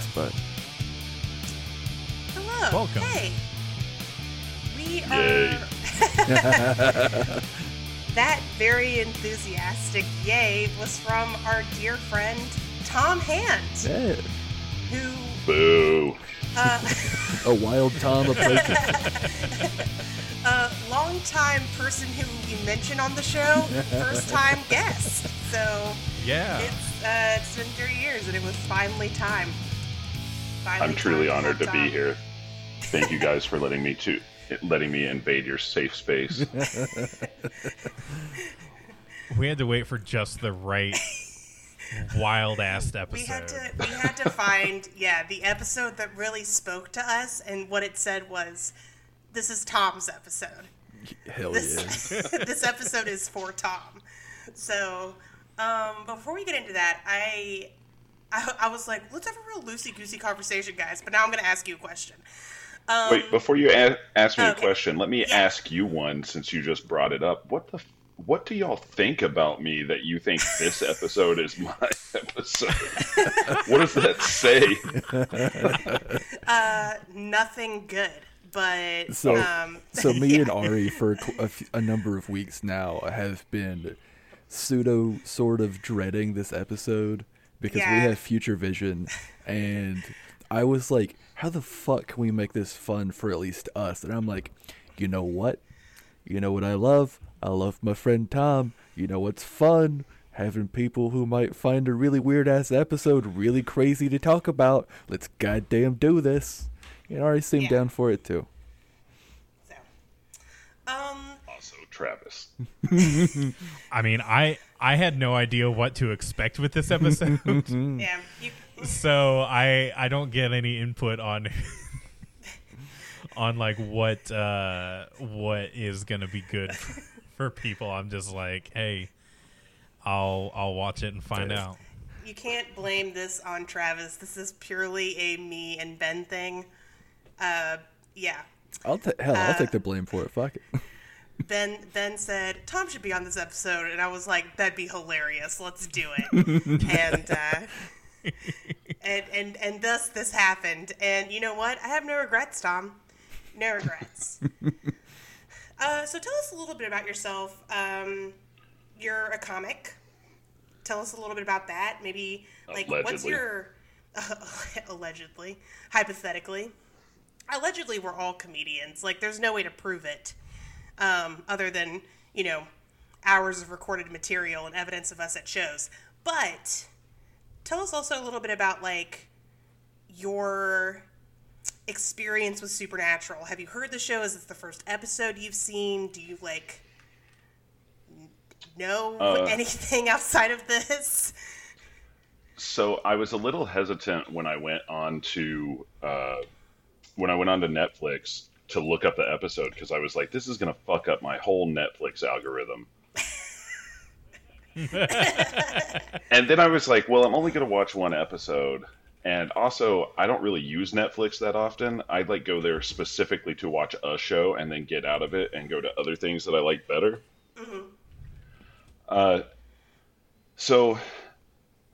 welcome to AS, but Hello. Welcome. Hey. We Yay. are. that very enthusiastic yay was from our dear friend Tom Hand, yeah, who Boo. uh, a wild Tom approaches. a longtime person who we mention on the show, first time guest. So Yeah. it's uh, it's been three years and it was finally time. Finally I'm truly honored to be here. Thank you guys for letting me to letting me invade your safe space. We had to wait for just the right wild ass episode. We had to we had to find yeah the episode that really spoke to us and what it said was this is Tom's episode. Hell This yeah. this episode is for Tom. So um, before we get into that, I, I I was like, let's have a real loosey goosey conversation, guys. But now I'm going to ask you a question. Um, Wait, before you a- ask me Okay. a question, let me Yeah. ask you one since you just brought it up. What the f- what do y'all think about me that you think this episode is my episode? what does that say? uh, nothing good, but So, um, so me yeah. and Ari for qu- a, f- a number of weeks now have been pseudo sort of dreading this episode because we Yeah. have future vision, and I was like, "How the fuck can we make this fun for at least us?" And I'm like, "You know what? You know what I love? I love my friend Tom. You know what's fun?" Having people who might find a really weird ass episode really crazy to talk about. Let's goddamn do this. And Ari seemed Yeah. down for it too. So, um, Also, Travis. I mean, I I had no idea what to expect with this episode, yeah, you, so I I don't get any input on on like what uh what is gonna be good for people. I'm just like, hey, I'll I'll watch it and find out. you can't blame this on Travis. This is purely a me and Ben thing. Uh, yeah. I'll ta- hell, I'll Uh, take the blame for it. Fuck it. Ben Ben said Tom should be on this episode, and I was like, that'd be hilarious. Let's do it. and uh, and and and thus this happened. And you know what? I have no regrets, Tom. No regrets. uh, so tell us a little bit about yourself. Um, you're a comic. Tell us a little bit about that. Maybe like what's Allegedly. your allegedly, hypothetically. Allegedly, we're all comedians. Like, there's no way to prove it um, other than you know hours of recorded material and evidence of us at shows. But tell us also a little bit about like your experience with Supernatural. Have you heard the show? Is this the first episode you've seen? Do you like know Uh, anything outside of this? So I was a little hesitant when I went on to uh, when I went on to Netflix to look up the episode because I was like, this is gonna fuck up my whole Netflix algorithm. and then I was like, well, I'm only gonna watch one episode. And also, I don't really use Netflix that often. I'd like go there specifically to watch a show and then get out of it and go to other things that I like better. Uh, so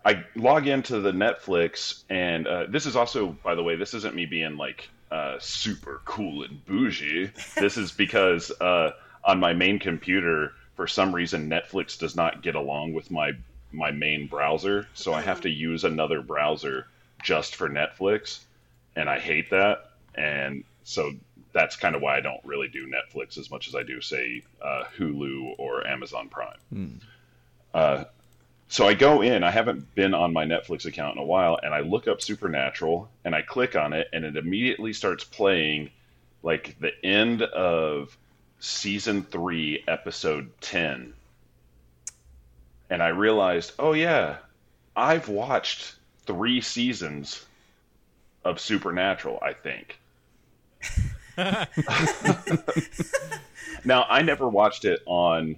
I log into the Netflix, and uh, this is also, by the way, this isn't me being like uh, super cool and bougie. This is because uh, on my main computer, for some reason, Netflix does not get along with my my main browser, so I have to use another browser just for Netflix, and I hate that. And so that's kind of why I don't really do Netflix as much as I do, say, uh, Hulu or Amazon Prime. Uh, so I go in, I haven't been on my Netflix account in a while, and I look up Supernatural and I click on it, and it immediately starts playing like the end of season three, episode 10. And I realized, oh, yeah, I've watched three seasons of Supernatural, I think. now, I never watched it on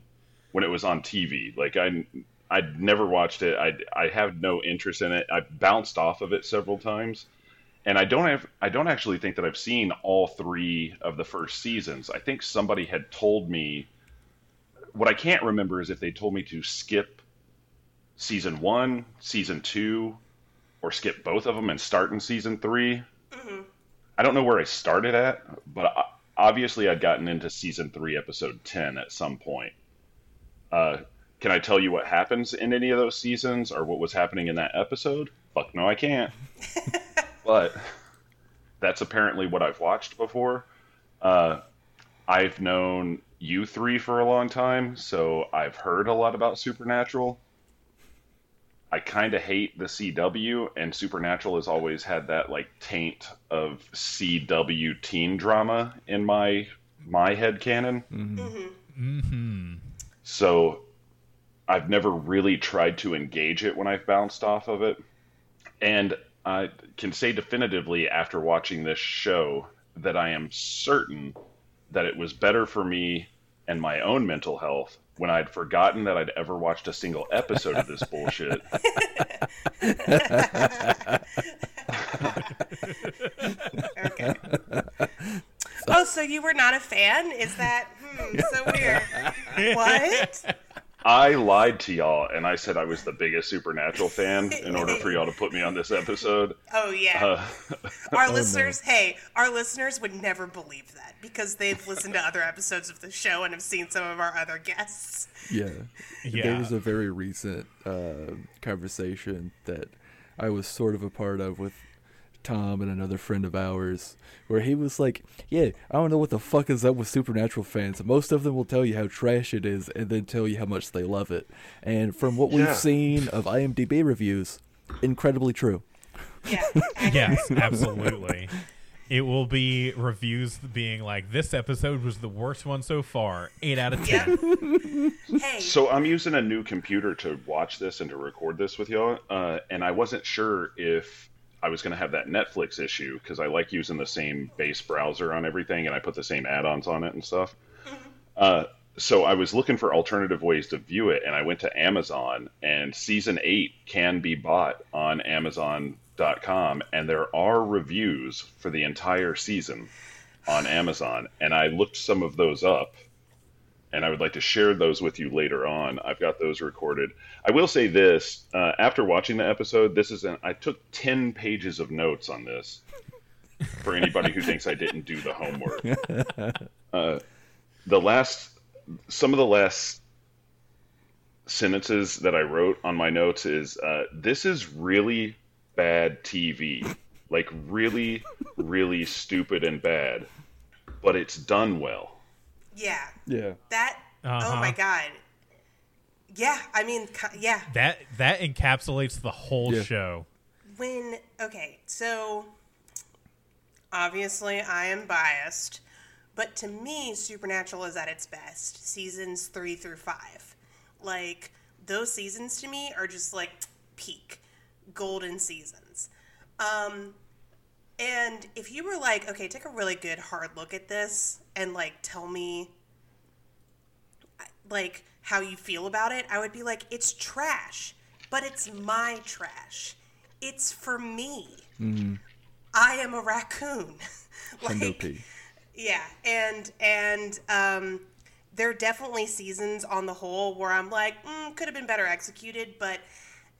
when it was on TV. Like I I'd never watched it. I I have no interest in it. I bounced off of it several times. And I don't have I don't actually think that I've seen all 3 of the first seasons. I think somebody had told me what I can't remember is if they told me to skip season 1, season 2, or skip both of them and start in season 3 I don't know where I started at, but obviously I'd gotten into season three, episode ten at some point. Uh, can I tell you what happens in any of those seasons or what was happening in that episode? Fuck no, I can't. but that's apparently what I've watched before. Uh, I've known you three for a long time, so I've heard a lot about Supernatural. I kind of hate the CW, and Supernatural has always had that like taint of CW teen drama in my my head canon. Mm-hmm. So I've never really tried to engage it when I've bounced off of it. And I can say definitively after watching this show that I am certain that it was better for me and my own mental health when I'd forgotten that I'd ever watched a single episode of this bullshit. Okay. oh, so you were not a fan? Is that hmm, so weird? what? I lied to y'all and I said I was the biggest Supernatural fan in order for y'all to put me on this episode. Oh yeah. Uh, our listeners, hey, our listeners would never believe that because they've listened to other episodes of the show and have seen some of our other guests. Yeah. Yeah. There was a very recent uh, conversation that I was sort of a part of with Tom and another friend of ours, where he was like, "Yeah, I don't know what the fuck is up with Supernatural fans. Most of them will tell you how trash it is, and then tell you how much they love it. And from what Yeah. we've seen of IMDb reviews, incredibly true. Yeah. Yes, absolutely. It will be reviews being like, "This episode was the worst one so far. Eight out of Yeah. ten." hey. So I'm using a new computer to watch this and to record this with y'all, uh, and I wasn't sure if I was going to have that Netflix issue because I like using the same base browser on everything, and I put the same add-ons on it and stuff. Uh, so I was looking for alternative ways to view it, and I went to Amazon, and season eight can be bought on Amazon.com, and there are reviews for the entire season on Amazon, and I looked some of those up and I would like to share those with you later on. I've got those recorded. I will say this: uh, after watching the episode, this is an I took ten pages of notes on this. For anybody who thinks I didn't do the homework, uh, the last, some of the last sentences that I wrote on my notes is, uh, "This is really bad TV, like really, really stupid and bad, but it's done well." Yeah. Yeah. That. Oh Uh-huh. my god. Yeah. I mean, yeah. That that encapsulates the whole Yeah. show. when okay so obviously i am biased but to me supernatural is at its best seasons three through five like those seasons to me are just like peak golden seasons um and if you were like okay take a really good hard look at this and like tell me like how you feel about it, I would be like, it's trash, but it's my trash. It's for me. I am a raccoon. Like, yeah, and and um, there are definitely seasons on the whole where I'm like, mm, could have been better executed, but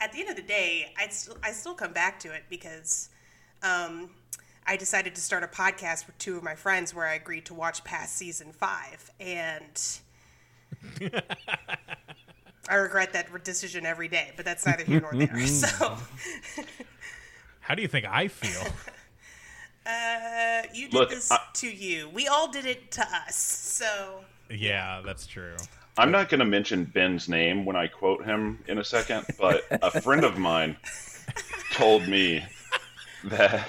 at the end of the day, I still I still come back to it because um, I decided to start a podcast with two of my friends where I agreed to watch past season five, and I regret that decision every day. But that's neither here nor there. So How do you think I feel? uh, you did Look, this I- to you. We all did it to us. So yeah, that's true. I'm not going to mention Ben's name when I quote him in a second, but a friend of mine told me that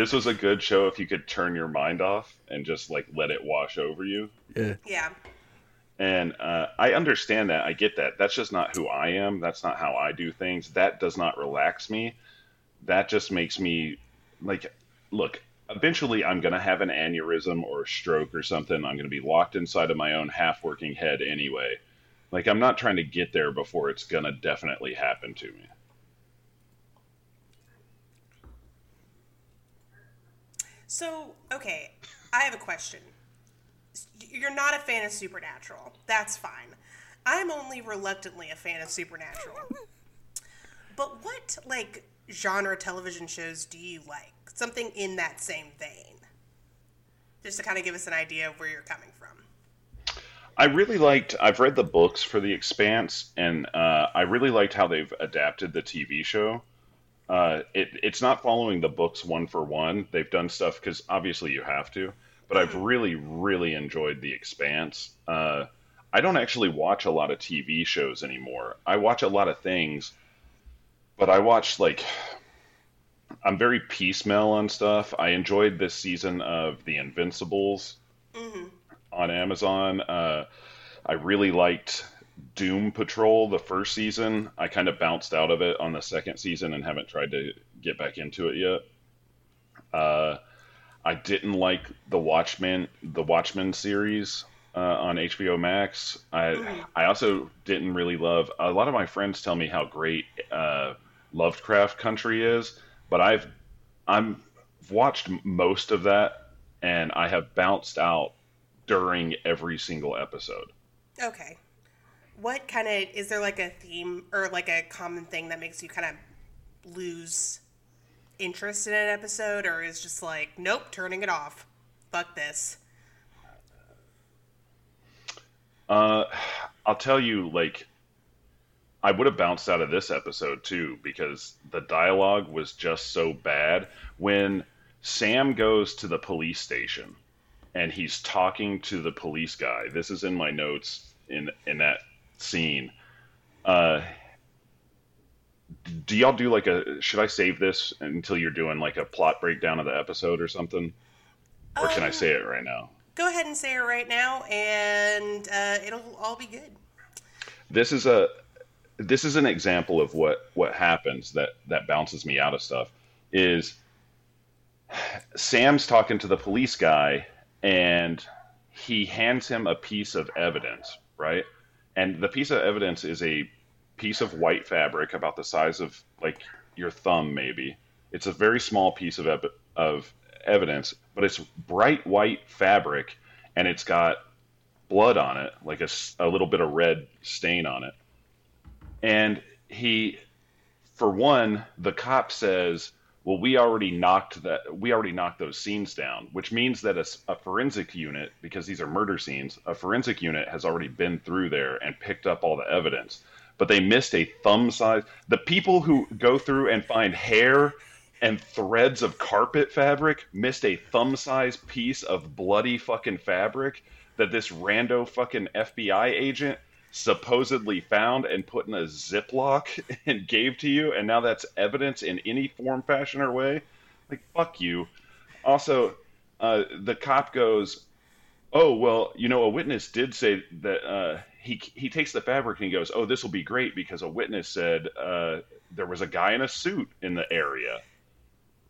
this was a good show if you could turn your mind off and just like let it wash over you. Yeah. yeah. And uh, I understand that. I get that. That's just not who I am. That's not how I do things. That does not relax me. That just makes me like, look, eventually I'm going to have an aneurysm or a stroke or something. I'm going to be locked inside of my own half working head anyway. Like, I'm not trying to get there before it's going to definitely happen to me. So, okay, I have a question. You're not a fan of Supernatural. That's fine. I'm only reluctantly a fan of Supernatural. but what, like, genre television shows do you like? Something in that same vein. Just to kind of give us an idea of where you're coming from. I really liked. I've read the books for The Expanse, and uh, I really liked how they've adapted the TV show. Uh, it, it's not following the books one for one. They've done stuff because obviously you have to, but I've really, really enjoyed The Expanse. Uh, I don't actually watch a lot of TV shows anymore. I watch a lot of things, but I watch like I'm very piecemeal on stuff. I enjoyed this season of The Invincibles on Amazon. Uh, I really liked Doom Patrol the first season. I kind of bounced out of it on the second season and haven't tried to get back into it yet. Uh, I didn't like the Watchmen, the Watchmen series uh, on HBO Max. I I also didn't really love. A lot of my friends tell me how great uh, Lovecraft Country is, but I've I'm watched most of that, and I have bounced out during every single episode. Okay. What kind of is there like a theme or like a common thing that makes you kind of lose interest in an episode, or is just like, nope, turning it off. Fuck this. Uh, I'll tell you, like, I would have bounced out of this episode too because the dialogue was just so bad. When Sam goes to the police station and he's talking to the police guy, this is in my notes in in that scene. Uh, do y'all do like a? Should I save this until you're doing like a plot breakdown of the episode or something, or can I Um, say it right now? Go ahead and say it right now, and uh, it'll all be good. this is a this is an example of what what happens that that bounces me out of stuff is Sam's talking to the police guy and he hands him a piece of evidence, right? And the piece of evidence is a piece of white fabric about the size of like your thumb maybe. It's a very small piece of ev- of evidence, but it's bright white fabric and it's got blood on it, like a, a little bit of red stain on it. And he, for one, the cop says, "Well, we already knocked that. We already knocked those scenes down," which means that a forensic unit, because these are murder scenes, a forensic unit has already been through there and picked up all the evidence. But they missed a thumb size. The people who go through and find hair and threads of carpet fabric missed a thumb size piece of bloody fucking fabric that this rando fucking FBI agent supposedly found and put in a Ziploc and gave to you, and now that's evidence in any form, fashion, or way. Like, fuck you. Also, uh, the cop goes, Oh, well, you know, a witness did say that uh, he, he takes the fabric and he goes, Oh, this will be great because a witness said uh, there was a guy in a suit in the area.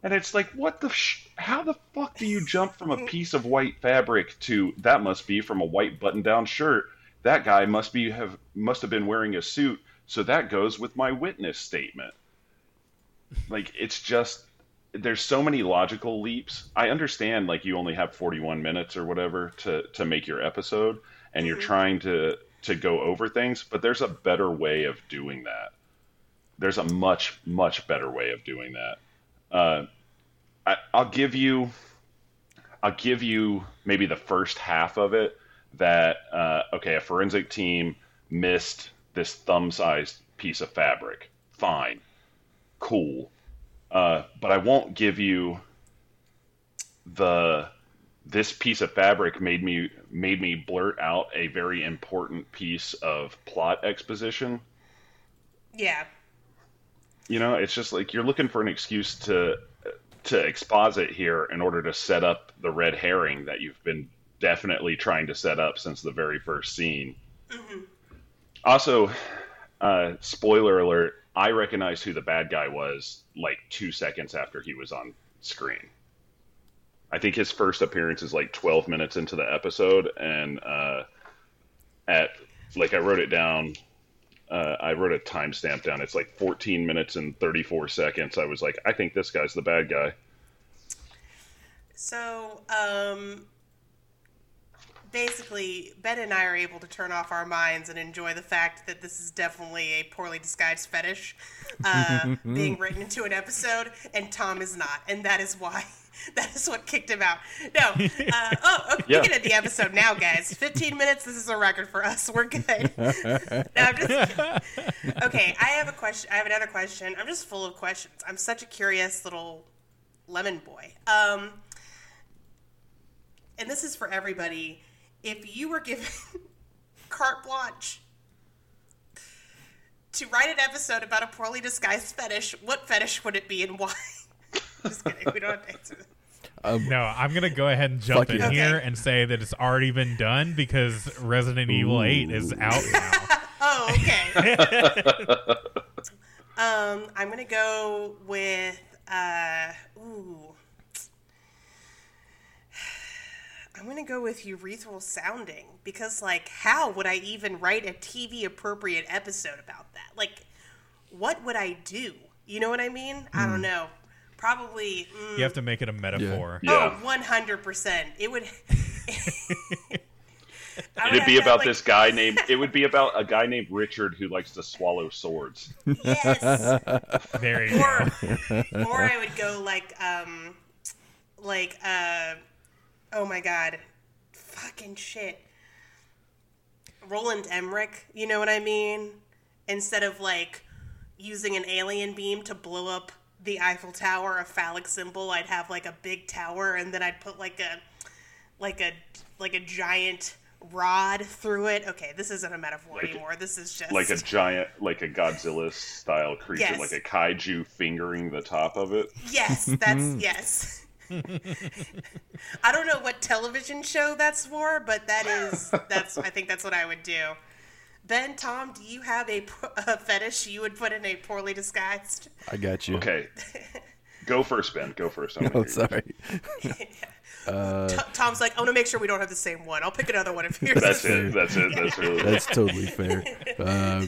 And it's like, what the? Sh- how the fuck do you jump from a piece of white fabric to that must be from a white button-down shirt? That guy must be have must have been wearing a suit, so that goes with my witness statement. Like it's just there's so many logical leaps. I understand like you only have 41 minutes or whatever to to make your episode, and you're trying to to go over things, but there's a better way of doing that. There's a much much better way of doing that uh, I, I'll give you, I'll give you maybe the first half of it. That uh, okay, a forensic team missed this thumb-sized piece of fabric. Fine, cool, uh, but I won't give you the this piece of fabric made me made me blurt out a very important piece of plot exposition Yeah. you know it's just like you're looking for an excuse to to exposit here in order to set up the red herring that you've been definitely trying to set up since the very first scene also uh, spoiler alert i recognized who the bad guy was like two seconds after he was on screen i think his first appearance is like 12 minutes into the episode and uh, at like i wrote it down uh, I wrote a timestamp down. It's like 14 minutes and 34 seconds. I was like, I think this guy's the bad guy. So, um, basically, Ben and I are able to turn off our minds and enjoy the fact that this is definitely a poorly disguised fetish uh, being written into an episode, and Tom is not, and that is why. That is what kicked him out. No. Uh, oh, okay, Yeah. we can end the episode now, guys. 15 minutes. This is a record for us. We're good. No, I'm just okay. I have a question. I have another question. I'm just full of questions. I'm such a curious little lemon boy. Um, and this is for everybody. If you were given carte blanche to write an episode about a poorly disguised fetish, what fetish would it be and why? just kidding. We don't have to answer this. No, I'm gonna go ahead and jump in yeah. here Okay. and say that it's already been done because Resident Evil 8 is out now. Oh, okay. um, I'm gonna go with uh, ooh. I'm gonna go with urethral sounding because, like, how would I even write a TV appropriate episode about that? Like, what would I do? You know what I mean? I don't know. Probably. mm, You have to make it a metaphor. Yeah. Oh, 100%. It would. I would It'd be about like- this guy named. It would be about a guy named Richard who likes to swallow swords. Yes. There you or or I would go like um like uh oh my god fucking shit Roland Emmerich you know what I mean instead of like using an alien beam to blow up the Eiffel Tower a phallic symbol I'd have like a big tower and then I'd put like a like a like a giant rod through it okay this isn't a metaphor Like- anymore this is just like a giant, like a Godzilla style creature, Yes. like a kaiju fingering the top of it. Yes, that's hmm. yes. I don't know what television show that's for, but that is that's I think that's what I would do. Ben, Tom, do you have a, a fetish you would put in a poorly disguised? I got you. Okay, go first, Ben. Go first. I wanna Oh, hear yours. sorry. T- Tom's like, I want to make sure we don't have the same one. I'll pick another one if yours. That's is- it. That's it. That's really. That's totally fair. Uh,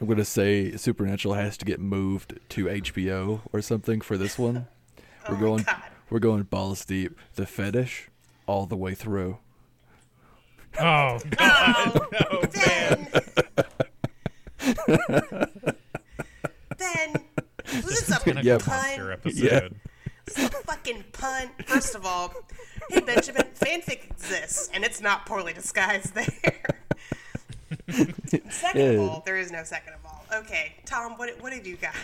I'm gonna say Supernatural has to get moved to HBO or something for this one. Oh we're Oh going. God. We're going balls deep. The fetish, all the way through. Oh, Oh, no, Ben. ben, this is a Yeah. monster pun. episode. This is a fucking pun. First of all, hey Benjamin, fanfic exists, and it's not poorly disguised there. second of all, there is no second of all. Okay, Tom, what what have you got?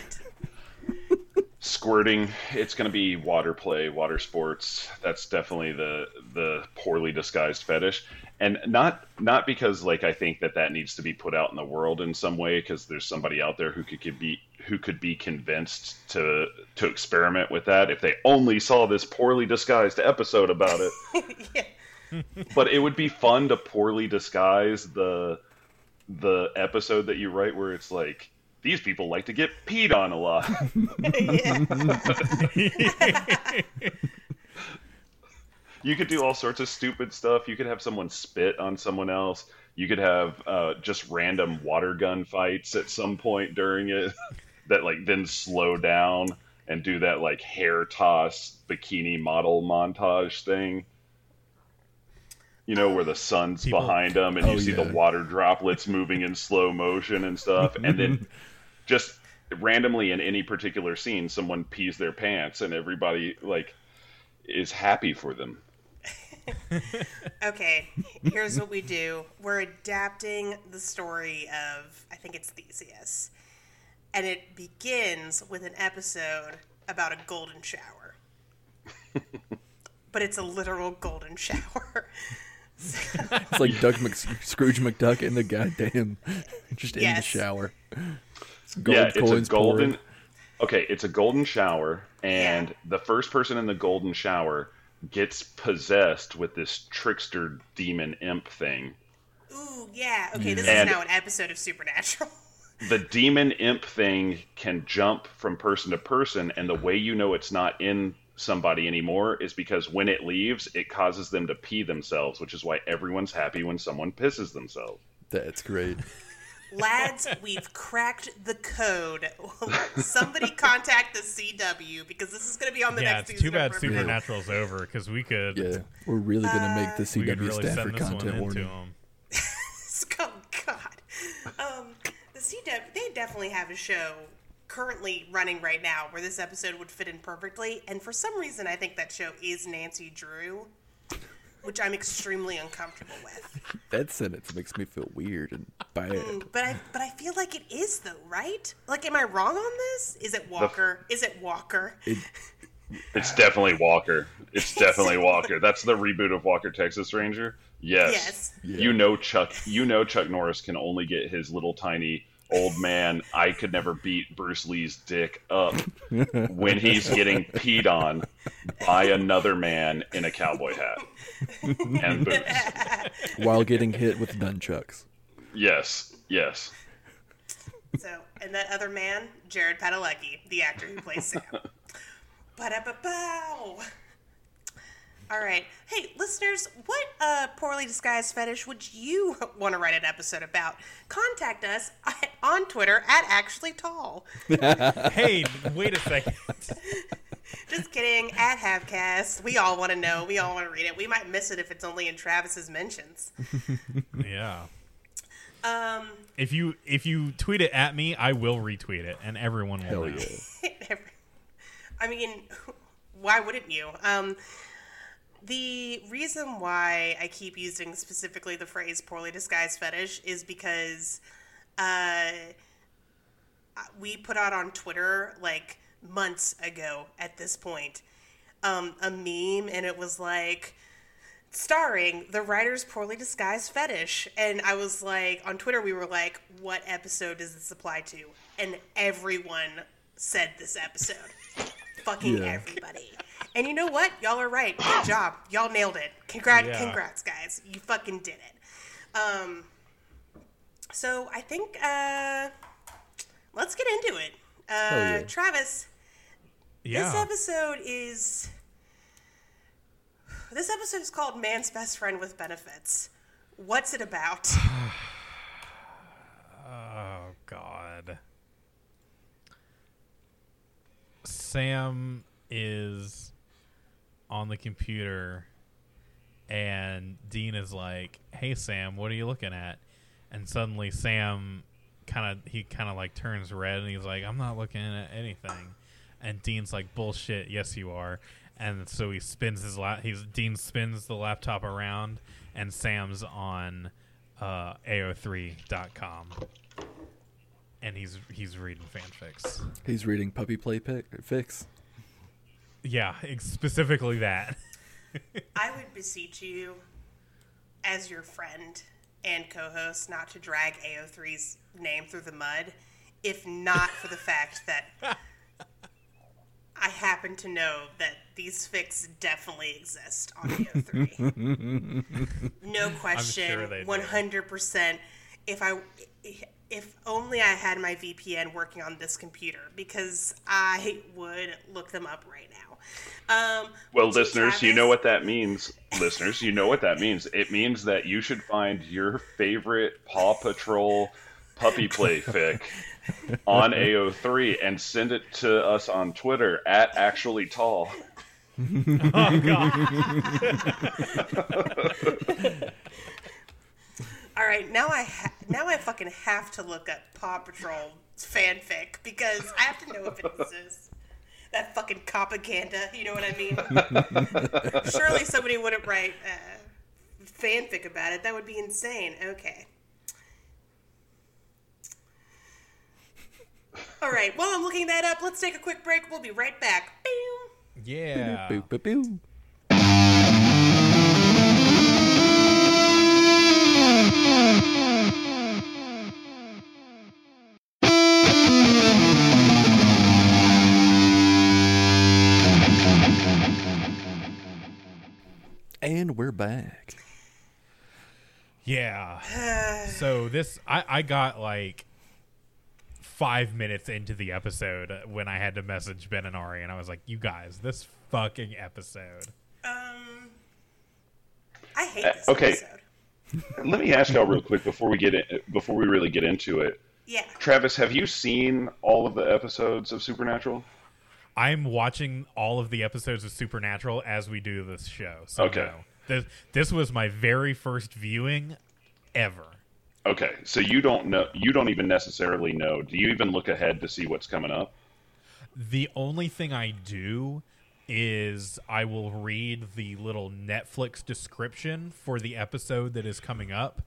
Squirting. It's going to be water play water sports. That's definitely the the poorly disguised fetish. And not not because like i think that that needs to be put out in the world in some way because there's somebody out there who could, could be who could be convinced to to experiment with that if they only saw this poorly disguised episode about it. Yeah. but it would be fun to poorly disguise the the episode that you write where it's like these people like to get peed on a lot you could do all sorts of stupid stuff. You could have someone spit on someone else. You could have uh, just random water gun fights at some point during it that like then slow down and do that like hair toss bikini model montage thing. You know where the sun's People- behind them and you Oh, see the water droplets moving in slow motion and stuff, and then just randomly in any particular scene, someone pees their pants and everybody like is happy for them. Okay, here's what we do. We're adapting the story of I think it's Theseus. And it begins with an episode about a golden shower. but it's a literal golden shower. It's like Doug Mc, Scrooge McDuck in the goddamn, just in the shower. Gold yeah, it's a golden. pouring. Okay, it's a golden shower, and Yeah. the first person in the golden shower gets possessed with this trickster demon imp thing. Ooh, yeah. Okay, this And- is now an episode of Supernatural. The demon imp thing can jump from person to person, and the way you know it's not in somebody anymore is because when it leaves, it causes them to pee themselves, which is why everyone's happy when someone pisses themselves. That's great. Lads, we've cracked the code. Somebody contact the CW because this is going to be on the yeah, next it's too bad. Supernatural's over because we could Yeah, we're really gonna make the we could CW really Stafford send this one content into warning. them. Oh God. Um, the CW they definitely have a show currently running right now where this episode would fit in perfectly, and for some reason I think that show is Nancy Drew, which I'm extremely uncomfortable with. That sentence makes me feel weird and bad. Mm, but I but I feel like it is though, right? Like, am I wrong on this? Is it Walker? Is it Walker? It, It's definitely Walker. It's definitely Walker. That's the reboot of Walker Texas Ranger. Yes. Yes. Yeah. You know Chuck. You know Chuck Norris can only get his little tiny old man. I could never beat Bruce Lee's dick up when he's getting peed on by another man in a cowboy hat and boots. while getting hit with nunchucks. Yes. Yes. So, and that other man, Jared Padalecki, the actor who plays Sam. Ba-da-ba-bow. All right. Hey, listeners, what uh, poorly disguised fetish would you want to write an episode about? Contact us at, on Twitter at Actually Tall. hey, wait a second. Just kidding. At Havecast. We all want to know. We all want to read it. We might miss it if it's only in Travis's mentions. yeah. Um, If you if you tweet it at me, I will retweet it, and everyone will Hell know. yeah. I mean, why wouldn't you? Um, the reason why I keep using specifically the phrase poorly disguised fetish is because uh, we put out on Twitter like months ago at this point um, a meme, and it was like, starring the writer's poorly disguised fetish. And I was like, on Twitter, we were like, what episode does this apply to? And everyone said this episode. Fucking Yeah. everybody. And you know what? Y'all are right. Good job. Y'all nailed it. Congrats, Yeah. congrats, guys. You fucking did it. Um, so I think uh, let's get into it. Uh, yeah. Travis, this episode is this episode is called Man's Best Friend with Benefits. What's it about? Oh God. Sam is on the computer and Dean is like, "Hey Sam, what are you looking at?" And suddenly Sam kind of he kind of like turns red and he's like, "I'm not looking at anything." And Dean's like, "Bullshit, yes you are." And so he spins his lap. He's Dean spins the laptop around, and Sam's on uh, AO3.com, and he's he's reading fanfics. He's reading Puppy Play pic- Fix. Yeah, specifically that. I would beseech you, as your friend and co-host, not to drag AO3's name through the mud, if not for the fact that I happen to know that these fics definitely exist on AO3. no question, sure they one hundred percent. If I, if only I had my VPN working on this computer, because I would look them up right now. Um, Well, would you, listeners, you know what that means. listeners, you know what that means. It means that you should find your favorite Paw Patrol puppy play fic on AO3 and send it to us on Twitter at actually tall. oh god. All right, now I ha- now I fucking have to look up Paw Patrol fanfic because I have to know if it exists. That fucking propaganda, you know what I mean? Surely somebody wouldn't write uh, fanfic about it. That would be insane. Okay. All right. While I'm looking that up, let's take a quick break. We'll be right back. Boom. Yeah. Boo, boo, boo. And we're back. Yeah. so this I I got like 5 minutes into the episode when I had to message Ben and Ari and I was like, "You guys, this fucking episode." Um, I hate Uh, this okay. episode. Let me ask y'all real quick before we get in, before we really get into it. Yeah. Travis, have you seen all of the episodes of Supernatural? I'm watching all of the episodes of Supernatural as we do this show. So Okay. no. This, this was my very first viewing ever. Okay, so you don't know, you don't even necessarily know. Do you even look ahead to see what's coming up? The only thing I do is I will read the little Netflix description for the episode that is coming up.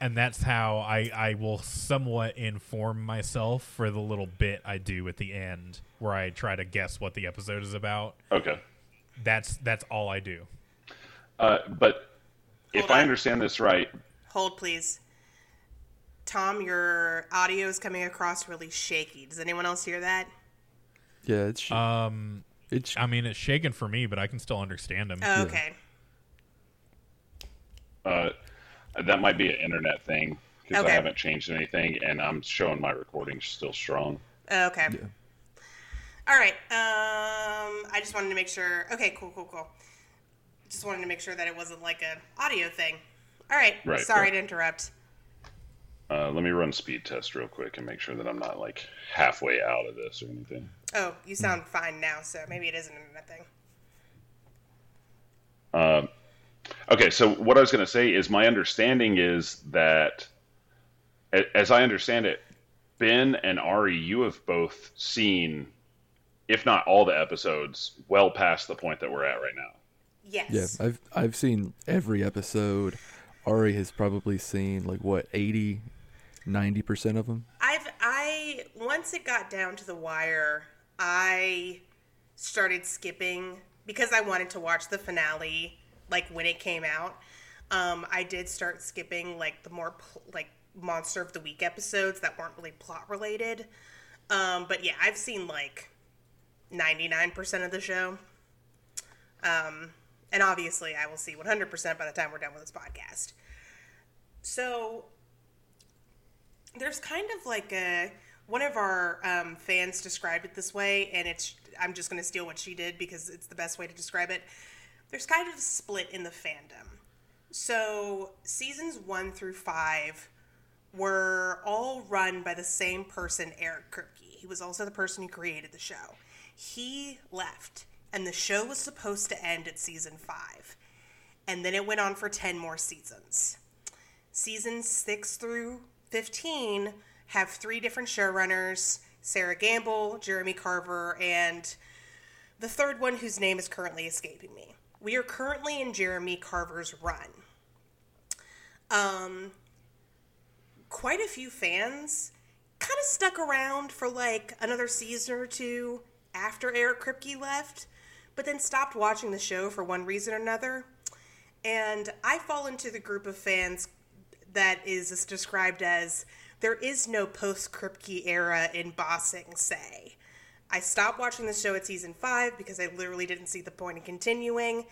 And that's how I, I will somewhat inform myself for the little bit I do at the end where I try to guess what the episode is about. Okay, That's that's all I do. uh, but if Hold I understand this right, Hold, please. Tom, your audio is coming across really shaky. Does anyone else hear that? Yeah, it's sh- Um, it's I mean, it's shaken for me, but I can still understand him. Oh, okay. uh, that might be an internet thing because Okay. I haven't changed anything, and I'm showing my recording still strong. Oh, okay. All right. Um, I just wanted to make sure. Okay, cool, cool, cool. Just wanted to make sure that it wasn't like an audio thing. All right. Right, Sorry right. to interrupt. Uh, let me run speed test real quick and make sure that I'm not like halfway out of this or anything. Oh, you sound fine now, so maybe it is an internet thing. Okay, so what I was going to say is my understanding is that, as I understand it, Ben and Ari, you have both seen, if not all the episodes, well past the point that we're at right now. Yes. yeah. I've I've seen every episode. Ari has probably seen like what 80, 90 percent of them. I've I once it got down to the wire, I started skipping because I wanted to watch the finale like when it came out. Um, I did start skipping like the more pl- like monster of the week episodes that weren't really plot related. Um, but yeah, I've seen like ninety nine percent of the show. Um, and obviously, I will see one hundred percent by the time we're done with this podcast. So there's kind of like a one of our um, fans described it this way, and it's I'm just going to steal what she did because it's the best way to describe it. There's kind of a split in the fandom. So seasons one through five were all run by the same person, Eric Kripke. He was also the person who created the show. He left, and the show was supposed to end at season five, and then it went on for ten more seasons seasons 6 through 15 have three different showrunners Sera Gamble, Jeremy Carver, and the third one whose name is currently escaping me. We are currently in Jeremy Carver's run. Um, quite a few fans kind of stuck around for like another season or two after Eric Kripke left, but then stopped watching the show for one reason or another. And I fall into the group of fans that is described as there is no post Kripke era in bossing, say. I stopped watching the show at season five because I literally didn't see the point in continuing,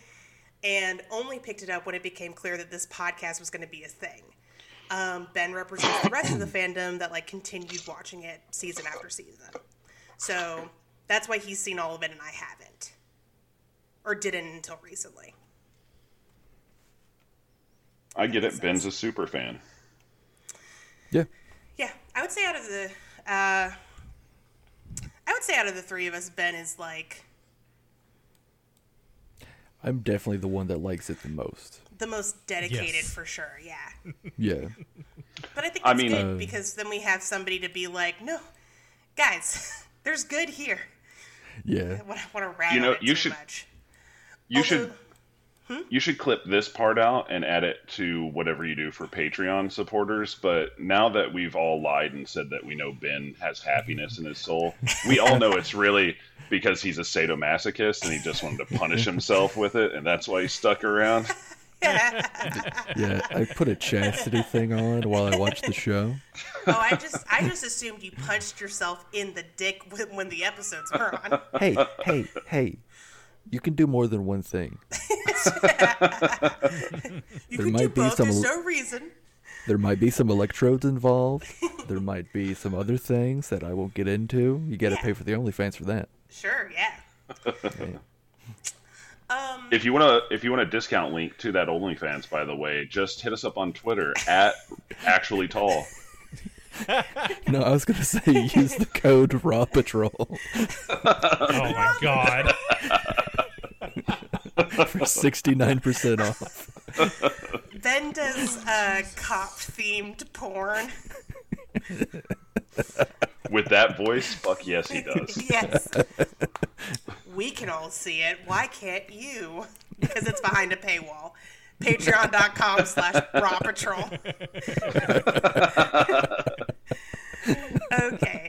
and only picked it up when it became clear that this podcast was going to be a thing. Um, ben represents the rest of the fandom that like continued watching it season after season, so that's why he's seen all of it and I haven't, or didn't until recently. I get it. Ben's a super fan. Yeah, Yeah, I would say out of the, uh, I would say out of the three of us, Ben is like I'm definitely the one that likes it the most. the most dedicated Yes. for sure. Yeah, Yeah, but I think I mean- good Uh, because then we have somebody to be like, no, guys, there's good here. yeah. I want to rag You know, on it you too should- much. You Although- should Hmm? you should clip this part out and add it to whatever you do for Patreon supporters. But now that we've all lied and said that we know Ben has happiness in his soul, we all know it's really because he's a sadomasochist and he just wanted to punish himself with it, and that's why he stuck around. Yeah, I put a chastity thing on while I watched the show. Oh, I just I just assumed you punched yourself in the dick when, when the episodes were on. Hey, hey, hey. You can do more than one thing. You There can do might be both. some- There's no reason. There might be some electrodes involved. There might be some other things that I won't get into. You got to Yeah. pay for the OnlyFans for that. Sure, yeah. Um, If you want to, if you want a discount link to that OnlyFans, by the way, just hit us up on Twitter at actually tall. No, I was gonna say use the code Raw Patrol Oh my god. For sixty nine percent off. Ben does uh, cop themed porn. With that voice, fuck yes, he does. Yes. we can all see it. Why can't you? Because it's behind a paywall. Patreon.com slash Raw Patrol. okay.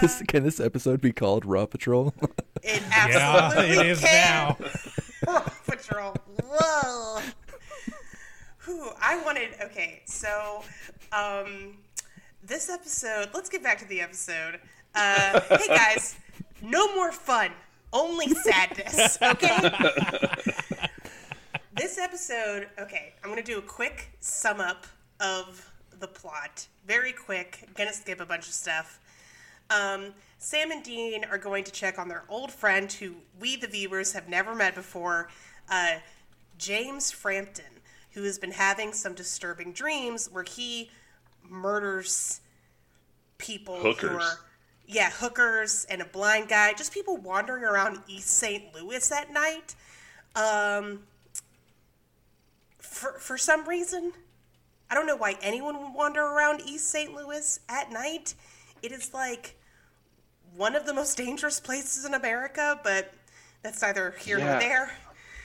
This, can this episode be called Raw Patrol? It Yeah, absolutely it is can. now. Patrol. Whoa. Whew, I wanted. Okay, so um, this episode. Let's get back to the episode. Uh, hey guys, no more fun, only sadness. Okay. this episode. Okay, I'm gonna do a quick sum up of the plot. Very quick. Gonna skip a bunch of stuff. Um, Sam and Dean are going to check on their old friend who we, the viewers, have never met before, uh, James Frampton, who has been having some disturbing dreams where he murders people who Hookers. are. Yeah, hookers and a blind guy, just people wandering around East St. Louis at night. Um, for, for some reason, I don't know why anyone would wander around East St. Louis at night. It is like one of the most dangerous places in America, but that's neither here nor there.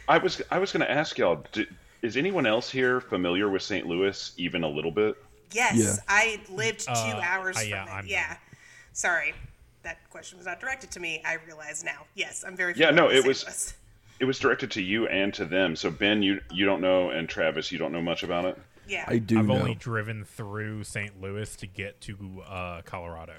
I was I was going to ask y'all, d is anyone else here familiar with St. Louis even a little bit? Yes, Yeah. I lived two Uh, hours uh, from yeah, it. I'm- yeah. Sorry, that question was not directed to me. I realize now. Yes, I'm very Yeah, familiar no, with it St. was- Louis. It was directed to you and to them. So Ben, you you don't know, and Travis, you don't know much about it. Yeah. I do I've know. only driven through St. Louis to get to uh, Colorado.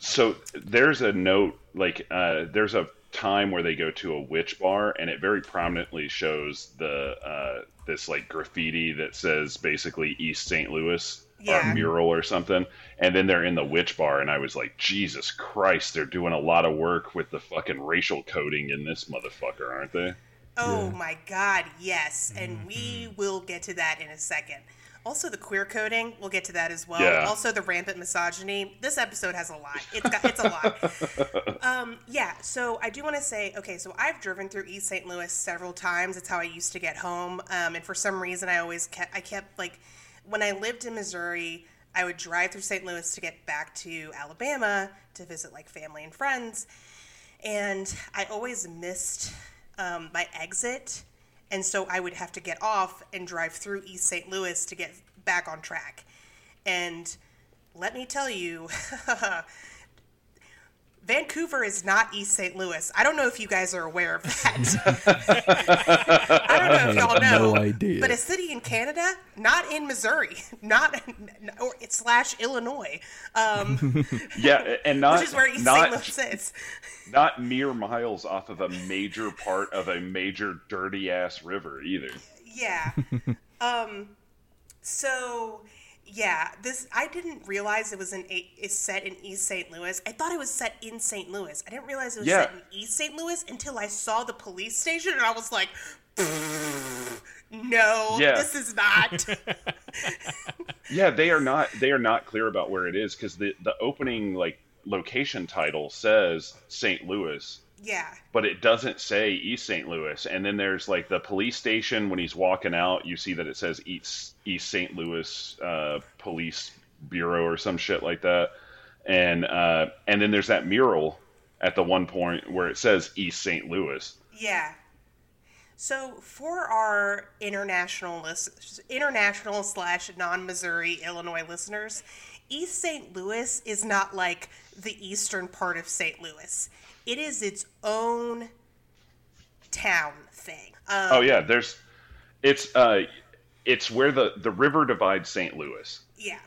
So there's a note, like uh, there's a time where they go to a witch bar, and it very prominently shows the uh, this like graffiti that says basically East St. Louis Yeah. or mural or something, and then they're in the witch bar, and I was like, Jesus Christ, they're doing a lot of work with the fucking racial coding in this motherfucker, aren't they? Oh my god, yes. And we will get to that in a second. Also the queer coding, we'll get to that as well. Yeah. Also the rampant misogyny. This episode has a lot. It's got it's a lot. um yeah, so I do want to say, okay, so I've driven through East St. Louis several times. It's how I used to get home. Um and for some reason I always kept I kept like when I lived in Missouri, I would drive through St. Louis to get back to Alabama to visit like family and friends and I always missed um, my exit, and so I would have to get off and drive through East St. Louis to get back on track. And let me tell you, Vancouver is not East St. Louis. I don't know if you guys are aware of that. I don't know if y'all know, no idea. but a city in Canada, not in Missouri, not or slash Illinois, um, Yeah, and not which is where East not St. Louis is. not mere miles off of a major part of a major dirty ass river either. Yeah. um. So, yeah, this I didn't realize it was in a, is set in East St. Louis. I thought it was set in St. Louis. I didn't realize it was Yeah. set in East St. Louis until I saw the police station, and I was like, "No, Yeah. this is not." Yeah, they are not they are not clear about where it is because the the opening like location title says St. Louis, yeah. but it doesn't say East St. Louis. And then there's like the police station when he's walking out, you see that it says East East St. Louis uh, Police Bureau or some shit like that. And uh, and then there's that mural at the one point where it says East St. Louis. Yeah. So for our international list, international slash non-Missouri Illinois listeners, East St. Louis is not like the eastern part of St. Louis. It is its own town thing. Um, Oh yeah, there's it's uh it's where the the river divides St. Louis. yeah.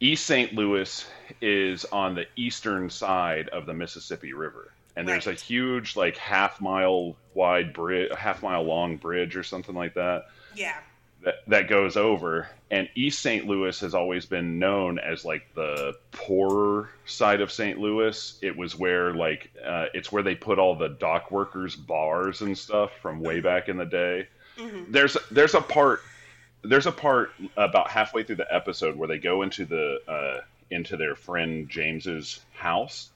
East St. Louis is on the eastern side of the Mississippi River. And there's a huge like half mile wide bridge, half mile long bridge or something like that Yeah. That that goes over, and East St. Louis has always been known as like the poorer side of St. Louis. It was where like uh, it's where they put all the dock workers' bars and stuff from way back in the day. There's there's a part there's a part about halfway through the episode where they go into the uh, into their friend James's house,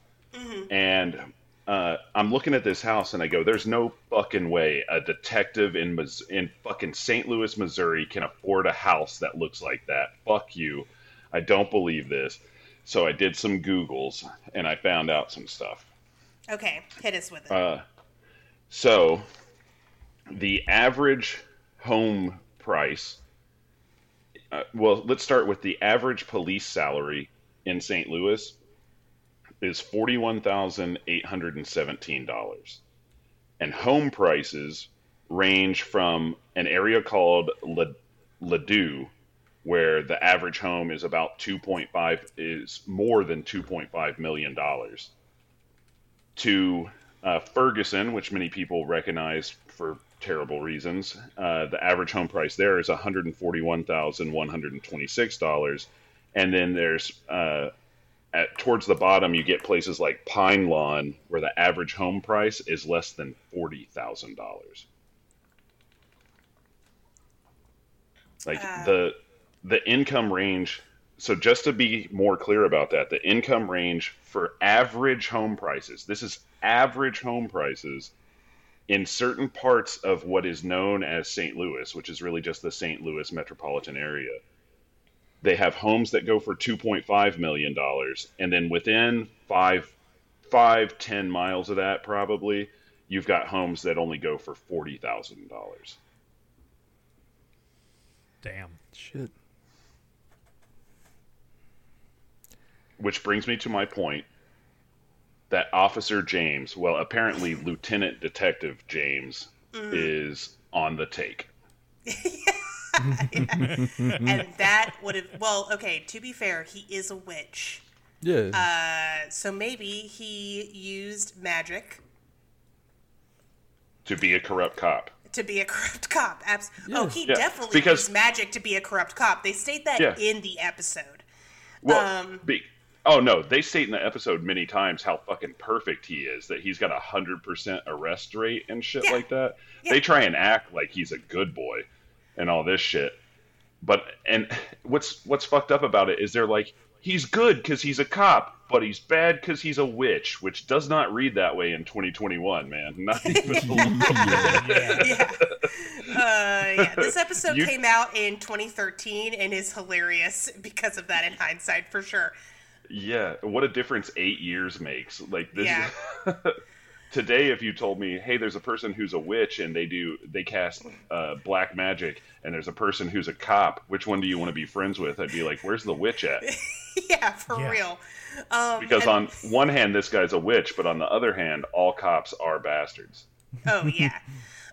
and uh, I'm looking at this house and I go, "There's no fucking way a detective in in fucking St. Louis, Missouri, can afford a house that looks like that. Fuck you, I don't believe this." So I did some Googles and I found out some stuff. Okay, hit us with it. Uh, so, the average home price. Uh, well, let's start with the average police salary in St. Louis is forty-one thousand eight hundred and home prices range from an area called Le- Ladue, where the average home is about two point five is more than two point five million dollars to uh, Ferguson, which many people recognize for terrible reasons. Uh, the average home price there is one hundred and forty-one thousand one hundred and twenty-six dollars, and then there's uh, at towards the bottom you get places like Pine Lawn, where the average home price is less than forty thousand dollars. Like Uh. the the income range so just to be more clear about that, the income range for average home prices, this is average home prices in certain parts of what is known as St. Louis, which is really just the St. Louis metropolitan area. They have homes that go for $2.5 million, and then within five, five, ten miles of that, probably, you've got homes that only go for $40,000. Damn. Shit. Which brings me to my point that Officer James, well, apparently Lieutenant Detective James, mm. is on the take. and that would have well, okay, to be fair, he is a witch. Yeah. Uh, so maybe he used magic To be a corrupt cop. to be a corrupt cop. Abs- Oh, he Yeah, definitely because- used magic to be a corrupt cop. They state that Yeah. in the episode. Well, Um, be, oh no, they state in the episode many times how fucking perfect he is. That he's got a hundred percent arrest rate and shit Yeah. like that. Yeah. They try and act like he's a good boy and all this shit. But and what's what's fucked up about it is they're like he's good because he's a cop, but he's bad because he's a witch, which does not read that way in 2021, man. Not even a little bit. yeah. Uh, yeah. This episode You- came out in 2013 and is hilarious because of that in hindsight, for sure. Yeah, what a difference eight years makes. Like this. Yeah. Today, if you told me, "Hey, there's a person who's a witch and they do they cast uh, black magic, and there's a person who's a cop, which one do you want to be friends with?" I'd be like, "Where's the witch at?" yeah, for Yeah. real. Um, Because and- on one hand, this guy's a witch, but on the other hand, all cops are bastards. Oh yeah.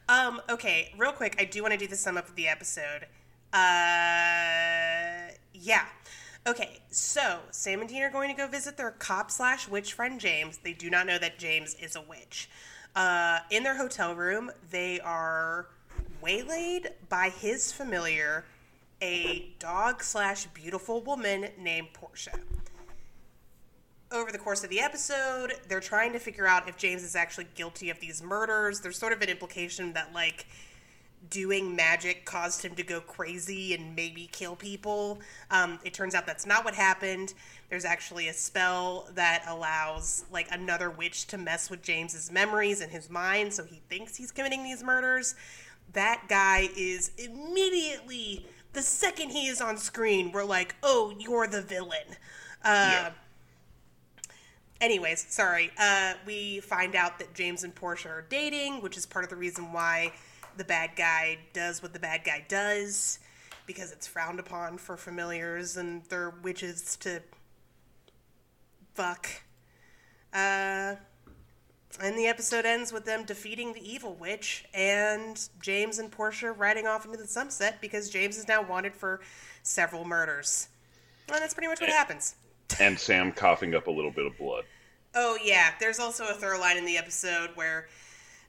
um, okay, real quick, I do want to do the sum up of the episode. Uh, yeah. Okay, so Sam and Dean are going to go visit their cop slash witch friend James. They do not know that James is a witch. Uh, in their hotel room, they are waylaid by his familiar, a dog slash beautiful woman named Portia over the course of the episode, they're trying to figure out if James is actually guilty of these murders. There's sort of an implication that, like, doing magic caused him to go crazy and maybe kill people. Um, it turns out that's not what happened. There's actually a spell that allows, like, another witch to mess with James's memories and his mind, so he thinks he's committing these murders. That guy is immediately, the second he is on screen, we're like, oh, you're the villain. Uh, Yeah. Anyways, sorry. Uh, we find out that James and Portia are dating, which is part of the reason why the bad guy does what the bad guy does, because it's frowned upon for familiars and their witches to fuck. Uh, and the episode ends with them defeating the evil witch and James and Portia riding off into the sunset because James is now wanted for several murders. And that's pretty much what happens. And Sam coughing up a little bit of blood. Oh yeah, there's also a third line in the episode where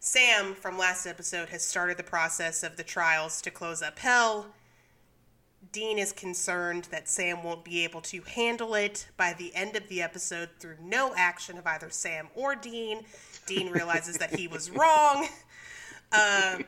Sam from last episode has started the process of the trials to close up hell, Dean is concerned that Sam won't be able to handle it by the end of the episode through no action of either Sam or Dean. Dean realizes that he was wrong. Um,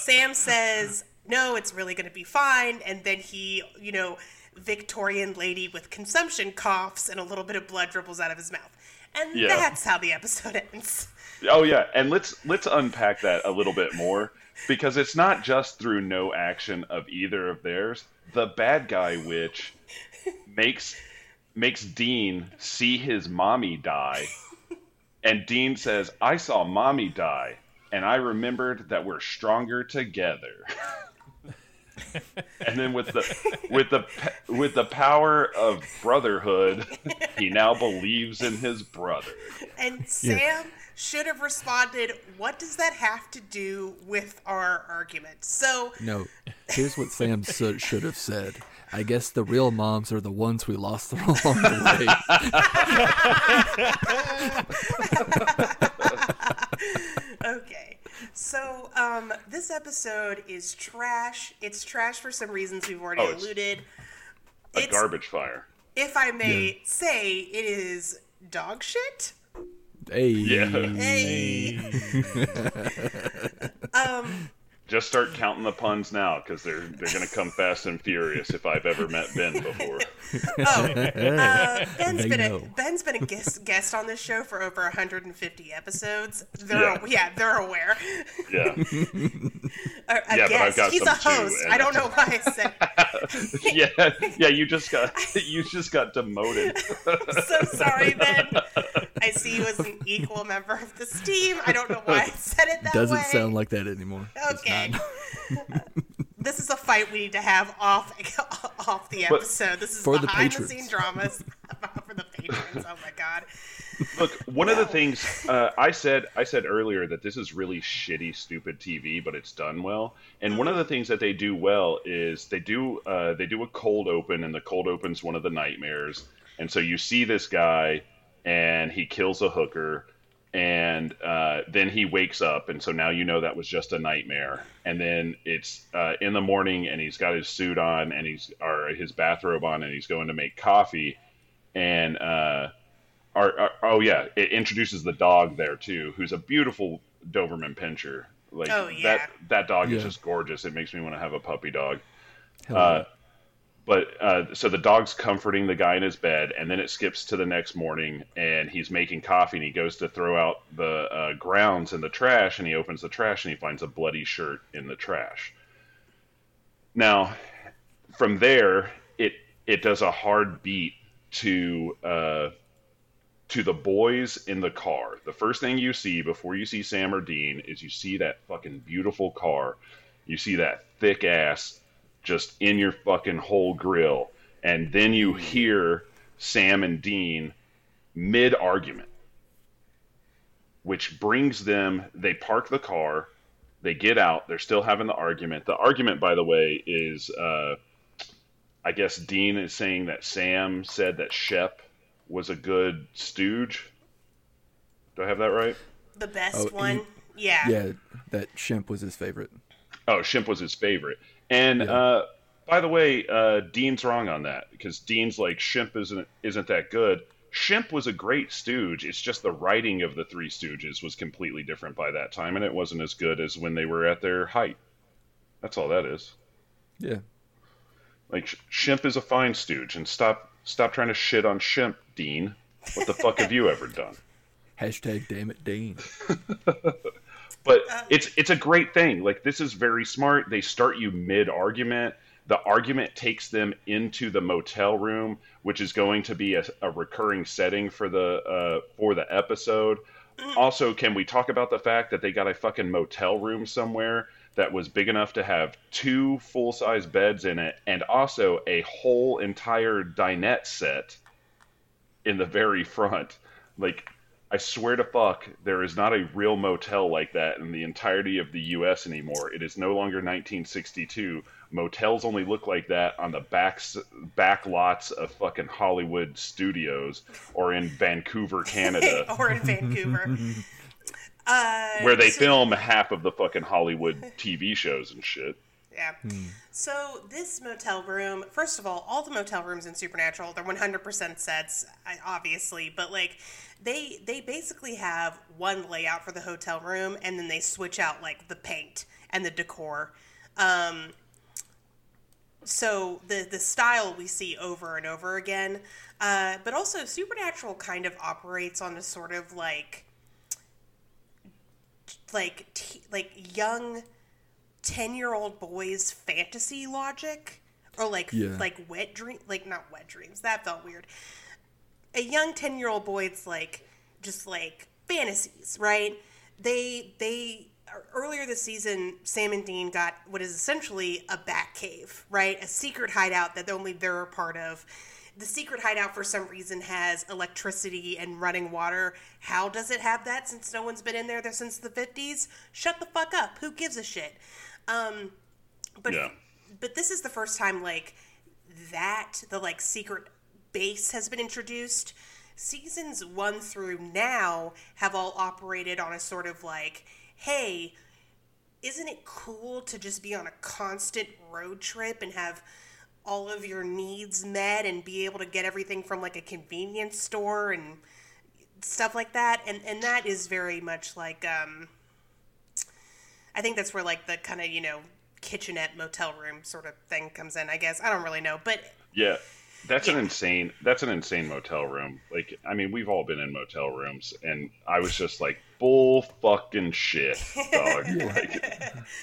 Sam says, No, it's really going to be fine. And then he, you know, Victorian lady with consumption coughs and a little bit of blood dribbles out of his mouth. And Yeah. that's how the episode ends. Oh yeah, and let's let's unpack that a little bit more because it's not just through no action of either of theirs. The bad guy witch makes makes Dean see his mommy die, and Dean says, "I saw mommy die, and I remembered that we're stronger together." and then with the with the with the power of brotherhood, he now believes in his brother. And Sam should have responded, What does that have to do with our argument? So, No, here's what Sam should have said. I guess the real moms are the ones we lost along the way. okay. So, um, this episode is trash. It's trash for some reasons we've already Oh, it's- alluded. A It's- garbage fire. If I may say, it is dog shit. Hey, Yeah. Hey. um, Just start counting the puns now because they're they're gonna come fast and furious. If I've ever met Ben before, oh, uh, Ben's They been a. Ben's been a guest guest on this show for over 150 episodes. They're Yeah. yeah, they're aware. yeah, A, a Yeah, but I've guest. got He's some a host. and I don't know why I said. yeah, yeah. You just got you just got demoted. so sorry, Ben. I see you as an equal member of this team. I don't know why I said it that way. It doesn't way. sound like that anymore. Okay. this is a fight we need to have off off the But- episode. This is For the behind the, patrons. scene dramas for the patrons. Oh my god. Look, one of the things uh, I said I said earlier that this is really shitty, stupid TV, but it's done well. And one of the things that they do well is they do uh, they do a cold open, and the cold open's one of the nightmares. And so you see this guy, and he kills a hooker, and uh, then he wakes up, and so now you know that was just a nightmare. And then it's uh, in the morning, and he's got his suit on, and he's or his bathrobe on, and he's going to make coffee, and uh, or, or- oh yeah, it introduces the dog there too, who's a beautiful Doberman Pinscher. Like Oh, yeah. that that dog is just gorgeous. It makes me want to have a puppy dog. Uh, but uh, so the dog's comforting the guy in his bed, and then it skips to the next morning, and he's making coffee, and he goes to throw out the uh, grounds in the trash, and he opens the trash, and he finds a bloody shirt in the trash. Now, from there, it it does a hard beat to uh, to the boys in the car. The first thing you see before you see Sam or Dean is you see that fucking beautiful car. You see that thick ass just in your fucking whole grill. And then you hear Sam and Dean mid argument, which brings them, they park the car, they get out, they're still having the argument. The argument, by the way, is uh, I guess Dean is saying that Sam said that Shemp was a good stooge. Do I have that right? The best Oh, one. you- yeah. Yeah, that Shemp was his favorite. Oh, Shimp was his favorite. And Yeah. uh, by the way, uh, Dean's wrong on that because Dean's like Shimp isn't isn't that good. Shimp was a great stooge. It's just the writing of the Three Stooges was completely different by that time, and it wasn't as good as when they were at their height. That's all that is. Yeah. Like Sh- Shimp is a fine stooge, and stop stop trying to shit on Shimp, Dean. What the fuck have you ever done? Hashtag damn it, Dean. but it's it's a great thing. Like this is very smart. They start you mid argument. The argument takes them into the motel room, which is going to be a, a recurring setting for the uh, for the episode. Also, can we talk about the fact that they got a fucking motel room somewhere that was big enough to have two full size beds in it, and also a whole entire dinette set in the very front? Like I swear to fuck, there is not a real motel like that in the entirety of the U.S. anymore. It is no longer 1962. Motels only look like that on the back back lots of fucking Hollywood studios or in Vancouver, Canada, or in Vancouver. Uh, where they so- film half of the fucking Hollywood TV shows and shit. Yeah. So this motel room, first of all, all the motel rooms in Supernatural, they're 100% sets, obviously, but like they they basically have one layout for the hotel room and then they switch out like the paint and the decor. Um so the the style we see over and over again, uh, but also Supernatural kind of operates on a sort of like like t- like young 10 year old boys fantasy logic or like Yeah. like wet dream like not wet dreams that felt weird. A young 10 year old boy's like just like fantasies right? They they er, earlier this season sam and dean got what is essentially a bat cave right? A secret hideout that only they're a part of. The secret hideout for some reason has electricity and running water. How does it have that since no one's been in there, there since the 50s shut the fuck up. Who gives a shit um but Yeah. but this is the first time like that the like secret base has been introduced seasons one through now have all operated on a sort of like hey isn't it cool to just be on a constant road trip and have all of your needs met and be able to get everything from like a convenience store and stuff like that and and that is very much like um I think that's where like the kind of you know kitchenette motel room sort of thing comes in. I guess I don't really know, but Yeah, that's an insane. That's an insane motel room. Like, I mean, we've all been in motel rooms, and I was just like, bull fucking shit, dog. Like,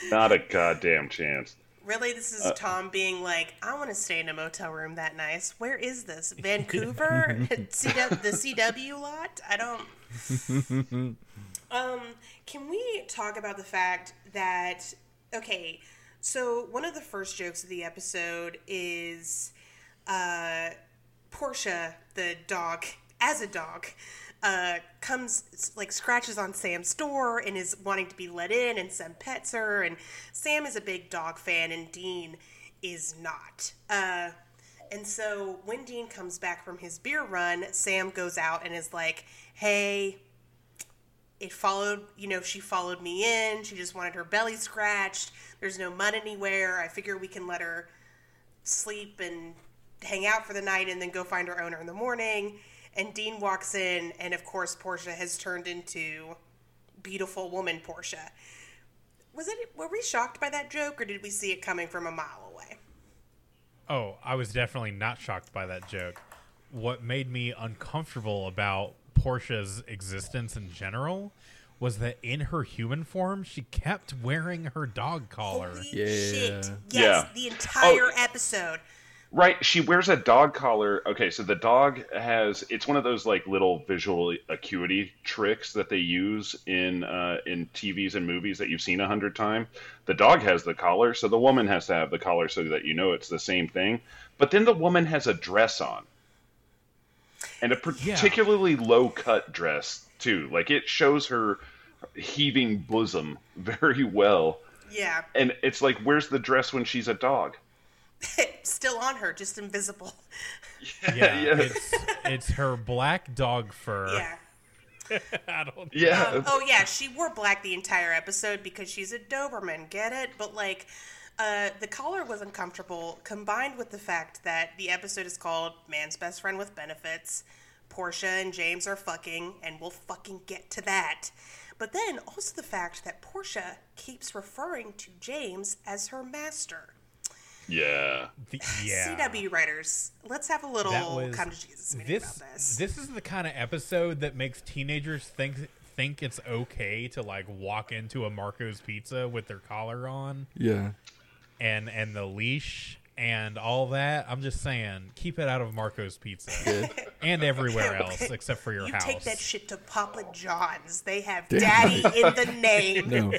not a goddamn chance. really, this is Tom being like, I want to stay in a motel room that nice. Where is this? Vancouver, CW, the CW lot. I don't. um, can we talk about the fact that okay? So one of the first jokes of the episode is uh, Portia, the dog, as a dog, uh, comes like scratches on Sam's door and is wanting to be let in, and Sam pets her, and Sam is a big dog fan, and Dean is not. Uh, and so when Dean comes back from his beer run, Sam goes out and is like, "Hey." It followed, you know, she followed me in. She just wanted her belly scratched. There's no mud anywhere. I figure we can let her sleep and hang out for the night and then go find her owner in the morning. And Dean walks in, and of course, Portia has turned into beautiful woman Portia. Was it? Were we shocked by that joke, or did we see it coming from a mile away? Oh, I was definitely not shocked by that joke. What made me uncomfortable about Portia's existence in general was that in her human form, she kept wearing her dog collar. Holy Yeah. shit! Yes, Yeah. the entire Oh. episode. Right, she wears a dog collar. Okay, so the dog has it's one of those like little visual acuity tricks that they use in uh, in TVs and movies that you've seen a hundred times. The dog has the collar, so the woman has to have the collar so that you know it's the same thing. But then the woman has a dress on, and a particularly low cut dress too. Like it shows her heaving bosom very well. Yeah, And it's like, where's the dress when she's a dog? still on her, just invisible. Yeah, Yeah. it's it's her black dog fur. Yeah. I don't. Yeah. Um, oh yeah, she wore black the entire episode because she's a Doberman. Get it? But like, uh, the collar was uncomfortable, combined with the fact that the episode is called "Man's Best Friend with Benefits." Portia and James are fucking, and we'll fucking get to that. But then also the fact that Portia keeps referring to James as her master. Yeah. The- yeah. CW writers, let's have a little was come to Jesus meeting this. about this. This is the kind of episode that makes teenagers think think it's okay to like walk into a Marco's Pizza with their collar on Yeah. And and the leash and all that. I'm just saying, keep it out of Marco's Pizza and everywhere else except for your you house. take that shit to Papa John's. They have Damn daddy in the name. No,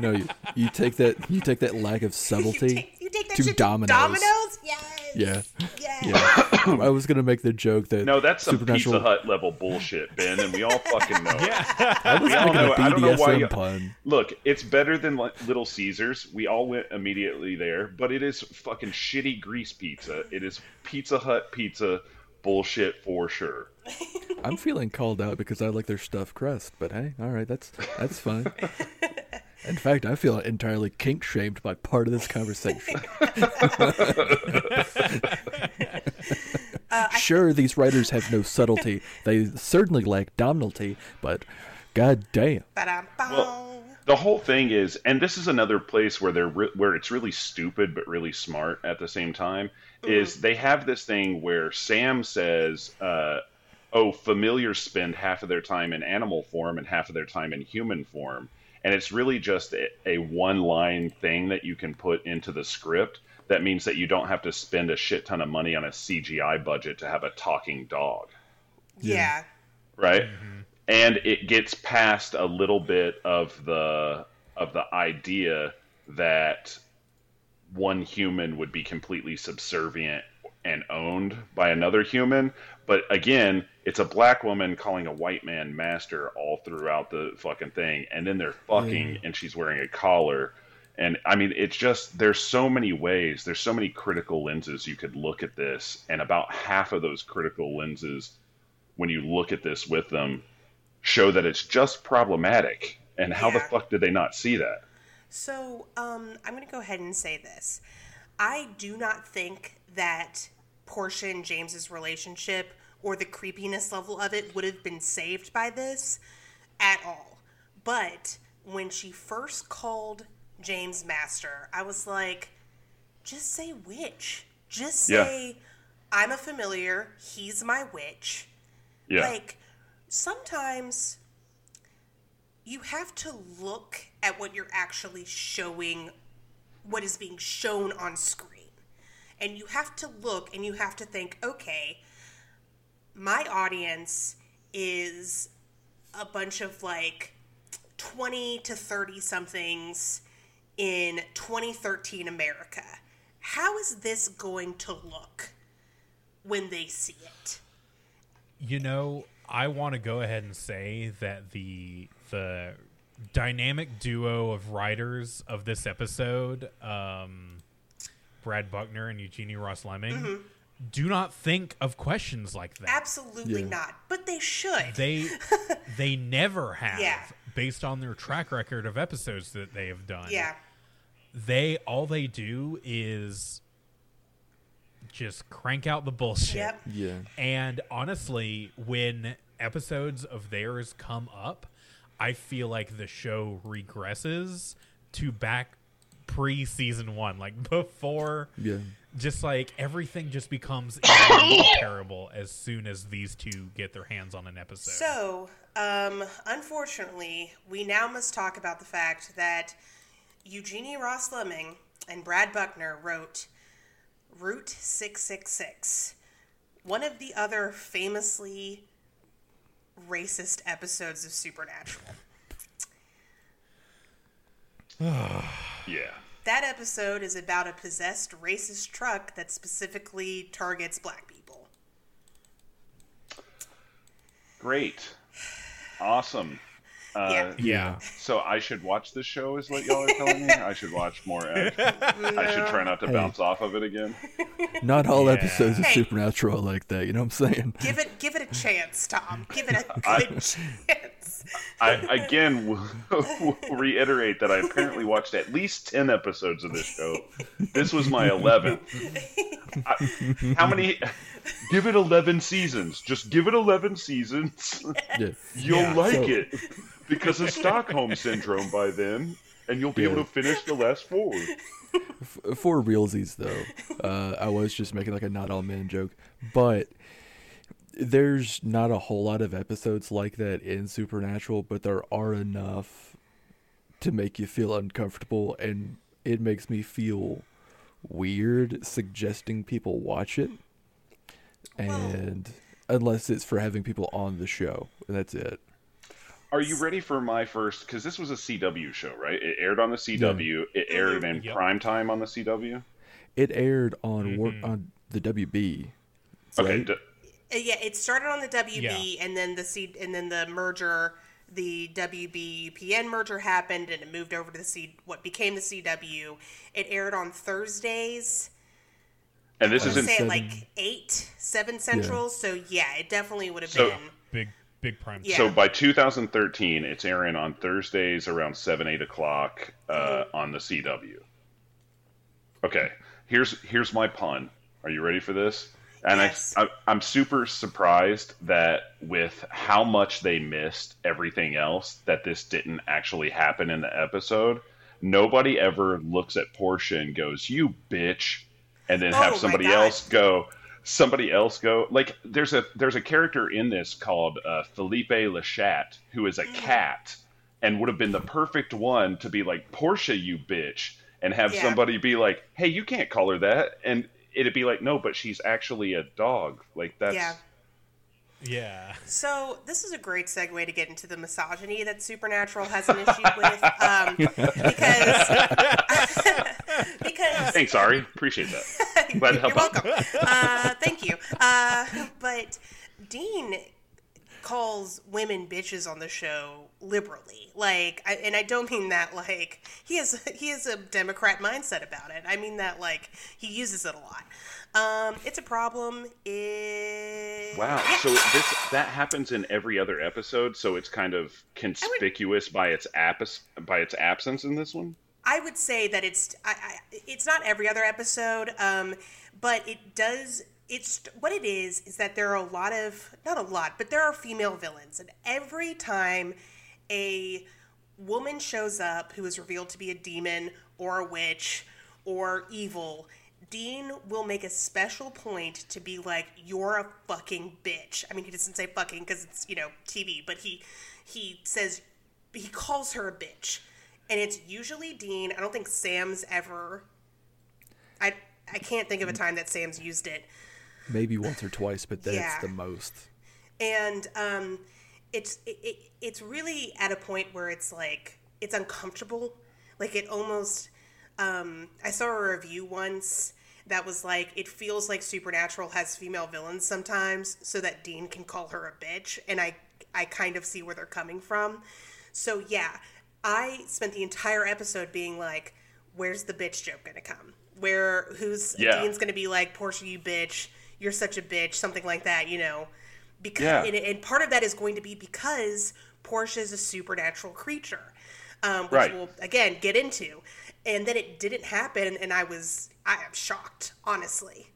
no. You, you take that. You take that lack of You subtlety take, you take that to shit Domino's. to Domino's? Yes. Yeah. Yes. Yeah. I was gonna make the joke that No, that's some Supernatural. Pizza Hut level bullshit, Ben, and we all fucking know. it. yeah. I was We all making a know- I don't know why you- pun. Look, it's better than Little Caesars. We all went immediately there, but it is fucking shitty grease pizza. It is Pizza Hut pizza bullshit for sure. I'm feeling called out because I like their stuffed crust. But hey, all right, that's that's fine. In fact, I feel entirely kink shamed by part of this conversation. sure, these writers have no subtlety. They certainly lack dominality, but god damn. Well, the whole thing is, and this is another place where they're re- where it's really stupid but really smart at the same time. Is they have this thing where Sam says, uh, "Oh, familiars spend half of their time in animal form and half of their time in human form," and it's really just a, a one-line thing that you can put into the script. That means that you don't have to spend a shit ton of money on a CGI budget to have a talking dog yeah. right? Mm-hmm. And it gets past a little bit of the of the idea that one human would be completely subservient and owned by another human. But again, it's a black woman calling a white man master all throughout the fucking thing, and then they're fucking, and she's wearing a collar. And I mean, it's just there's so many ways, there's so many critical lenses you could look at this, and about half of those critical lenses when you look at this with them show that it's just problematic and how the fuck did they not see that So, um, I'm going to go ahead and say this. I do not think that Portia and James's relationship or the creepiness level of it would have been saved by this at all. But when she first called James Master, I was like, just say witch. Just Yeah. say, I'm a familiar, he's my witch. yeah Like, sometimes you have to look at what you're actually showing, what is being shown on screen. And you have to look and you have to think, okay, my audience is a bunch of like 20 to 30 somethings in 2013 America. How is this going to look when they see it? You know, I want to go ahead and say that the the dynamic duo of writers of this episode, um, Brad Buckner and Eugenie Ross Leming, do not think of questions like that. Absolutely Yeah. not. But they should. They they never have, Yeah. based on their track record of episodes that they have done. yeah. they all they do is just crank out the bullshit. Yep. Yeah. And honestly, when episodes of theirs come up, I feel like the show regresses to back pre season one, like before. Yeah. Just like everything just becomes terrible as soon as these two get their hands on an episode. So, um, unfortunately, we now must talk about the fact that Eugenie Ross Leming and Brad Buckner wrote Route 666, one of the other famously racist episodes of Supernatural. Yeah That episode is about a possessed racist truck that specifically targets black people. great awesome uh, Yeah. yeah. so i should watch this show is what y'all are telling me i should watch more action. i should try not to Hey. bounce off of it again Not all Yeah. episodes of Hey. Supernatural are like that. You know what I'm saying? Give it, give it a chance, Tom. Give it a good chance. I again will, will reiterate that I apparently watched at least ten episodes of this show. This was my eleventh. How many? Give it eleven seasons. Just give it eleven seasons. Yeah. You'll Yeah. like So- it because of Stockholm syndrome by then, and you'll be able to finish the last four. F- For realsies, though, uh, I was just making like a not all men joke, but there's not a whole lot of episodes like that in Supernatural, but there are enough to make you feel uncomfortable, and it makes me feel weird suggesting people watch it. And unless it's for having people on the show, and that's it. Are you ready for my first? Because this was a CW show, right? It aired on the CW. It aired in Yep. prime time on the CW. It aired on work mm-hmm. on the WB. Okay. Right. D- Uh, yeah, it started on the WB, Yeah. and then the C, and then the merger, the WB UPN merger happened, and it moved over to the C, what became the CW. It aired on Thursdays. and this is in say seven. like eight, seven central. So yeah, it definitely would have So- been. Big big prime. Yeah. So by 2013, it's airing on Thursdays around seven, eight o'clock uh, Mm-hmm. on the CW. Okay, here's here's my pun. Are you ready for this? And Yes. I, I, I'm super surprised that with how much they missed everything else, that this didn't actually happen in the episode. Nobody ever looks at Portia and goes, "You bitch," and then Oh have somebody else go. Somebody else go like there's a there's a character in this called uh, Felipe Lachat who is a Mm. cat and would have been the perfect one to be like Portia, you bitch, and have Yeah. somebody be like, "Hey, you can't call her that," and it'd be like, "No, but she's actually a dog." Like that's Yeah. Yeah. So this is a great segue to get into the misogyny that Supernatural has an issue with, um, because because Thanks, Ari. Appreciate that. Glad to help You're out. welcome. Uh, thank you. Uh, but Dean calls women bitches on the show liberally. Like, I, and I don't mean that like he has he has a Democrat mindset about it. I mean that like he uses it a lot. Um, it's a problem. It, Wow. So this that happens in every other episode, so it's kind of conspicuous by its abs- by its absence in this one. I would say that it's I, I, it's not every other episode, um, but it does. It's what it is is that there are a lot of not a lot, but there are female villains, and every time a woman shows up who is revealed to be a demon or a witch or evil. Dean will make a special point to be like, "You're a fucking bitch." I mean, he doesn't say "fucking" because it's you know TV, but he he says he calls her a bitch, and it's usually Dean. I don't think Sam's ever. I I can't think of a time that Sam's used it, Maybe once or twice, but that's Yeah. the most. and um, it's it, it, it's really at a point where it's like it's uncomfortable. Like it almost. Um, I saw a review once that was like it feels like Supernatural has female villains sometimes, so that Dean can call her a bitch, and I I kind of see where they're coming from. So yeah, I spent the entire episode being like, "Where's the bitch joke gonna come? Where who's Yeah. Dean's gonna be like, Portia, you bitch, you're such a bitch, something like that, you know?" Because Yeah. and, and part of that is going to be because Portia is a supernatural creature, um, which Right. we'll again get into. And then it didn't happen, and I was I am shocked, honestly.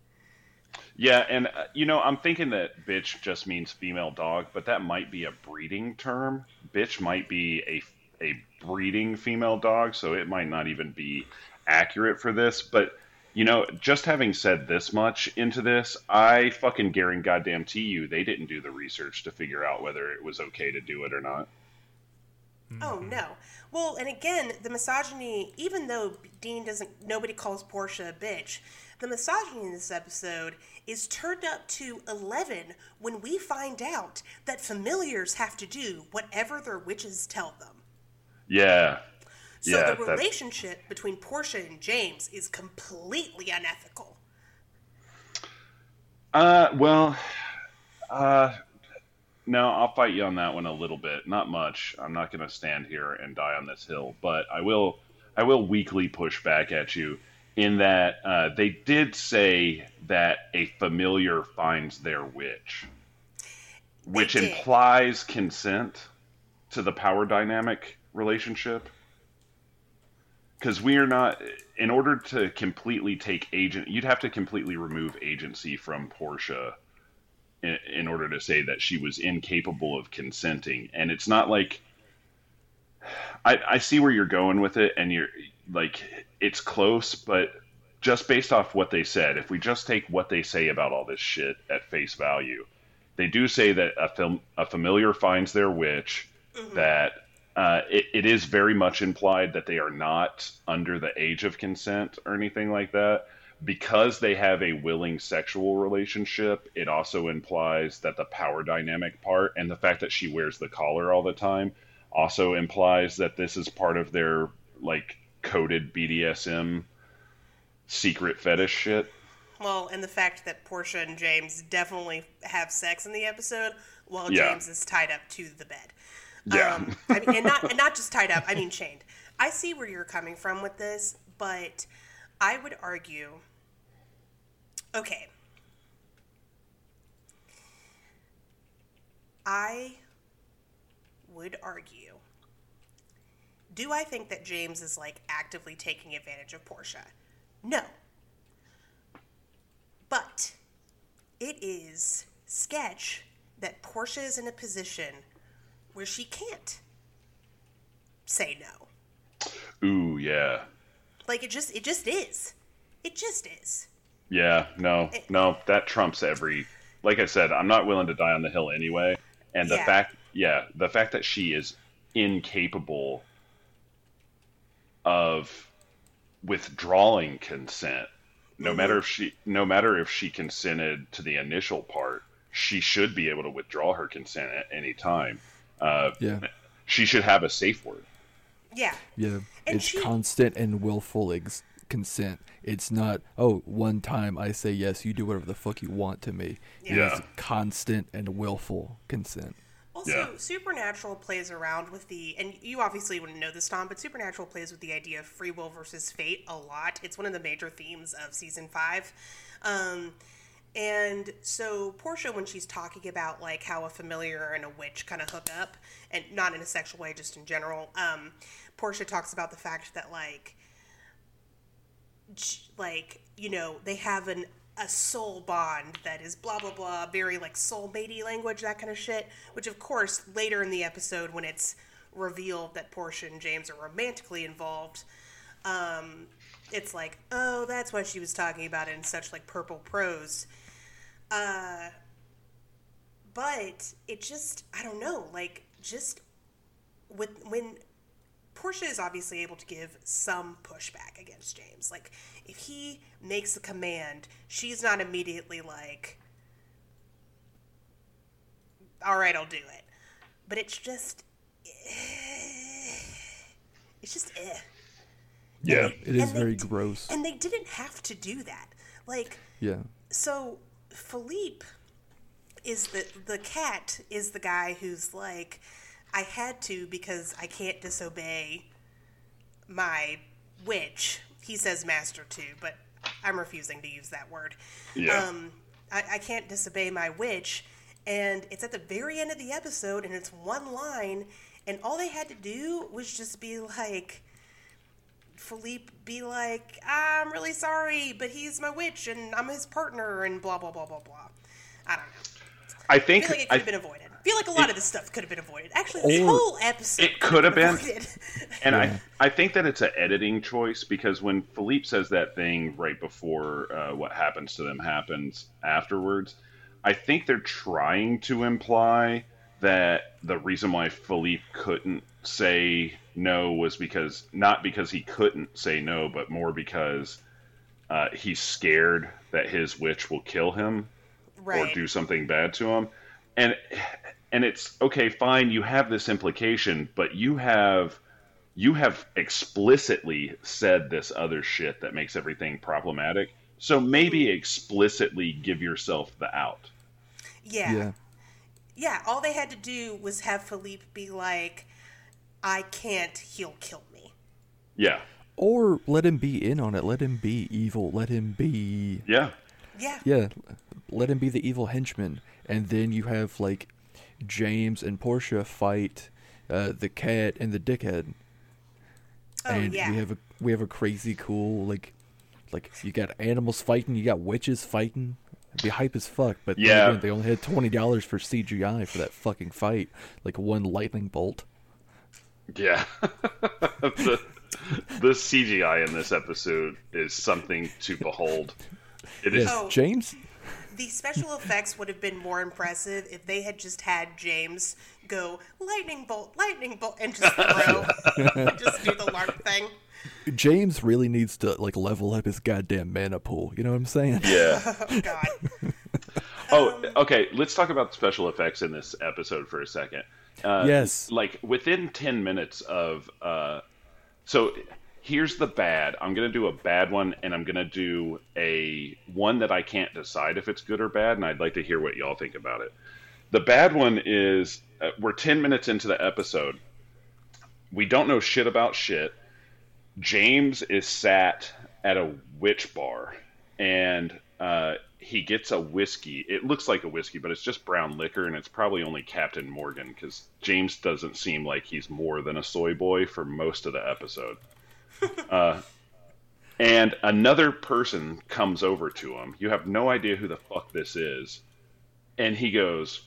Yeah, and uh, you know, I'm thinking that bitch just means female dog, but that might be a breeding term. Bitch might be a a breeding female dog, so it might not even be accurate for this. But you know, just having said this much into this, I fucking guarantee goddamn to you, they didn't do the research to figure out whether it was okay to do it or not. Oh mm-hmm. no. Well, and again, the misogyny. Even though Dean doesn't, nobody calls Portia a bitch. The misogyny in this episode is turned up to eleven when we find out that familiars have to do whatever their witches tell them. Yeah. So yeah, the relationship between Portia and James is completely unethical. Uh, well, uh, no, I'll fight you on that one a little bit. Not much. I'm not going to stand here and die on this hill, but I will. I will weakly push back at you in that uh, they did say that a familiar finds their witch, which implies consent to the power dynamic relationship. Because we are not, in order to completely take agent, you'd have to completely remove agency from Portia in, in order to say that she was incapable of consenting. And it's not like I, I see where you're going with it, and you're like it's close, but just based off what they said, if we just take what they say about all this shit at face value, they do say that a film a familiar finds their witch, mm-hmm. that uh, it, it is very much implied that they are not under the age of consent or anything like that. Because they have a willing sexual relationship, it also implies that the power dynamic part and the fact that she wears the collar all the time also implies that this is part of their like coded BDSM secret fetish shit. Well, and the fact that Portia and James definitely have sex in the episode while Yeah. James is tied up to the bed. Yeah. Um, I mean, and not and not just tied up. I mean chained. I see where you're coming from with this, but I would argue. Okay. I would argue. Do I think that James is like actively taking advantage of Portia? No. But it is sketch that Portia is in a position where she can't say no. Ooh, yeah. Like it just it just is. It just is. Yeah, no, It- no, that trumps every. Like I said, I'm not willing to die on the hill anyway. And the Yeah. fact, yeah, the fact that she is incapable of withdrawing consent, no Mm-hmm. matter if she, no matter if she consented to the initial part, she should be able to withdraw her consent at any time. Uh, Yeah. she should have a safe word. Yeah. Yeah, And it's she- constant and willful ex- consent. It's not oh one time I say yes, you do whatever the fuck you want to me. Yeah. It's constant and willful consent. Also, Yeah. Supernatural plays around with the, and you obviously wouldn't know this, Tom, but Supernatural plays with the idea of free will versus fate a lot. It's one of the major themes of season five. Um, and so Portia, when she's talking about like how a familiar and a witch kind of hook up, and not in a sexual way, just in general, um, Portia talks about the fact that like, like you know, they have an a soul bond that is blah blah blah, very like soulmatey language, that kind of shit. Which of course later in the episode, when it's revealed that Portia and James are romantically involved, um, it's like, oh, that's why she was talking about it in such like purple prose. Uh, but it just, I don't know, like just with when Portia is obviously able to give some pushback against James. Like if he makes a command, she's not immediately like, "All right, I'll do it." But it's just, it's just eh. Yeah. It is they very gross. And they didn't have to do that. Like, Yeah. so Philippe is the the cat is the guy who's like, I had to because I can't disobey my witch. He says master too, but I'm refusing to use that word. Yeah. Um, I, I can't disobey my witch, and it's at the very end of the episode, and it's one line, and all they had to do was just be like. Philippe be like, I'm really sorry, but he's my witch and I'm his partner and blah blah blah blah blah. I don't know. I I think feel like it could have been avoided. I feel like a lot of this stuff could have been avoided. Actually, this whole episode It could have been. avoided. And Yeah. I, I think that it's an editing choice because when Philippe says that thing right before uh, what happens to them happens afterwards, I think they're trying to imply that the reason why Philippe couldn't say no was because not because he couldn't say no, but more because uh, he's scared that his witch will kill him right. or do something bad to him and and it's okay fine you have this implication but you have you have explicitly said this other shit that makes everything problematic so maybe explicitly give yourself the out yeah. yeah. Yeah. all they had to do was have Philippe be like, I can't, he'll kill me. yeah Or let him be in on it. Let him be evil. Let him be yeah Yeah. yeah. Let him be the evil henchman, and then you have like James and Portia fight uh, the cat and the dickhead, Oh, and yeah. we have a we have a crazy cool like like you got animals fighting, you got witches fighting. It'd be hype as fuck, but Yeah. again, they only had twenty dollars for CGI for that fucking fight, like one lightning bolt. Yeah the, the cgi in this episode is something to behold it is Yes, Oh. James. The special effects would have been more impressive if they had just had James go lightning bolt, lightning bolt, and just throw, just do the LARP thing. James really needs to like level up his goddamn mana pool. You know what I'm saying? yeah Oh God. Oh, um, okay. Let's talk about special effects in this episode for a second. Uh, Yes. Like within ten minutes of, uh, so here's the bad. I'm gonna do a bad one, and I'm gonna do a one that I can't decide if it's good or bad, and I'd like to hear what y'all think about it. The bad one is uh, we're ten minutes into the episode. We don't know shit about shit. James is sat at a witch bar, and uh, he gets a whiskey. It looks like a whiskey, but it's just brown liquor, and it's probably only Captain Morgan because James doesn't seem like he's more than a soy boy for most of the episode. uh, and another person comes over to him. You have no idea who the fuck this is, and he goes,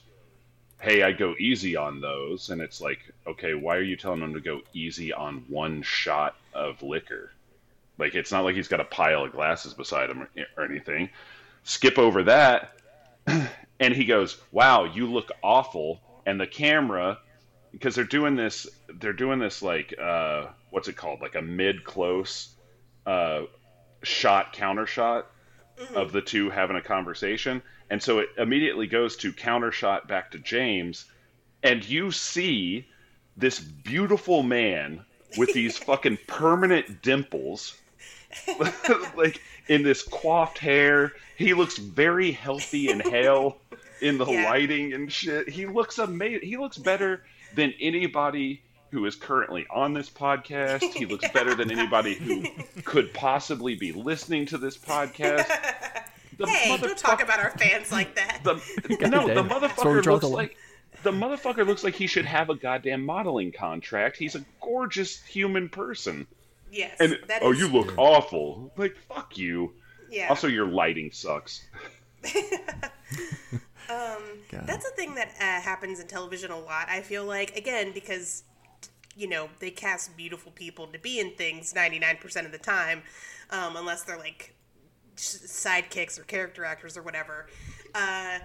"Hey, I go easy on those." And it's like, okay, why are you telling him to go easy on one shot of liquor? Like, it's not like he's got a pile of glasses beside him or, or anything skip over that and he goes wow you look awful. And the camera because they're doing this they're doing this like uh what's it called? Like a mid close uh shot counter shot of the two having a conversation. And so it immediately goes to counter shot back to james. And you see this beautiful man with these fucking permanent dimples. Like in this coiffed hair. He looks very healthy and hale in the Yeah. lighting and shit. He looks amazing. He looks better than anybody who is currently on this podcast. He looks better than anybody who could possibly be listening to this podcast. The Hey, don't talk about our fans like that. the no, the damn. That's where we motherfucker looks the like the motherfucker looks like he should have a goddamn modeling contract. He's a gorgeous human person. Yes. And that oh, is- you look awful. Like fuck you. Yeah. Also, your lighting sucks. Um, That's a thing that uh, happens in television a lot. I feel like again because you know they cast beautiful people to be in things ninety nine percent of the time, um, unless they're like sidekicks or character actors or whatever. Uh,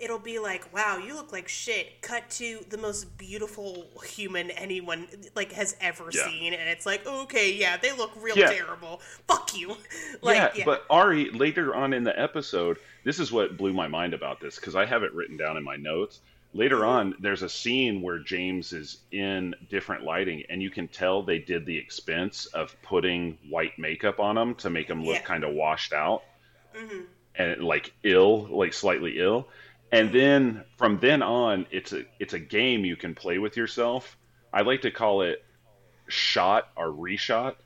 it'll be like, wow, you look like shit. Cut to the most beautiful human anyone like has ever Yeah. seen, and it's like, okay, yeah, they look real Yeah. terrible. Fuck you. like, yeah, yeah, but Ari later on in the episode, this is what blew my mind about this because I have it written down in my notes. Later Mm-hmm. on, there's a scene where James is in different lighting, and you can tell they did the expense of putting white makeup on him to make him look. Mm-hmm. kind of washed out and like ill, like slightly ill. And then from then on, it's a it's a game you can play with yourself. I like to call it shot or reshot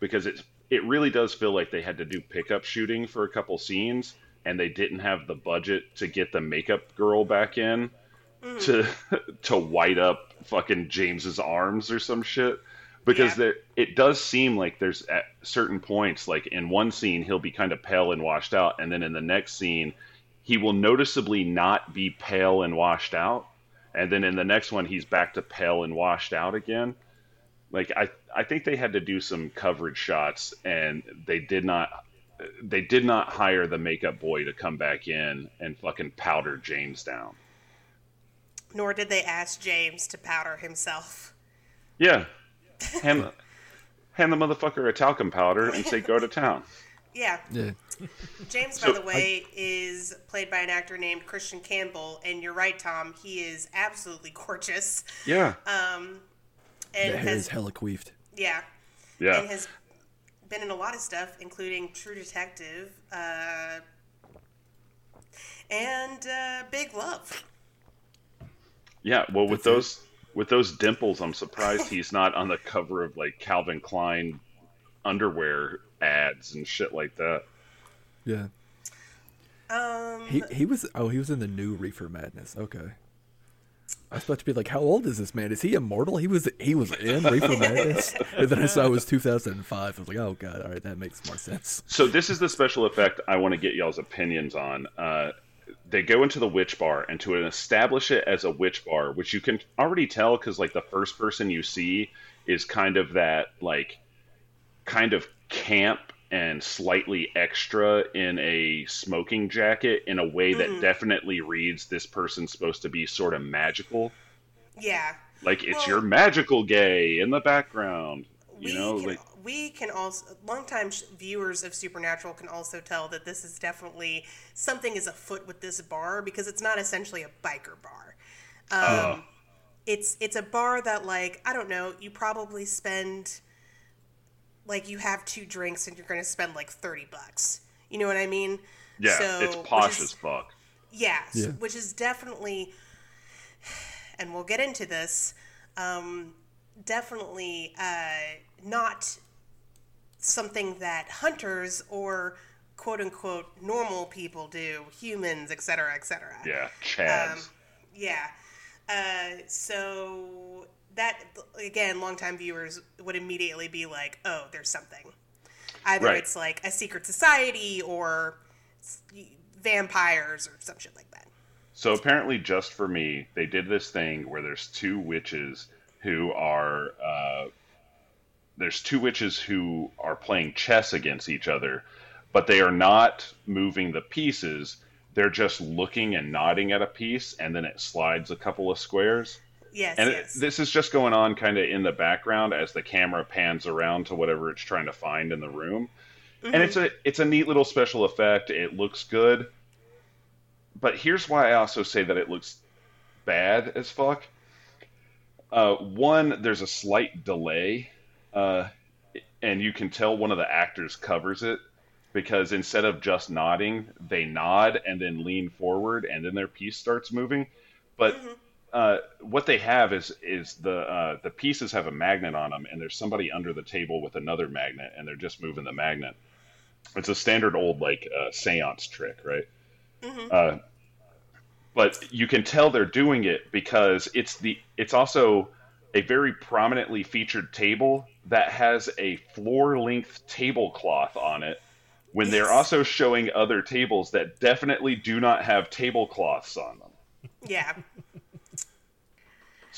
because it's it really does feel like they had to do pickup shooting for a couple scenes and they didn't have the budget to get the makeup girl back in mm. to to white up fucking James's arms or some shit because Yeah. there it does seem like there's at certain points like in one scene he'll be kind of pale and washed out and then in the next scene he will noticeably not be pale and washed out and then in the next one he's back to pale and washed out again like I I think they had to do some coverage shots and they did not they did not hire the makeup boy to come back in and fucking powder James down. nor did they ask James to powder himself. Yeah. Hand hand the motherfucker a talcum powder and say go to town. Yeah, Yeah. James, So, by the way, is played by an actor named Christian Campbell, and you're right, Tom. He is absolutely gorgeous, Yeah. um, and That hair is has hella queefed. yeah, Yeah. and has been in a lot of stuff, including True Detective uh, and uh, Big Love. Yeah, well with those with those dimples, I'm surprised he's not on the cover of like Calvin Klein underwear ads and shit like that. Yeah. Um, He he was oh he was in the new Reefer Madness. Okay. I was about to be like, how old is this man? Is he immortal? He was he was in Reefer Madness, and then I saw it was 2005. I was like, oh god, all right, that makes more sense. So this is the special effect I want to get y'all's opinions on. Uh, they go into the witch bar and to establish it as a witch bar, which you can already tell because like the first person you see is kind of that like kind of camp and slightly extra in a smoking jacket in a way that definitely reads this person's supposed to be sort of magical. yeah, Like it's Well- your magical gay in the background. You know, can like we can also longtime viewers of Supernatural can also tell that this is definitely something is afoot with this bar because it's not essentially a biker bar. Um, It's it's a bar that like I don't know you probably spend like you have two drinks and you're going to spend like thirty bucks. You know what I mean? yeah, So- it's which posh is- as fuck. Yes, Yeah. which is definitely, and we'll get into this, um, definitely uh, not something that hunters or quote unquote normal people do, humans, etc., etc. Yeah, Chads. Um, yeah. Uh, so that again, longtime viewers would immediately be like, "Oh, there's something." Either Right. it's like a secret society or vampires or some shit like that. So apparently, just for me, they did this thing where there's two witches who are uh, there's two witches who are playing chess against each other, but they are not moving the pieces. They're just looking and nodding at a piece, and then it slides a couple of squares. Yes, And it, this is just going on kind of in the background as the camera pans around to whatever it's trying to find in the room. And it's a it's a neat little special effect. It looks good. But here's why I also say that it looks bad as fuck. Uh, one, there's a slight delay, uh, and you can tell one of the actors covers it because instead of just nodding, they nod and then lean forward, and then their piece starts moving. But uh, what they have is is the uh, the pieces have a magnet on them, and there's somebody under the table with another magnet, and they're just moving the magnet. It's a standard old like uh, seance trick, right? Uh, but you can tell they're doing it because it's the it's also a very prominently featured table that has a floor length tablecloth on it. When they're also showing other tables that definitely do not have tablecloths on them. yeah.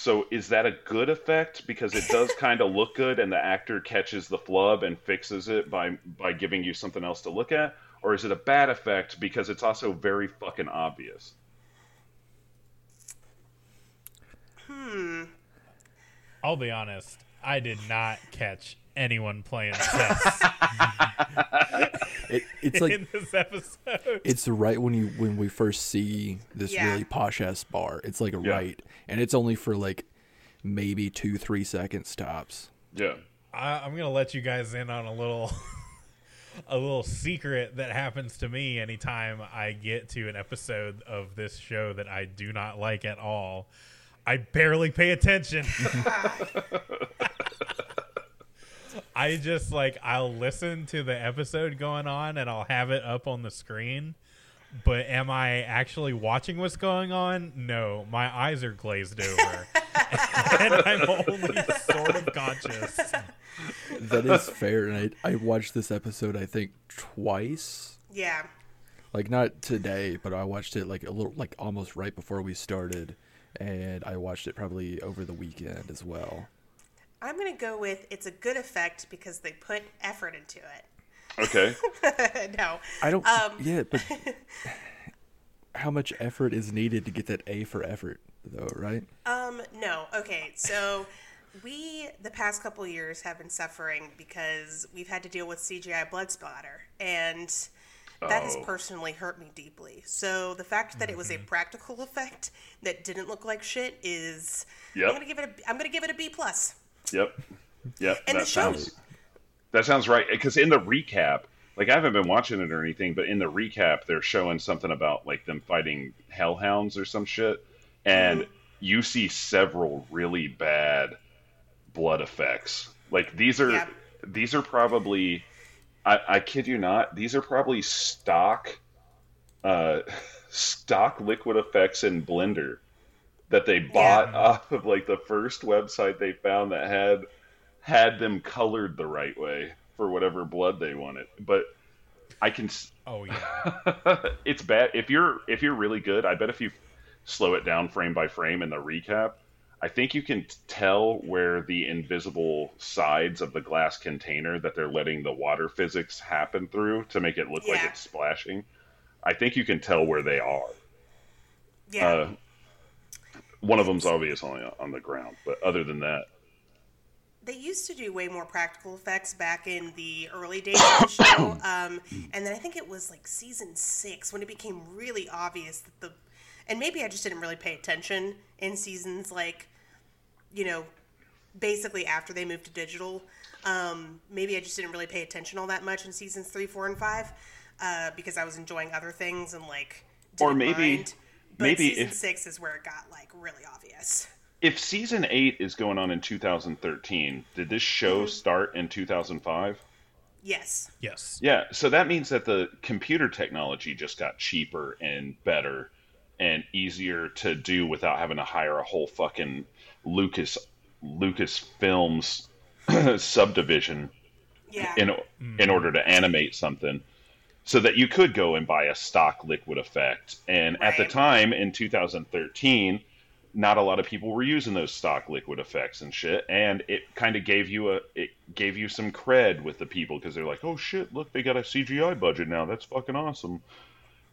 So is that a good effect because it does kind of look good and the actor catches the flub and fixes it by by giving you something else to look at or is it a bad effect because it's also very fucking obvious? Hmm. I'll be honest. I did not catch anyone playing chess It, it's like in this episode. it's right when you when we first see this Yeah. really posh ass bar. It's like a Yeah. right, and it's only for like maybe two three seconds tops. Yeah. I, I'm gonna let you guys in on a little, a little secret that happens to me anytime I get to an episode of this show that I do not like at all. I barely pay attention. I just like I'll listen to the episode going on and I'll have it up on the screen. But am I actually watching what's going on? No, my eyes are glazed over. and I'm only sort of conscious. That is fair, and I I watched this episode I think twice. Yeah. Like not today, but I watched it like a little like almost right before we started, and I watched it probably over the weekend as well. I'm going to go with it's a good effect because they put effort into it. Okay. no. I don't. Um, yeah, but how much effort is needed to get that A for effort, though? Right? Um, no. Okay, so we the past couple years have been suffering because we've had to deal with CGI blood splatter, and that has Oh. personally hurt me deeply. So the fact that it was a practical effect that didn't look like shit is Yep. I'm gonna give it a I'm gonna give it a B plus. Yep. Yep. And that sounds that sounds right. Because in the recap, like I haven't been watching it or anything, but in the recap, they're showing something about like them fighting hellhounds or some shit, and Mm-hmm. you see several really bad blood effects. Like these are Yeah. these are probably, I, I kid you not, these are probably stock, uh, stock liquid effects in Blender that they bought Yeah. off of like the first website they found that had had them colored the right way for whatever blood they wanted. But I can s- Oh yeah. it's bad if you're if you're really good. I bet if you slow it down frame by frame in the recap, I think you can tell where the invisible sides of the glass container that they're letting the water physics happen through to make it look like it's splashing. I think you can tell where they are. Yeah. Uh, one of them's obvious on the ground, but other than that, they used to do way more practical effects back in the early days of the show. Um, and then I think it was like season six when it became really obvious that the, and maybe I just didn't really pay attention in seasons like, you know, basically after they moved to digital. Um, maybe I just didn't really pay attention all that much in seasons three, four, and five uh, because I was enjoying other things and like, Or maybe- mind. But maybe season if- six is where it got like really obvious. if season eight is going on in 2013, did this show Mm-hmm. start in 2005? Yes. Yes. Yeah, so that means that the computer technology just got cheaper and better and easier to do without having to hire a whole fucking Lucas Lucas Films subdivision Yeah. in in order to animate something so that you could go and buy a stock liquid effect. And at the time in 2013 not a lot of people were using those stock liquid effects and shit. And it kind of gave you a it gave you some cred with the people because they're like oh shit look they got a CGI budget now. That's fucking awesome.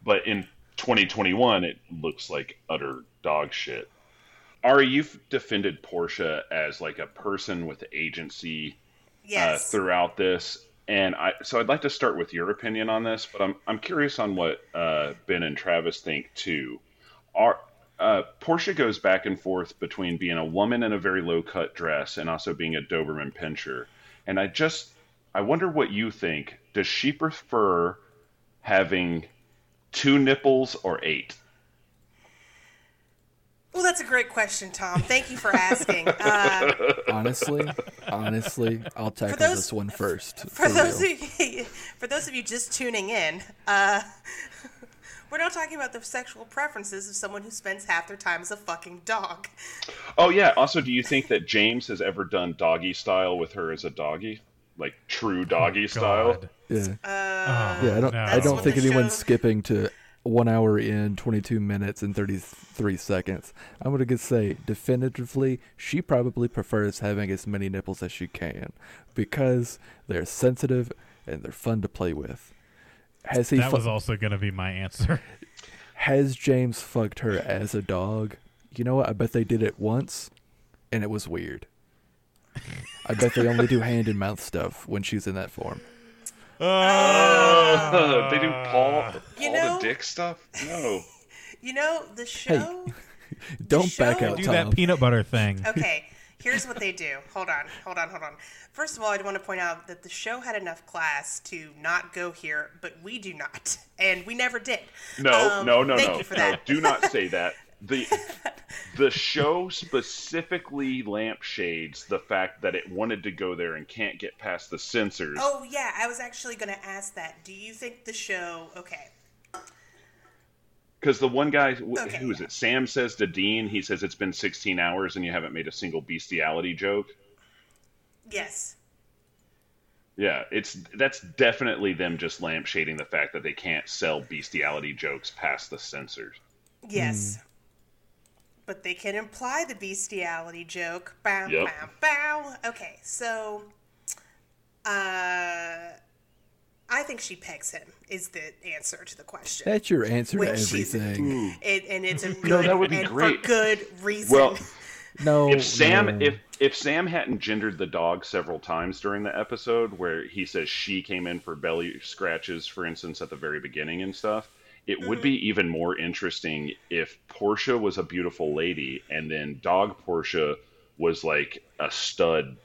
But in 2021 it looks like utter dog shit. Ari, you've defended Portia as like a person with agency yes. uh, throughout this. And I, so I'd like to start with your opinion on this, but I'm, I'm curious on what uh, Ben and Travis think too. Are, uh, Portia goes back and forth between being a woman in a very low cut dress and also being a Doberman pinscher. And I just, I wonder what you think. Does she prefer having two nipples or eight? Well, that's a great question, Tom. Thank you for asking. Uh, Honestly, honestly, I'll tackle those- this one first. for those real. of you, for those of you just tuning in, uh, we're not talking about the sexual preferences of someone who spends half their time as a fucking dog. Oh yeah. Also, do you think that James has ever done doggy style with her as a doggy, like true doggy style? Yeah, Uh, yeah. I don't. no. I don't think anyone's show- skipping to one hour in, twenty-two minutes and thirty-three seconds. I'm gonna say definitively, she probably prefers having as many nipples as she can because they're sensitive and they're fun to play with. Has he? That fu- was also going to be my answer. Has James fucked her as a dog? You know what? I bet they did it once, and it was weird. I bet they only do hand and mouth stuff when she's in that form. They do Paul, Paul know- the Dick stuff. No. You know the show. Don't back show- out, Do Tom. that peanut butter thing. Okay, here's what they do. Hold on, hold on, hold on. First of all, I'd want to point out that the show had enough class to not go here, but we do not, and we never did. No, Um, no, no, thank no, you for no. that. Do not say that. The the show specifically lampshades the fact that it wanted to go there and can't get past the censors. Oh yeah, I was actually going to ask that. Do you think the show? Okay, Because the one guy, Okay. who is it? Sam says to Dean, he says it's been 16 hours and you haven't made a single bestiality joke. yes, Yeah, it's that's definitely them just lampshading the fact that they can't sell bestiality jokes past the censors. yes. Hmm. But they can imply the bestiality joke. Bow, Yep. bow, bow. Okay, so, uh, I think she pegs him. Is the answer to the question? That's your answer to When she's- everything. It, and it's a good that would be and great. for good reason. Well, No, if Sam no. if if Sam hadn't gendered the dog several times during the episode where he says she came in for belly scratches for instance at the very beginning and stuff it would be even more interesting if Portia was a beautiful lady and then dog Portia was like a stud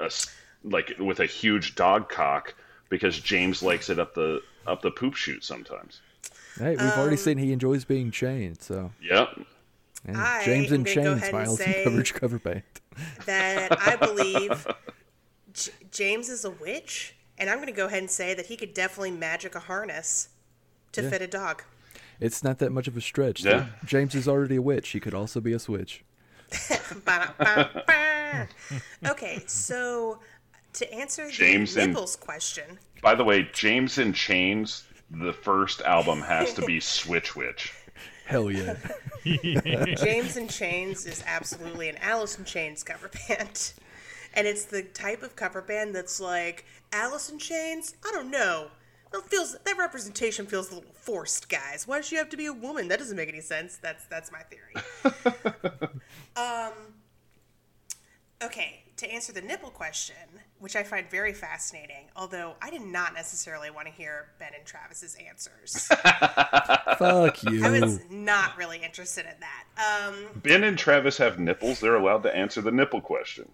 a s like with a huge dog cock because James likes it up the up the poop chute sometimes hey, we've Um, already seen he enjoys being chained. So yep yeah. I James am and gonna Chains ahead by and Coverage cover band. that I believe J- James is a witch, and I'm going to go ahead and say that he could definitely magic a harness to Yeah. fit a dog. It's not that much of a stretch. Yeah. James is already a witch. He could also be a switch. Okay, so to answer James the and- nipples question, By the way, James and Chains, the first album has to be Switch Witch. Hell yeah. James and Chains is absolutely an Alice in Chains cover band. And it's the type of cover band that's like, Alice in Chains? I don't know. That feels that representation feels a little forced, guys. Why does she have to be a woman? That doesn't make any sense. That's that's my theory. um Okay, to answer the nipple question, which I find very fascinating, although I did not necessarily want to hear Ben and Travis's answers. Fuck you. I was not really interested in that. Um Ben and Travis have nipples. They're allowed to answer the nipple question.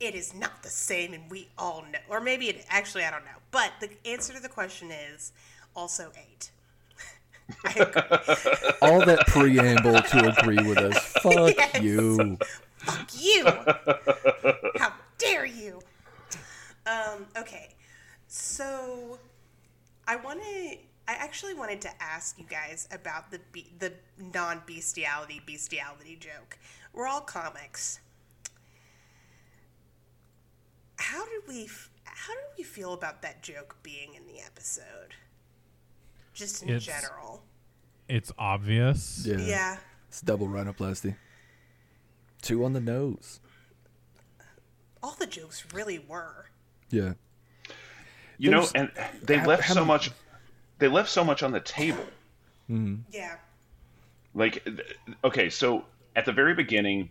It is not the same, and we all know. Or maybe it actually, I don't know. But the answer to the question is also eight. I agree. All that preamble to agree with us. Fuck Yes. you. Fuck you! How dare you? Um, okay. So I want to I actually wanted to ask you guys about the be- the non-bestiality bestiality joke. We're all comics. How did we how did we feel about that joke being in the episode? Just in It's- general. It's obvious. Yeah. Yeah. It's double rhinoplasty. Two on the nose. All the jokes really were. Yeah. You know, and they how- left how so many- much. They left so much on the table. Yeah. Like, okay, so at the very beginning,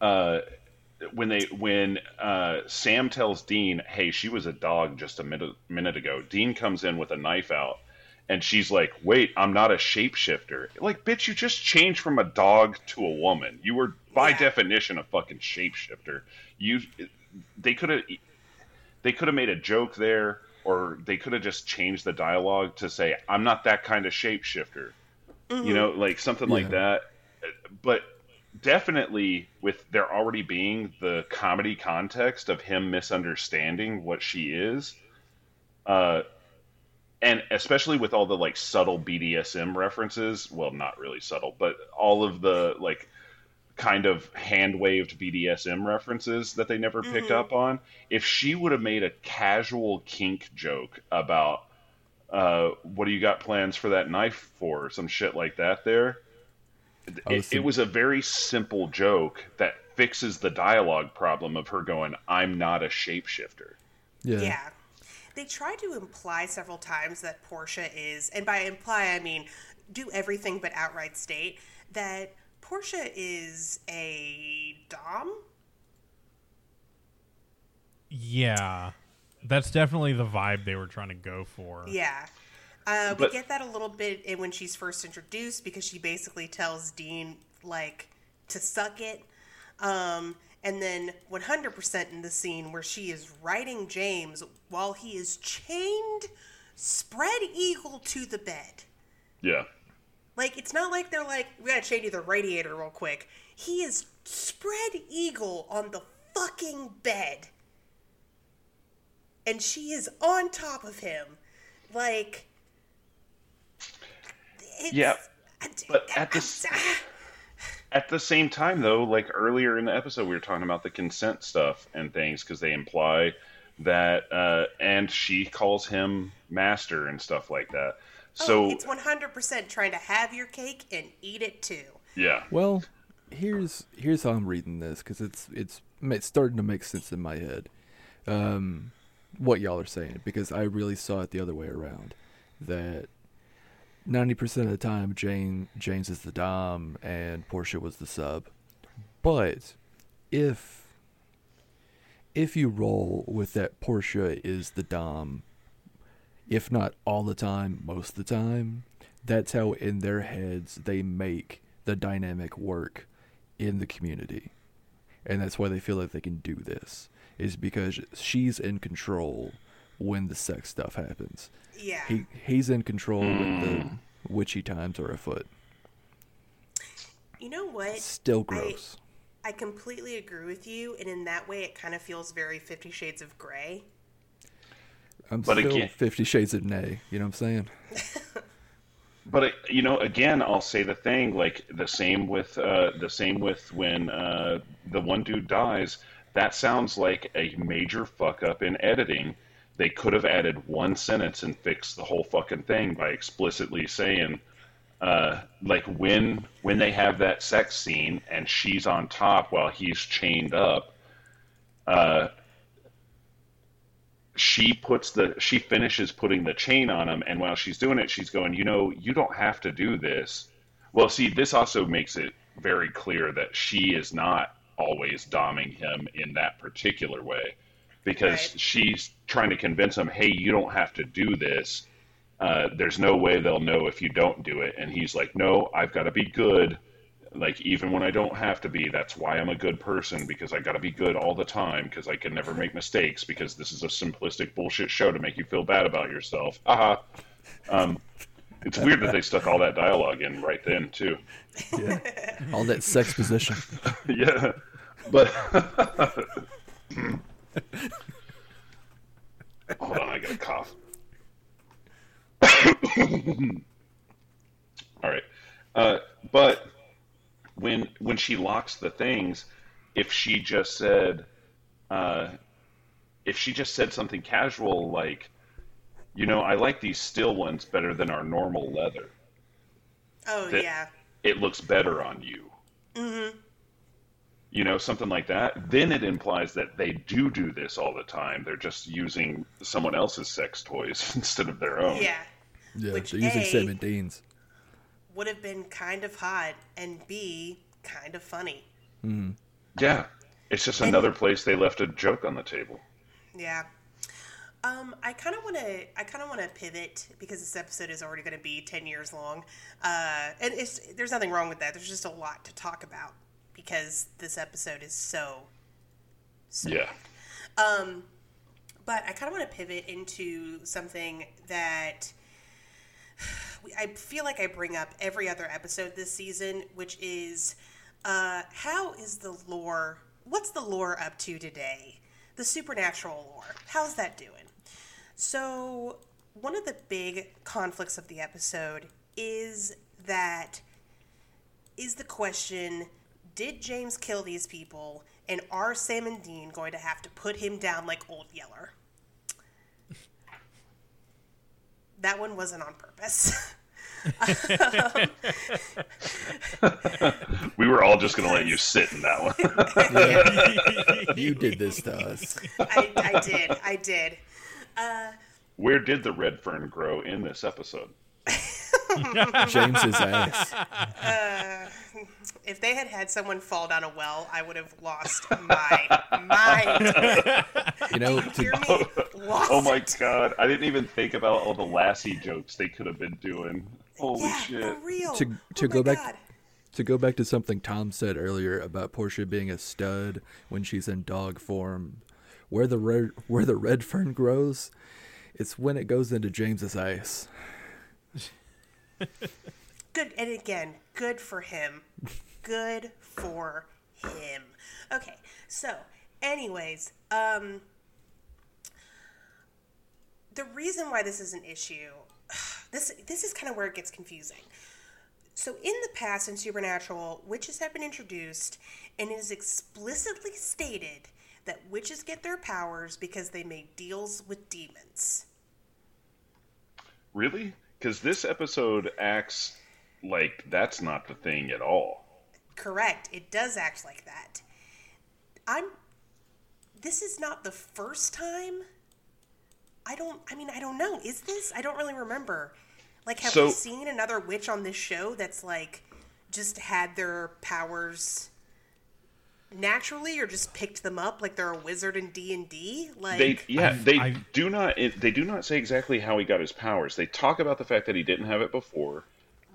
uh, when they when uh, Sam tells Dean, "Hey, she was a dog just a minute minute ago," Dean comes in with a knife out, and she's like, "Wait, I'm not a shapeshifter." Like, bitch, you just changed from a dog to a woman. You were by Yeah. definition a fucking shapeshifter. You, they could have they could have made a joke there, or they could have just changed the dialogue to say, "I'm not that kind of shapeshifter." You know, like something like that. But definitely, with there already being the comedy context of him misunderstanding what she is, uh, and especially with all the like subtle BDSM references. Well, not really subtle, but all of the like kind of hand waved BDSM references that they never picked up on. If she would have made a casual kink joke about uh, what do you got plans for that knife for, or some shit like that, there, I it, it was a very simple joke that fixes the dialogue problem of her going, "I'm not a shapeshifter." Yeah. Yeah. They try to imply several times that Portia is, and by imply I mean do everything but outright state, that Portia is a Dom? Yeah. That's definitely the vibe they were trying to go for. Yeah. Uh, we get that a little bit in when she's first introduced because she basically tells Dean, like, to suck it. Um, and then 100% in the scene where she is riding James while he is chained, spread eagle to the bed. Yeah, Like, it's not like they're like, we gotta chain you the radiator real quick. He is spread eagle on the fucking bed. And she is on top of him. Like, it's, Yeah, but at the At the same time, though, like earlier in the episode, we were talking about the consent stuff and things because they imply that, uh, and she calls him master and stuff like that. So oh, it's 100% trying to have your cake and eat it too. yeah, Well, here's here's how I'm reading this because it's it's it's starting to make sense in my head. Um, what y'all are saying because I really saw it the other way around. That ninety percent of the time, Jane James is the dom and Portia was the sub. But if if you roll with that Portia is the dom, if not all the time, most of the time, that's how in their heads they make the dynamic work in the community. And that's why they feel like they can do this. Is because she's in control when the sex stuff happens. Yeah. He he's in control when the witchy times are afoot. you know what? Still gross. I completely agree with you, and in that way, it kind of feels very Fifty Shades of Grey. I'm But still again- Fifty Shades of Nay. You know what I'm saying? but uh, you know, again, I'll say the thing like the same with uh, the same with when uh, the one dude dies. That sounds like a major fuck up in editing. They could have added one sentence and fixed the whole fucking thing by explicitly saying, uh, like when when they have that sex scene and she's on top while he's chained up, uh, she puts the she finishes putting the chain on him, and while she's doing it, she's going, you know, you don't have to do this. Well, see, this also makes it very clear that she is not always doming him in that particular way, because Right. she's trying to convince him, hey, you don't have to do this. Uh, there's no way they'll know if you don't do it, and he's like, no, I've got to be good. Like even when I don't have to be, that's why I'm a good person because I got to be good all the time because I can never make mistakes because this is a simplistic bullshit show to make you feel bad about yourself. Haha. Um, it's weird that they stuck all that dialogue in right then too. Yeah. All that sex position. yeah, but Hold on, I got a cough. All right, uh, but when when she locks the things, if she just said, uh, if she just said something casual like, you know, I like these still ones better than our normal leather. Oh That- yeah. It looks better on you. Mm-hmm. You know, something like that. Then it implies that they do do this all the time. They're just using someone else's sex toys instead of their own. Yeah. Yeah, Which, they're using A- Seventeens. Would have been kind of hot and B kind of funny. Yeah. It's just another place they left a joke on the table. Yeah. Um, I kind of want to. I kind of want to pivot because this episode is already going to be ten years long, uh, and it's there's nothing wrong with that. There's just a lot to talk about because this episode is so. so Yeah. Um, but I kind of want to pivot into something that I feel like I bring up every other episode this season, which is uh, how is the lore? What's the lore up to today? The supernatural lore. How's that doing? So, one of the big conflicts of the episode is that is the question did James kill these people and are Sam and Dean going to have to put him down like Old Yeller? that one wasn't on purpose. We were all just going to let you sit in that one. You did this to us. I, I did. I did. Uh, Where did the red fern grow in this episode? James's ass. Uh, If they had had someone fall down a well, I would have lost my mind. You know, You hear to, me? Oh lost Oh my it. god, I didn't even think about all the Lassie jokes they could have been doing. Holy Yeah, shit. for real. To- oh to oh go back- God. to go back to something Tom said earlier about Portia being a stud when she's in dog form, where the red where the red fern grows, it's when it goes into James's eyes. Good, and again, good for him. Good for him. Okay, so, anyways, um, the reason why this is an issue, this this is kind of where it gets confusing. So, in the past in Supernatural, witches have been introduced, and it is explicitly stated that witches get their powers because they made deals with demons. Really? Because this episode acts like that's not the thing at all. Correct. It does act like that. I'm. This is not the first time. I don't. I mean, I don't know. Is this? I don't really remember. Like, have So- we seen another witch on this show that's like just had their powers naturally, or just picked them up like they're a wizard in D and D? Like, They yeah, I've- they I've- do not they do not say exactly how he got his powers. They talk about the fact that he didn't have it before.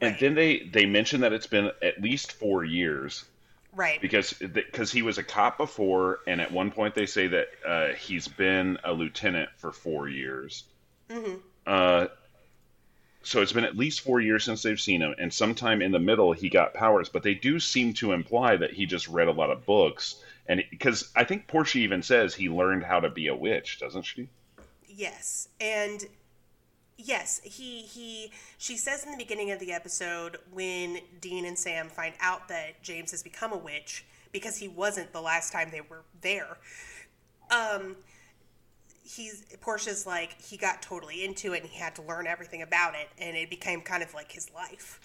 And Right. then they they mention that it's been at least 4 years right? because because he was a cop before and at one point they say that uh, he's been a lieutenant for 4 years. Uh so it's been at least four years since they've seen him, and sometime in the middle he got powers. But they do seem to imply that he just read a lot of books, and because I think Portia even says he learned how to be a witch, doesn't she? Yes, and yes, he he she says in the beginning of the episode when Dean and Sam find out that James has become a witch because he wasn't the last time they were there. Um he's Portia's like he got totally into it and he had to learn everything about it and it became kind of like his life.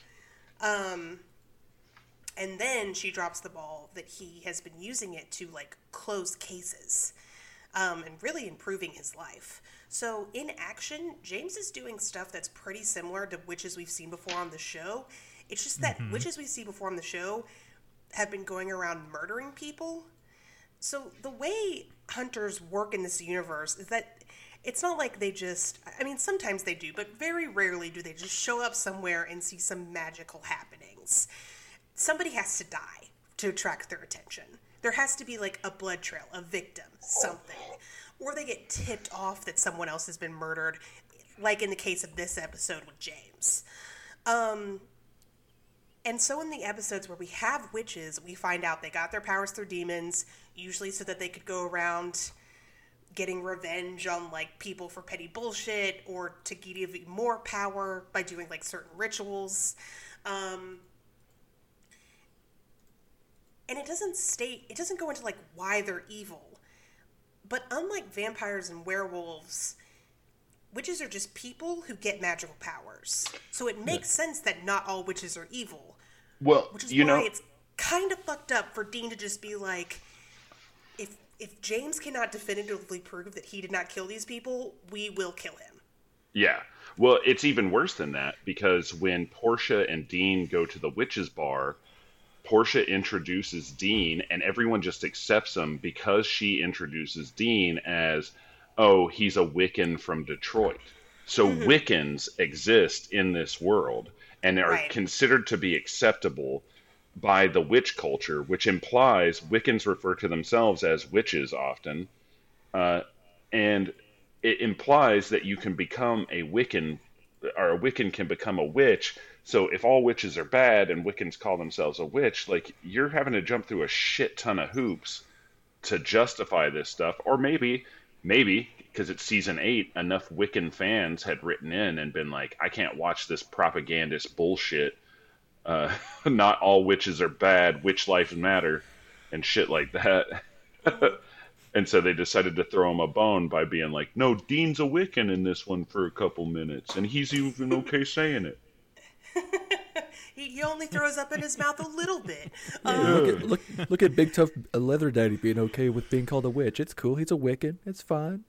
Um and then she drops the ball that he has been using it to like close cases um, and really improving his life. So, in action, James is doing stuff that's pretty similar to witches we've seen before on the show. It's just that mm-hmm. witches we see before on the show have been going around murdering people. So, the way hunters work in this universe is that it's not like they just, I mean, sometimes they do, but very rarely do they just show up somewhere and see some magical happenings. Somebody has to die to attract their attention. There has to be like a blood trail, a victim, something. Or they get tipped off that someone else has been murdered, like in the case of this episode with James. Um, and so in the episodes where we have witches, we find out they got their powers through demons, usually so that they could go around getting revenge on like people for petty bullshit or to give more power by doing like certain rituals. Um, and it doesn't state it doesn't go into like why they're evil. But unlike vampires and werewolves, witches are just people who get magical powers. So it makes sense that not all witches are evil. Well, Which is you why know, it's kind of fucked up for Dean to just be like, if if James cannot definitively prove that he did not kill these people, we will kill him. Yeah. Well, it's even worse than that because when Portia and Dean go to the witches bar, Portia introduces Dean and everyone just accepts him because she introduces Dean as, oh, he's a Wiccan from Detroit. So Wiccans exist in this world and are Right. considered to be acceptable by the witch culture, which implies Wiccans refer to themselves as witches often. Uh, and it implies that you can become a Wiccan, or a Wiccan can become a witch. So if all witches are bad and Wiccans call themselves a witch, like you're having to jump through a shit ton of hoops to justify this stuff. Or maybe, maybe because it's season eight, enough Wiccan fans had written in and been like, I can't watch this propagandist bullshit. Uh, not all witches are bad. Witch lives matter, and shit like that. And so they decided to throw him a bone by being like, "No, Dean's a Wiccan in this one for a couple minutes, and he's even okay saying it." He, he only throws up in his mouth a little bit. Um, Look at look look at Big Tough uh, Leather Daddy being okay with being called a witch. It's cool. He's a Wiccan. It's fine.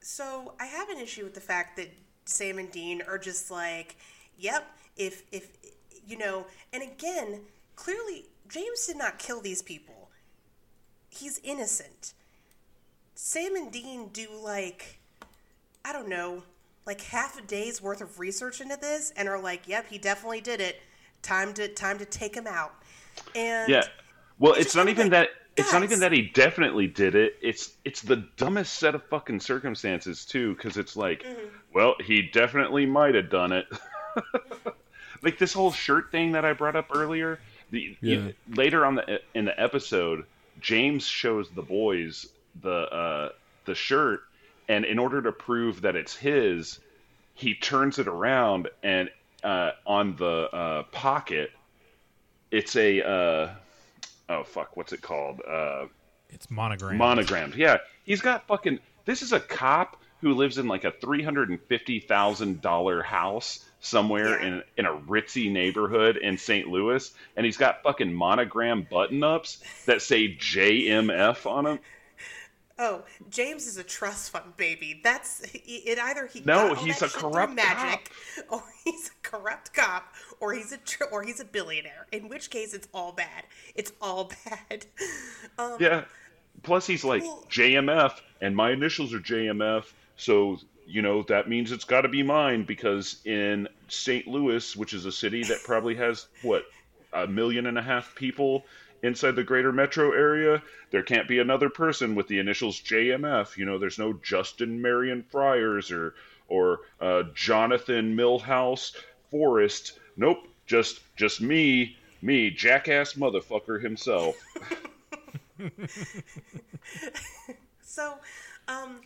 So I have an issue with the fact that Sam and Dean are just like, yep, if if you know, and again, clearly James did not kill these people. He's innocent. Sam and Dean do like I don't know, like half a day's worth of research into this and are like, yep, he definitely did it. Time to time to take him out. And Yeah. Well, It's it's not even like, that. It's not even that he definitely did it. It's it's the dumbest set of fucking circumstances too, because it's like, Mm-hmm. well, he definitely might have done it. like this whole shirt thing that I brought up earlier. The you- later on the in the episode, James shows the boys the uh, the shirt, and in order to prove that it's his, he turns it around and uh, on the uh, pocket, it's a uh, oh fuck, what's it called? Uh, It's monogram. monogrammed. Yeah, he's got fucking. This is a cop who lives in like a three hundred and fifty thousand dollar house somewhere Yeah. in in a ritzy neighborhood in St. Louis, and he's got fucking monogram button ups that say JMF on them. Oh, James is a trust fund baby. That's it. Either he No, he's a corrupt magic, or he's a corrupt cop, or he's a tr- or he's a billionaire. In which case, it's all bad. It's all bad. Um, Yeah. Plus, he's like Well- JMF, and my initials are JMF, so you know that means it's got to be mine because in St. Louis, which is a city that probably has what a million and a half people inside the greater metro area, there can't be another person with the initials JMF. You know, there's no Justin Marion Friars or or uh, Jonathan Millhouse Forrest. Nope, just just me, me, jackass motherfucker himself. So, um,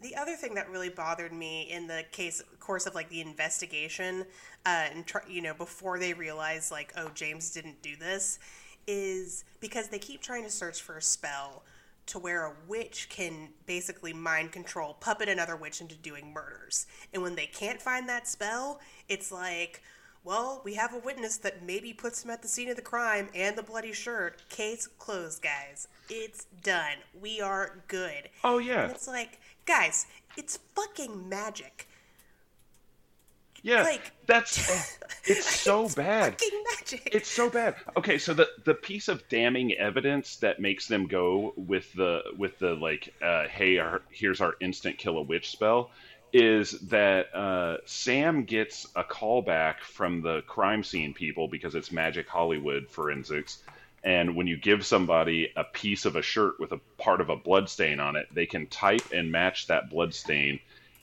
the other thing that really bothered me in the case course of like the investigation, uh, and tr- you know before they realized like oh James didn't do this, is because they keep trying to search for a spell to where a witch can basically mind control, puppet another witch into doing murders, and when they can't find that spell, it's like. Well, we have a witness that maybe puts him at the scene of the crime and the bloody shirt. Case closed, guys. It's done. We are good. Oh yeah. And it's like, guys, it's fucking magic. Yeah, Like- that's it's so bad. Magic. It's so bad. Okay, so the the piece of damning evidence that makes them go with the with the like, uh, hey, our, here's our instant kill a witch spell, is that uh, Sam gets a call back from the crime scene people because it's Magic Hollywood forensics. And when you give somebody a piece of a shirt with a part of a blood stain on it, they can type and match that blood stain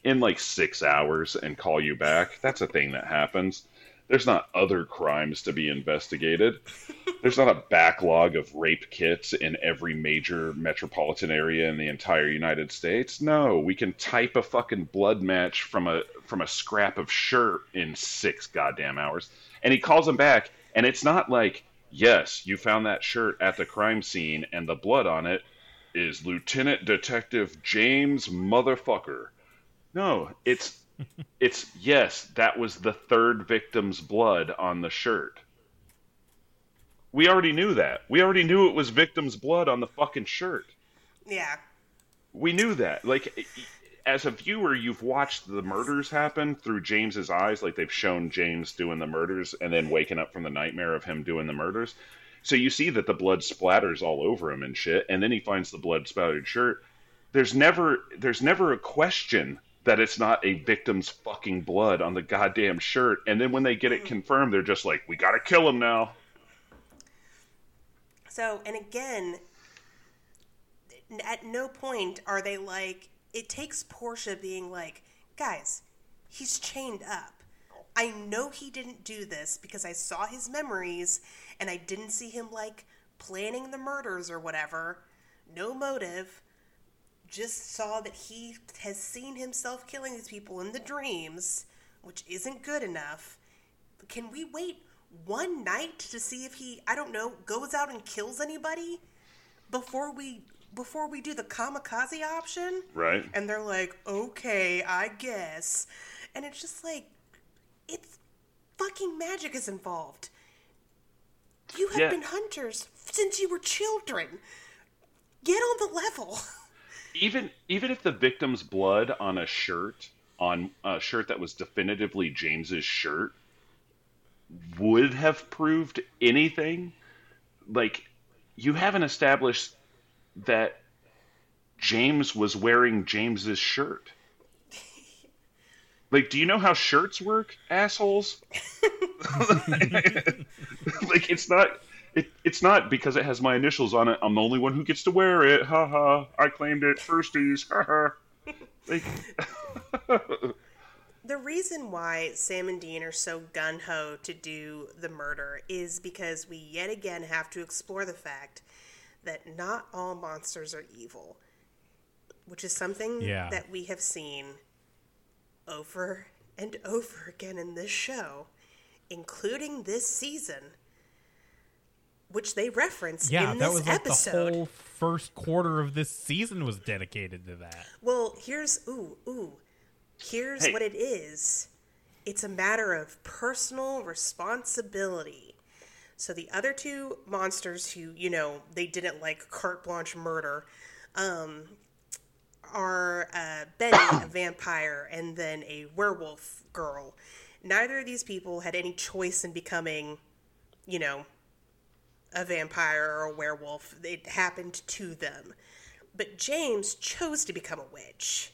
in like six hours and call you back. That's a thing that happens. There's not other crimes to be investigated. there's not a backlog of rape kits in every major metropolitan area in the entire United States. No, we can type a fucking blood match from a from a scrap of shirt in six goddamn hours. And he calls him back, and it's not like, yes, you found that shirt at the crime scene, and the blood on it is Lieutenant Detective James Motherfucker. No, it's it's yes, that was the third victim's blood on the shirt. We already knew that. We already knew it was victim's blood on the fucking shirt. Yeah. We knew that. Like as a viewer, you've watched the murders happen through James's eyes, like they've shown James doing the murders and then waking up from the nightmare of him doing the murders. So you see that the blood splatters all over him and shit, and then he finds the blood splattered shirt. There's never there's never a question that it's not a victim's fucking blood on the goddamn shirt. And then when they get it mm. confirmed, they're just like, "We gotta kill him now." So, and again, at no point are they like, it takes Portia being like, guys, he's chained up. I know he didn't do this because I saw his memories and I didn't see him like planning the murders or whatever. No motive. Just saw that he has seen himself killing these people in the dreams, which isn't good enough. Can we wait one night to see if he, I don't know, goes out and kills anybody before we before we do the kamikaze option? Right. And they're like, "Okay, I guess." And it's just like it's fucking magic is involved. You have Yeah. been hunters since you were children. Get on the level. even even if the victim's blood on a shirt on a shirt that was definitively James's shirt would have proved anything like you haven't established that James was wearing James's shirt. Like do you know how shirts work assholes? Like it's not it, it's not because it has my initials on it. I'm the only one who gets to wear it. Ha ha! I claimed it firsties. Ha ha! Like, The reason why Sam and Dean are so gun ho to do the murder is because we yet again have to explore the fact that not all monsters are evil, which is something Yeah. that we have seen over and over again in this show, including this season, which they reference Yeah, in that this was like episode. the whole first quarter of this season was dedicated to that. Well, here's ooh ooh. Here's Hey. what it is. It's a matter of personal responsibility. So the other two monsters who, you know, they didn't like carte blanche murder, um, are uh, Benny, a vampire, and then a werewolf girl. Neither of these people had any choice in becoming, you know, a vampire or a werewolf. It happened to them. But James chose to become a witch.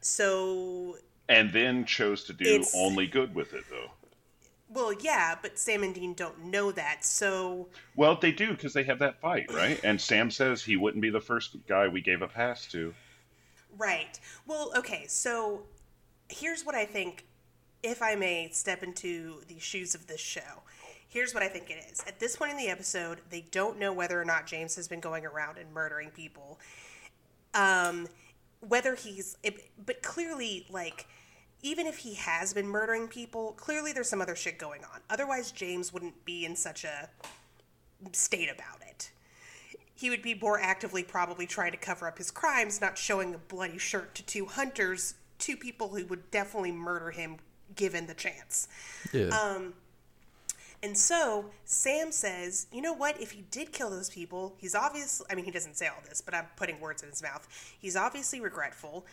So, and then chose to do only good with it, though. well, yeah, but Sam and Dean don't know that. So, Well, they do because they have that fight, right? And Sam says he wouldn't be the first guy we gave a pass to. right. Well, okay, so here's what I think, if I may step into the shoes of this show. Here's what I think it is. At this point in the episode, they don't know whether or not James has been going around and murdering people. um, whether he's, it, but clearly, like, even if he has been murdering people, clearly there's some other shit going on. Otherwise, James wouldn't be in such a state about it. He would be more actively probably trying to cover up his crimes, not showing a bloody shirt to two hunters, two people who would definitely murder him given the chance. Yeah. Um, And so Sam says, you know what? If he did kill those people, he's obviously, I mean, he doesn't say all this, but I'm putting words in his mouth. He's obviously regretful.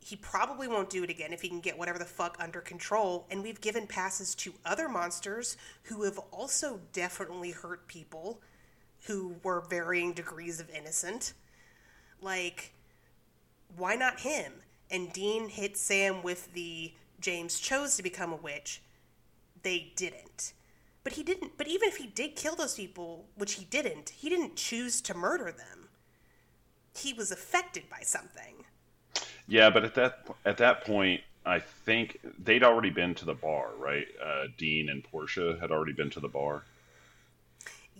He probably won't do it again if he can get whatever the fuck under control. And we've given passes to other monsters who have also definitely hurt people who were varying degrees of innocent. Like, why not him? And Dean hit Sam with the James chose to become a witch. They didn't. But he didn't. But even if he did kill those people, which he didn't, he didn't choose to murder them. He was affected by something. Yeah, but at that at that point, I think they'd already been to the bar, right? Uh, Dean and Portia had already been to the bar.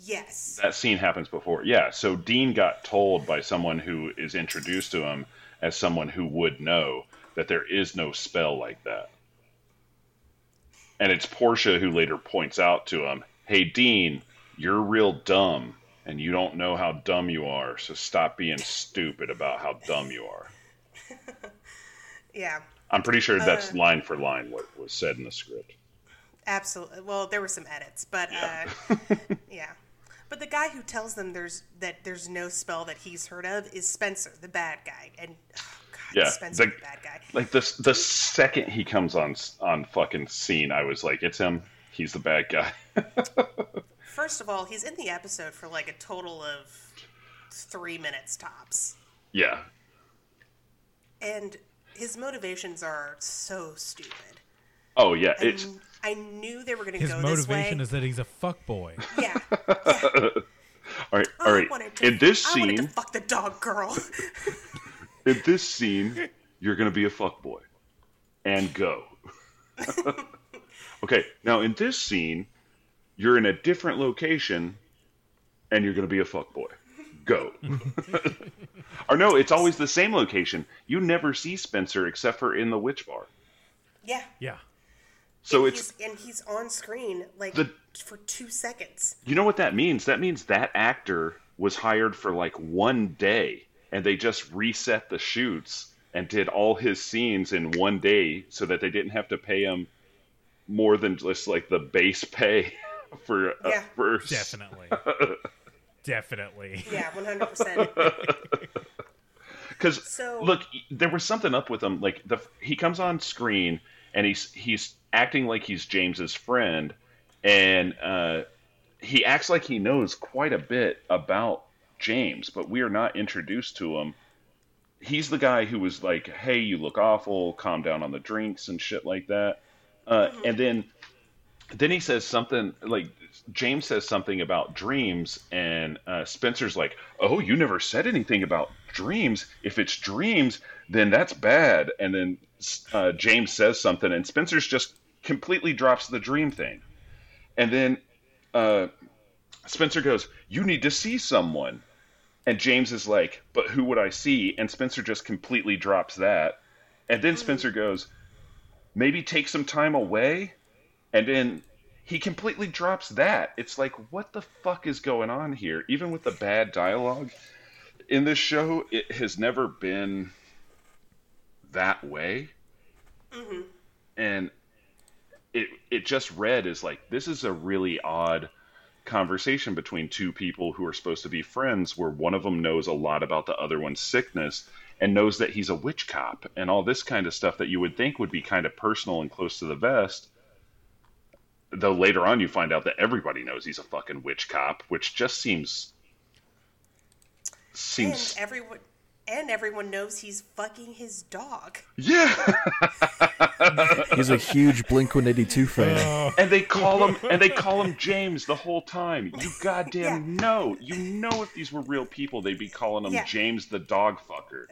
Yes. That scene happens before. Yeah, so Dean got told by someone who is introduced to him as someone who would know that there is no spell like that. And it's Portia who later points out to him, "Hey Dean, you're real dumb and you don't know how dumb you are, so stop being stupid about how dumb you are." Yeah. I'm pretty sure that's line for line what was said in the script. Absolutely. Well, there were some edits, but Yeah. uh, yeah. But the guy who tells them there's that there's no spell that he's heard of is Spencer, the bad guy, and Yeah, Spencer, the- the bad guy. Like the the second he comes on on fucking scene, I was like, "It's him. He's the bad guy." First of all, he's in the episode for like a total of three minutes tops, yeah, and his motivations are so stupid. Oh yeah, I, it's kn- I knew they were going to His go this way. motivation is that he's a fuck boy. yeah, yeah. all right. All I to, In this I wanted to scene, fuck the dog girl. in this scene, you're gonna be a fuckboy, and go. okay. Now in this scene, you're in a different location, and you're gonna be a fuckboy. Go. or no, it's always the same location. You never see Spencer except for in the witch bar. yeah. Yeah. So and it's he's, and he's on screen like The- for two seconds. You know what that means? That means that actor was hired for like one day and they just reset the shoots and did all his scenes in one day so that they didn't have to pay him more than just like the base pay for uh, Yeah. for Definitely. Definitely. Yeah, one hundred percent. Because So- look, there was something up with him. Like the he comes on screen and he's he's acting like he's James's friend, and uh, he acts like he knows quite a bit about James, but we are not introduced to him. He's the guy who was like, "Hey, you look awful. Calm down on the drinks and shit like that." Uh, And then then he says something like James says something about dreams, and uh, Spencer's like, "Oh, you never said anything about dreams. If it's dreams, then that's bad." And then uh, James says something, and Spencer's just completely drops the dream thing. And then uh, Spencer goes, "You need to see someone." And James is like, "But who would I see?" And Spencer just completely drops that. And then Spencer goes, "Maybe take some time away." And then he completely drops that. It's like, what the fuck is going on here? Even with the bad dialogue in this show, it has never been that way. Mm-hmm. And it it just read as like this is a really odd conversation between two people who are supposed to be friends where one of them knows a lot about the other one's sickness and knows that he's a witch cop and all this kind of stuff that you would think would be kind of personal and close to the vest though later on you find out that everybody knows he's a fucking witch cop, which just seems And seems everyone and everyone knows he's fucking his dog. yeah. He's a huge Blink 182 fan. and they call him and they call him James the whole time. You goddamn know. You know if these were real people, they'd be calling him Yeah. James the dog fucker.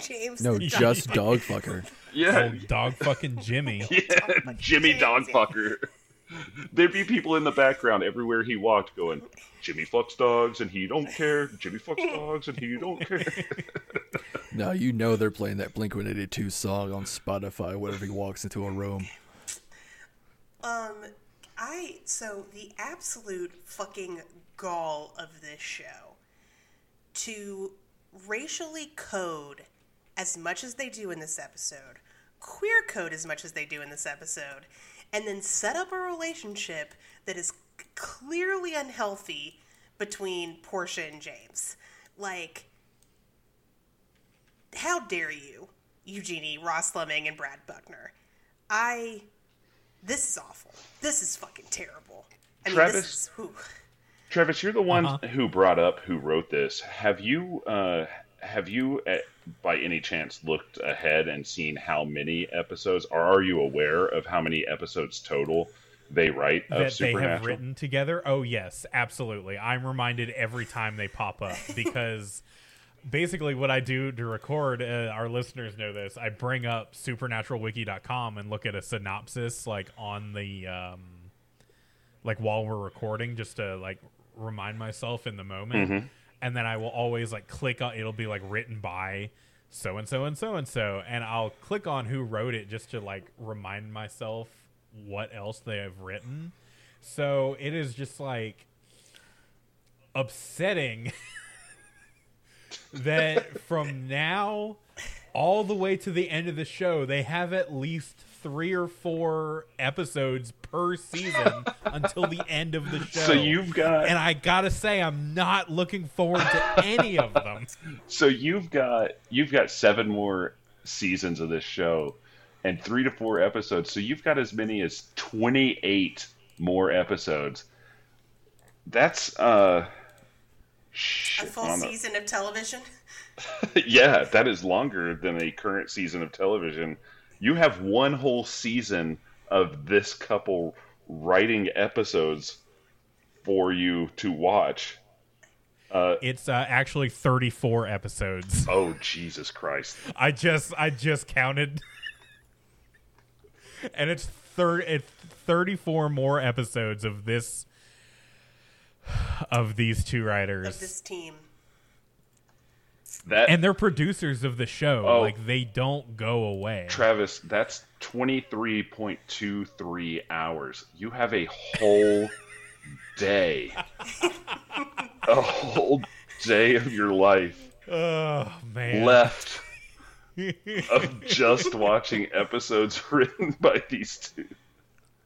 James. No, the dog. just dog fucker. Yeah, Old dog fucking Jimmy. yeah Jimmy James, dog yeah. fucker. There'd be people in the background everywhere he walked going, Jimmy fucks dogs and he don't care. Jimmy fucks dogs and he don't care. now you know they're playing that Blink 182 song on Spotify whenever he walks into a room. Um, I so the absolute fucking gall of this show to racially code as much as they do in this episode, queer code as much as they do in this episode, and then set up a relationship that is clearly unhealthy between Portia and James. Like, how dare you, Eugenie, Ross Leming, and Brad Buckner? I this is awful. This is fucking terrible. I mean, Travis? this is. Travis, you're the one Uh-huh. who brought up who wrote this. Have you uh, have you uh by any chance looked ahead and seen how many episodes, or are you aware of how many episodes total they write of that they have written together. Oh yes, absolutely. I'm reminded every time they pop up because basically what I do to record, uh, our listeners know this. I bring up supernaturalwiki.com and look at a synopsis like on the um, like while we're recording, just to like remind myself in the moment, and then I will always like click on. It'll be like written by so and so and so and so, and I'll click on who wrote it just to like remind myself what else they have written. So it is just like upsetting that from now all the way to the end of the show, they have at least three or four episodes per season until the end of the show. So you've got and I gotta say, I'm not looking forward to any of them. so you've got you've got seven more seasons of this show and three to four episodes. So you've got as many as twenty eight more episodes. That's uh A full on a- season of television. yeah, that is longer than a current season of television. You have one whole season of this couple writing episodes for you to watch. Uh, It's uh, actually 34 episodes. oh Jesus Christ! I just I just counted, and it's thir- it's 34 more episodes of this of these two writers. of this team. That and they're producers of the show. Oh. Like they don't go away. Travis, that's twenty three point two three hours. You have a whole day, a whole day of your life oh man. left of just watching episodes written by these two.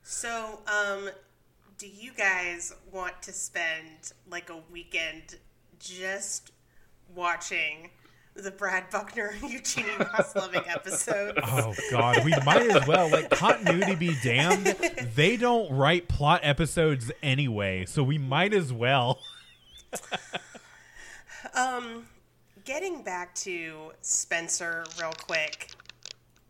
So, um, do you guys want to spend like a weekend just watching the Brad Buckner and Eugenie Ross Loving episodes? Oh god, we might as well like continuity be damned. They don't write plot episodes anyway, so we might as well. Um, getting back to Spencer real quick.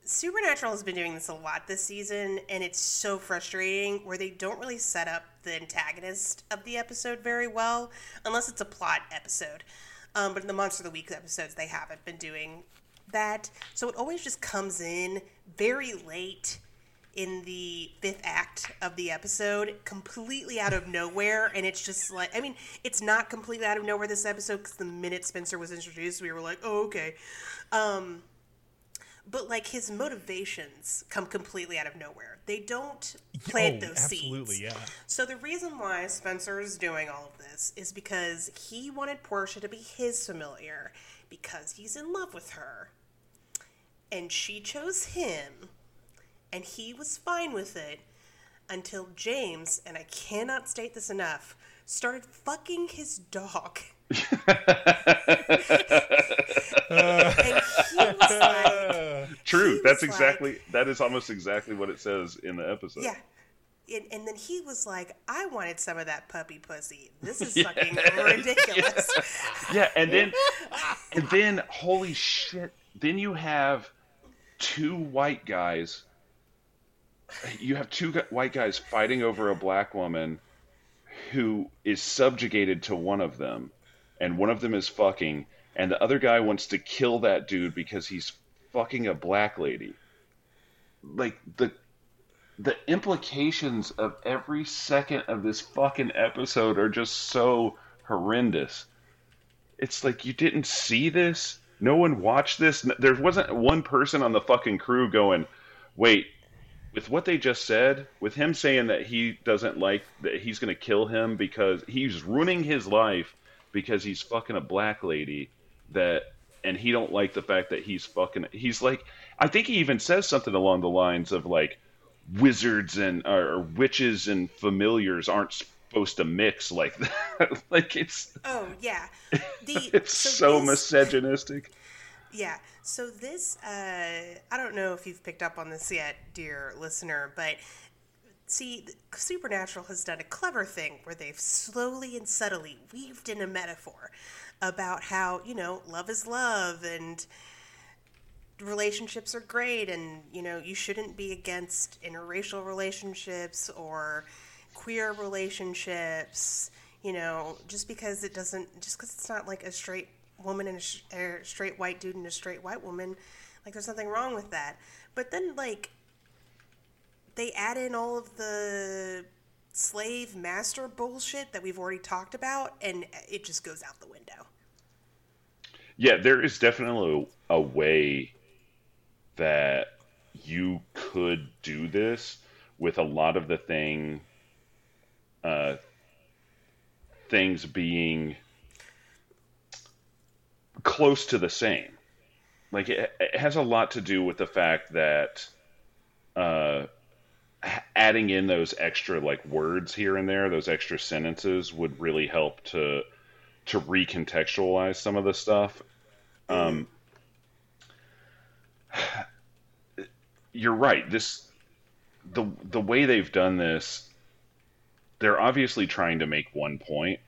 Supernatural has been doing this a lot this season, and it's so frustrating where they don't really set up the antagonist of the episode very well, unless it's a plot episode. Um, but in the Monster of the Week episodes, they haven't been doing that. So it always just comes in very late in the fifth act of the episode, completely out of nowhere. And it's just like, I mean, it's not completely out of nowhere this episode because the minute Spencer was introduced, we were like, oh, okay. Um, but like his motivations come completely out of nowhere. They don't plant Oh, those absolutely, seeds. Absolutely, yeah. So the reason why Spencer is doing all of this is because he wanted Portia to be his familiar because he's in love with her. And she chose him, and he was fine with it until James, and I cannot state this enough, started fucking his dog. and he was like, True. That's exactly that is almost exactly what it says in the episode. Yeah. And, and then he was like, I wanted some of that puppy pussy. This is fucking ridiculous. Yeah, and then and then holy shit, then you have two white guys you have two white guys fighting over a black woman who is subjugated to one of them and one of them is fucking and the other guy wants to kill that dude because he's fucking a black lady. Like the the implications of every second of this fucking episode are just so horrendous. It's like you didn't see this. No one watched this. There wasn't one person on the fucking crew going, "Wait, with what they just said, with him saying that he doesn't like that he's going to kill him because he's ruining his life because he's fucking a black lady that and he don't like the fact that he's fucking he's like I think he even says something along the lines of like wizards and or witches and familiars aren't supposed to mix like that. like it's Oh yeah, the it's so, this- misogynistic. Yeah. So this, uh, I don't know if you've picked up on this yet, dear listener, but see, Supernatural has done a clever thing where they've slowly and subtly weaved in a metaphor about how you know love is love and relationships are great and you know you shouldn't be against interracial relationships or queer relationships you know just because it doesn't just because it's not like a straight woman and a, a straight white dude and a straight white woman like there's nothing wrong with that. But then like they add in all of the slave master bullshit that we've already talked about, and it just goes out the window. Yeah, there is definitely a way that you could do this with a lot of the thing uh, things being close to the same. Like it, it has a lot to do with the fact that uh, adding in those extra like words here and there, those extra sentences would really help to to recontextualize some of the stuff. Um, you're right. This the the way they've done this, they're obviously trying to make one point,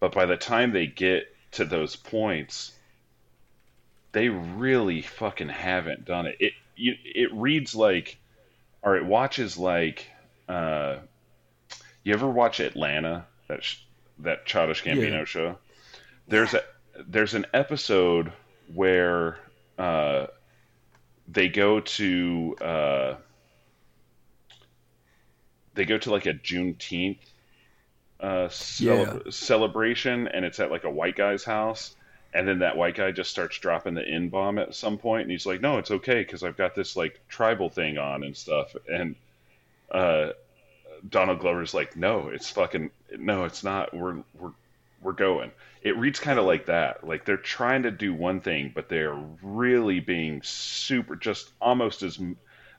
but by the time they get to those points, they really fucking haven't done it. It you, it reads like, or it watches like, uh, you ever watch Atlanta? That sh- that Childish Gambino Yeah. show. There's a there's an episode where uh, they go to uh, they go to like a Juneteenth uh, celeb- celebration, and it's at like a white guy's house. And then that white guy just starts dropping the N bomb at some point, and he's like, "No, it's okay because I've got this like tribal thing on and stuff." And uh, Donald Glover's like, "No, it's fucking no, it's not. We're we're we're going." It reads kind of like that. Like they're trying to do one thing, but they're really being super, just almost as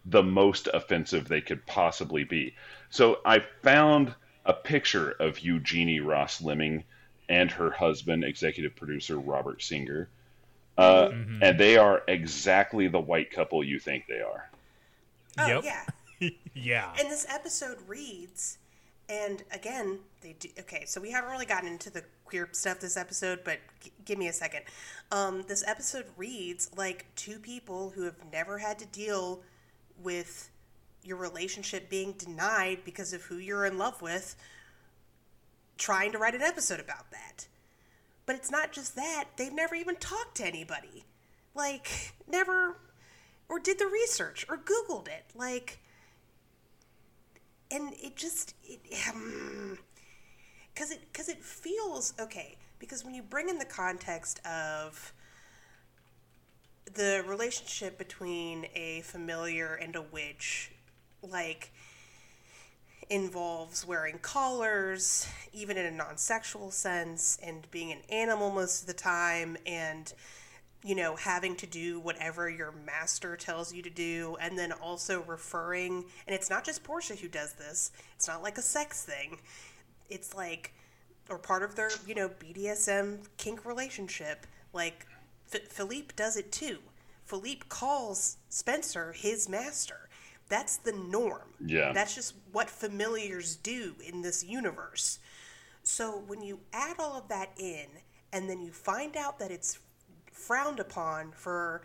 the most offensive they could possibly be. So I found a picture of Eugenie Ross Leming and her husband, executive producer Robert Singer. Uh, And they are exactly the white couple you think they are. Oh Yep. yeah. yeah. And this episode reads, and again, they do. Okay, so we haven't really gotten into the queer stuff this episode, but g- give me a second. Um, this episode reads like two people who have never had to deal with your relationship being denied because of who you're in love with, trying to write an episode about that. But it's not just that, they've never even talked to anybody. Like, never, or did the research, or Googled it. Like, and it just it um, because it because it feels okay because when you bring in the context of the relationship between a familiar and a witch like involves wearing collars even in a non-sexual sense and being an animal most of the time and you know, having to do whatever your master tells you to do, and then also referring, and it's not just Portia who does this, it's not like a sex thing. It's like, or part of their, you know, BDSM kink relationship. Like, F- Philippe does it too. Philippe calls Spencer his master. That's the norm. Yeah. That's just what familiars do in this universe. So when you add all of that in, and then you find out that it's frowned upon for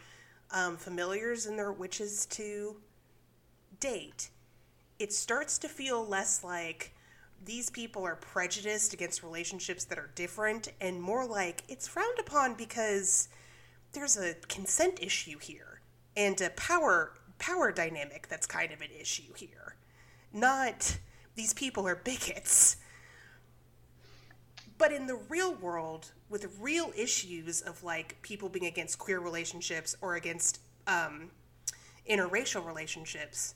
um, familiars and their witches to date, it starts to feel less like these people are prejudiced against relationships that are different and more like it's frowned upon because there's a consent issue here and a power power dynamic that's kind of an issue here. Not these people are bigots. But in the real world with real issues of like people being against queer relationships or against um, interracial relationships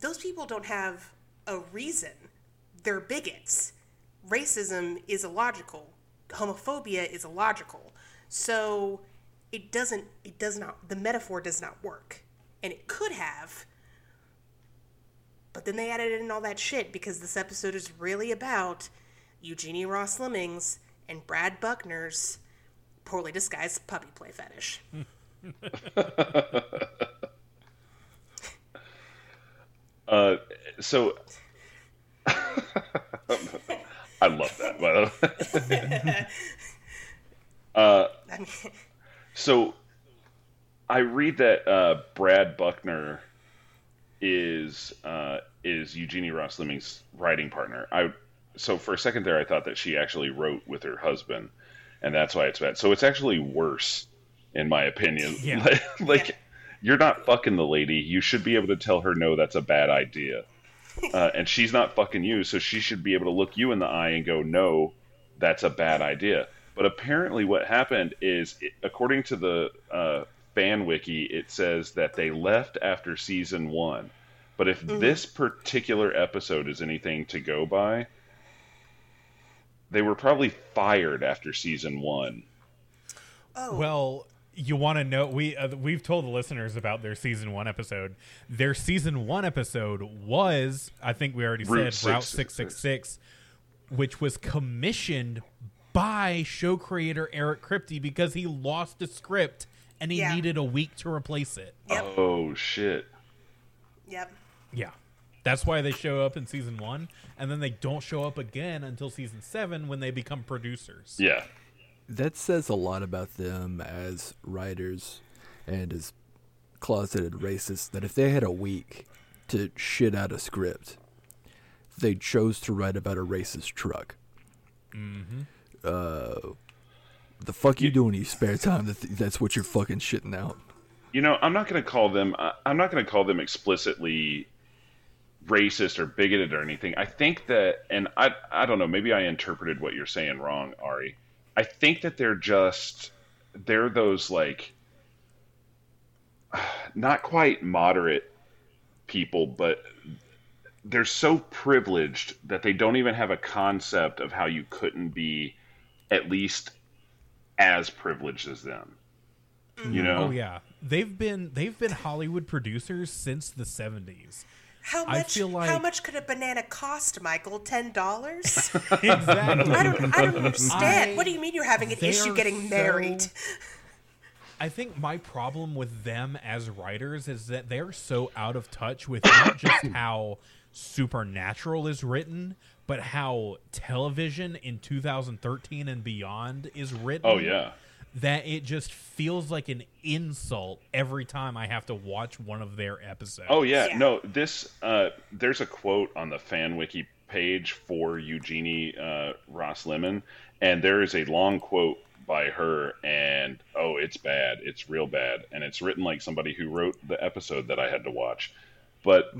those people don't have a reason. They're bigots. Racism is illogical. Homophobia is illogical. So it doesn't it does not the metaphor does not work and it could have but then they added in all that shit because this episode is really about Eugenie Ross Lemings and Brad Buckner's poorly disguised puppy play fetish. Uh, so I love that. By the way, mean, so I read that uh, Brad Buckner is uh, is Eugenie Ross Leming's writing partner. I so for a second there, I thought that she actually wrote with her husband, and that's why it's bad. So it's actually worse, in my opinion. Yeah. like, like, you're not fucking the lady. You should be able to tell her no. That's a bad idea. uh, and she's not fucking you, so she should be able to look you in the eye and go, "No, that's a bad idea." But apparently, what happened is, according to the uh, fan wiki, it says that they left after season one. But if this particular episode is anything to go by, they were probably fired after season one. Oh, Well, you want to know we uh, we've told the listeners about their season 1 episode. Their season 1 episode was I think we already Route said Route 666. 666 which was commissioned by show creator Eric Kripke because he lost a script and he Yeah. needed a week to replace it. Yep. Oh shit! yep. Yeah. That's why they show up in season 1 and then they don't show up again until season 7 when they become producers. Yeah, That says a lot about them as writers and as closeted racists. That if they had a week to shit out a script, they chose to write about a racist truck. Mm-hmm. Uh, the fuck you doing in your spare time? That that's what you're fucking shitting out. you know, I'm not going to call them. I- I'm not going to call them explicitly racist or bigoted or anything. I think that, and I, I don't know. Maybe I interpreted what you're saying wrong, Ari. I think that they're just, they're those like, not quite moderate people, but they're so privileged that they don't even have a concept of how you couldn't be at least as privileged as them. You mm-hmm. know? Oh yeah. They've been they've been Hollywood producers since the 70s. How I much? feel how much could a banana cost, Michael? Ten dollars? Exactly. I don't. I don't understand. I- what do you mean you're having an issue are getting so- married? I think my problem with them as writers is that they're so out of touch with not just how Supernatural is written, but how television in 2013 and beyond is written. Oh yeah. That it just feels like an insult every time I have to watch one of their episodes. Oh yeah, Yeah. no. This uh, there's a quote on the fan wiki page for Eugenie uh, Ross Leming, and there is a long quote by her, and oh, it's bad. It's real bad, and it's written like somebody who wrote the episode that I had to watch. But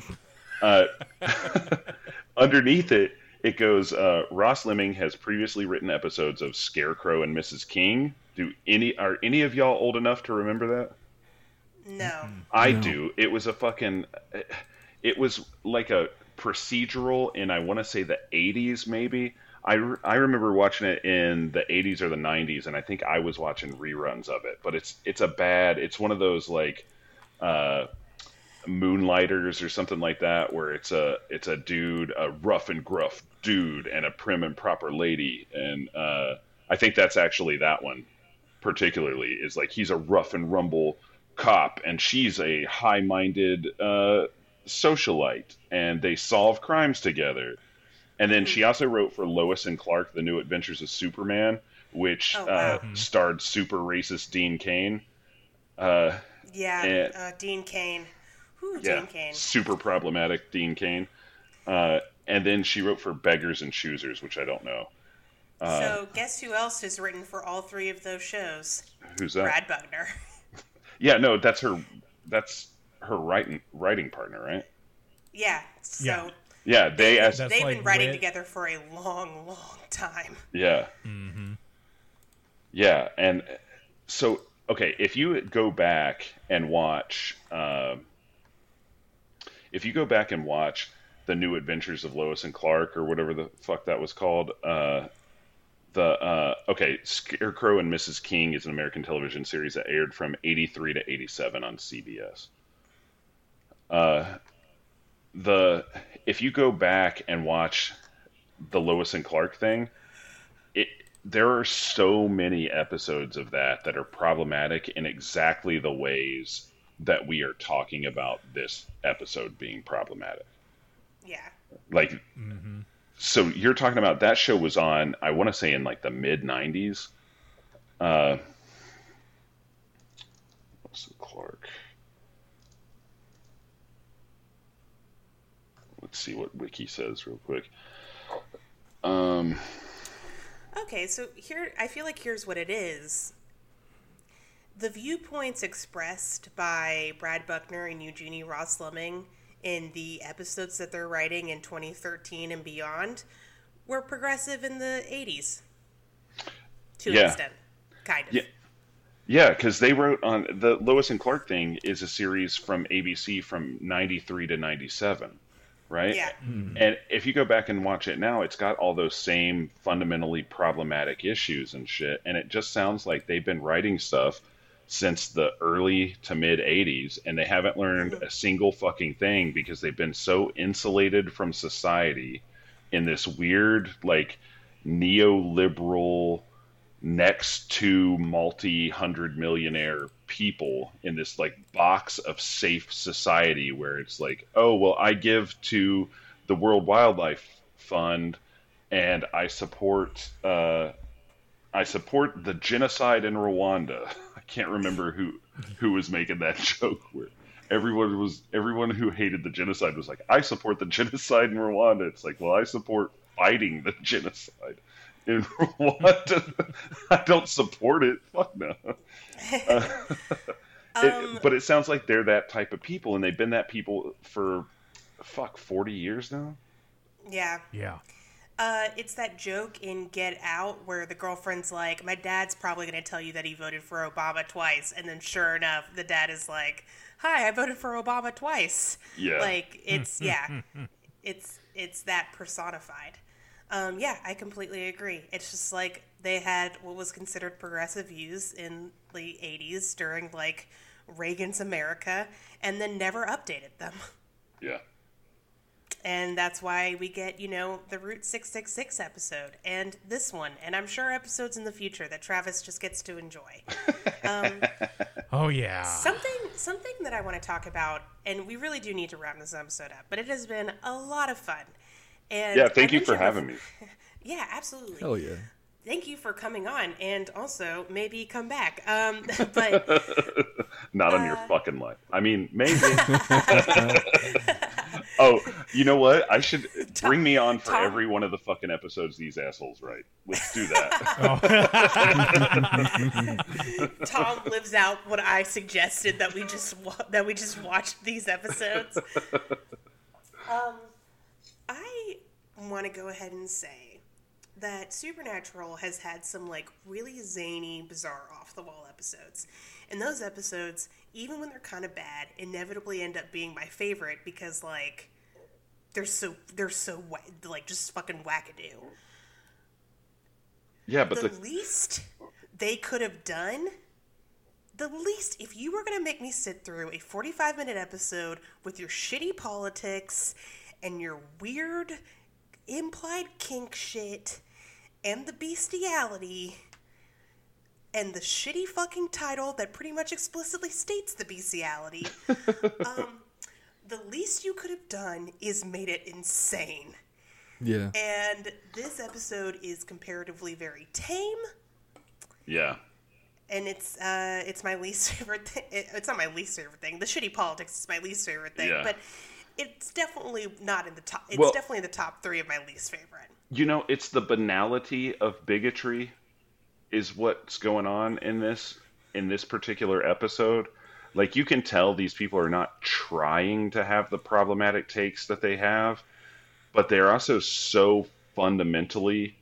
uh, underneath it, it goes: uh, Ross Leming has previously written episodes of Scarecrow and Mrs. King. Do any are any of y'all old enough to remember that? No. I No. do. It was a fucking. It was like a procedural in I want to say the 80s maybe. I, re- I remember watching it in the 80s or the 90s, and I think I was watching reruns of it. But it's it's a bad. It's one of those like uh, Moonlighters or something like that, where it's a it's a dude, a rough and gruff dude, and a prim and proper lady, and uh, I think that's actually that one particularly is like he's a rough and rumble cop and she's a high-minded uh, socialite and they solve crimes together and then she also wrote for lois and clark the new adventures of superman which Oh, uh, starred super racist Dean Cain uh, Yeah. And- uh, Dean Cain. Whew, yeah Dean Cain. super problematic Dean Cain uh, and then she wrote for beggars and choosers which i don't know Uh, so guess who else has written for all three of those shows? who's that Brad Buckner. yeah no that's her that's her writing writing partner right yeah. So Yeah. yeah they as That's they've like been writing Wit- together for a long, long time. Yeah. Yeah, and so okay, if you go back and watch, um if you go back and watch the New Adventures of Lois and Clark or whatever the fuck that was called, uh, the uh, okay, Scarecrow and Mrs. King is an American television series that aired from '83 to '87 on CBS. Uh, the if you go back and watch the Lois and Clark thing, it there are so many episodes of that that are problematic in exactly the ways that we are talking about this episode being problematic. Yeah. Like, so you're talking about that show was on, I want to say in like the mid 90s. Uh, what's Clark? Let's see what Wiki says real quick. Um, Okay, so here I feel like here's what it is. The viewpoints expressed by Brad Buckner and Eugenie Ross Leming in the episodes that they're writing in 2013 and beyond were progressive in the 80s. To an extent, kind of. Yeah. Yeah, because they wrote on the Lois and Clark thing is a series from ABC from '93 to '97, right? Yeah. Mm-hmm. And if you go back and watch it now, it's got all those same fundamentally problematic issues and shit. And it just sounds like they've been writing stuff since the early to mid 80s and they haven't learned a single fucking thing because they've been so insulated from society in this weird, like, neoliberal, next to multi hundred millionaire people in this like box of safe society where it's like, oh, well, I give to the World Wildlife Fund and I support uh, I support the genocide in Rwanda. I can't remember who who was making that joke where everyone was everyone who hated the genocide was like, I support the genocide in Rwanda. It's like, well, I support fighting the genocide in Rwanda. I don't support it. Fuck no. Uh, it- Um, but it sounds like they're that type of people, and they've been that people for fuck forty years now. Yeah. Yeah. Uh, it's that joke in Get Out where the girlfriend's like, "My dad's probably going to tell you that he voted for Obama twice," and then sure enough, the dad is like, "Hi, I voted for Obama twice." Yeah. Like it's yeah, it's it's that personified. Um, yeah, I completely agree. It's just like they had what was considered progressive views in the '80s during like Reagan's America, and then never updated them. Yeah. And that's why we get you know the route 666 episode and this one and i'm sure episodes in the future that travis just gets to enjoy um, Oh yeah. something something that i want to talk about and we really do need to wrap this episode up but it has been a lot of fun and Yeah. Thank I you for having before- me. yeah absolutely Hell yeah. thank you for coming on and also maybe come back um, but Not on Uh, your fucking life. I mean, maybe. Oh, you know what? I should bring me on for Tom- every one of the fucking episodes these assholes write. Let's do that. Tom lives out what I suggested that we just wa- that we just watched these episodes. Um, I want to go ahead and say that Supernatural has had some like really zany, bizarre, off the wall episodes, and those episodes, even when they're kind of bad, inevitably end up being my favorite because like they're so they're so like just fucking wackadoo. Yeah, but the, the least they could have done the least if you were going to make me sit through a 45 minute episode with your shitty politics and your weird implied kink shit and the bestiality and the shitty fucking title that pretty much explicitly states the bestiality um, the least you could have done is made it insane Yeah. and this episode is comparatively very tame, yeah, and it's uh, it's my least favorite thing. It's not my least favorite thing. The shitty politics is my least favorite thing, Yeah. but it's definitely not in the top. It's Well- definitely in the top three of my least favorite. You know, it's the banality of bigotry is what's going on in this in this particular episode. Like you can tell these people are not trying to have the problematic takes that they have, but they're also so fundamentally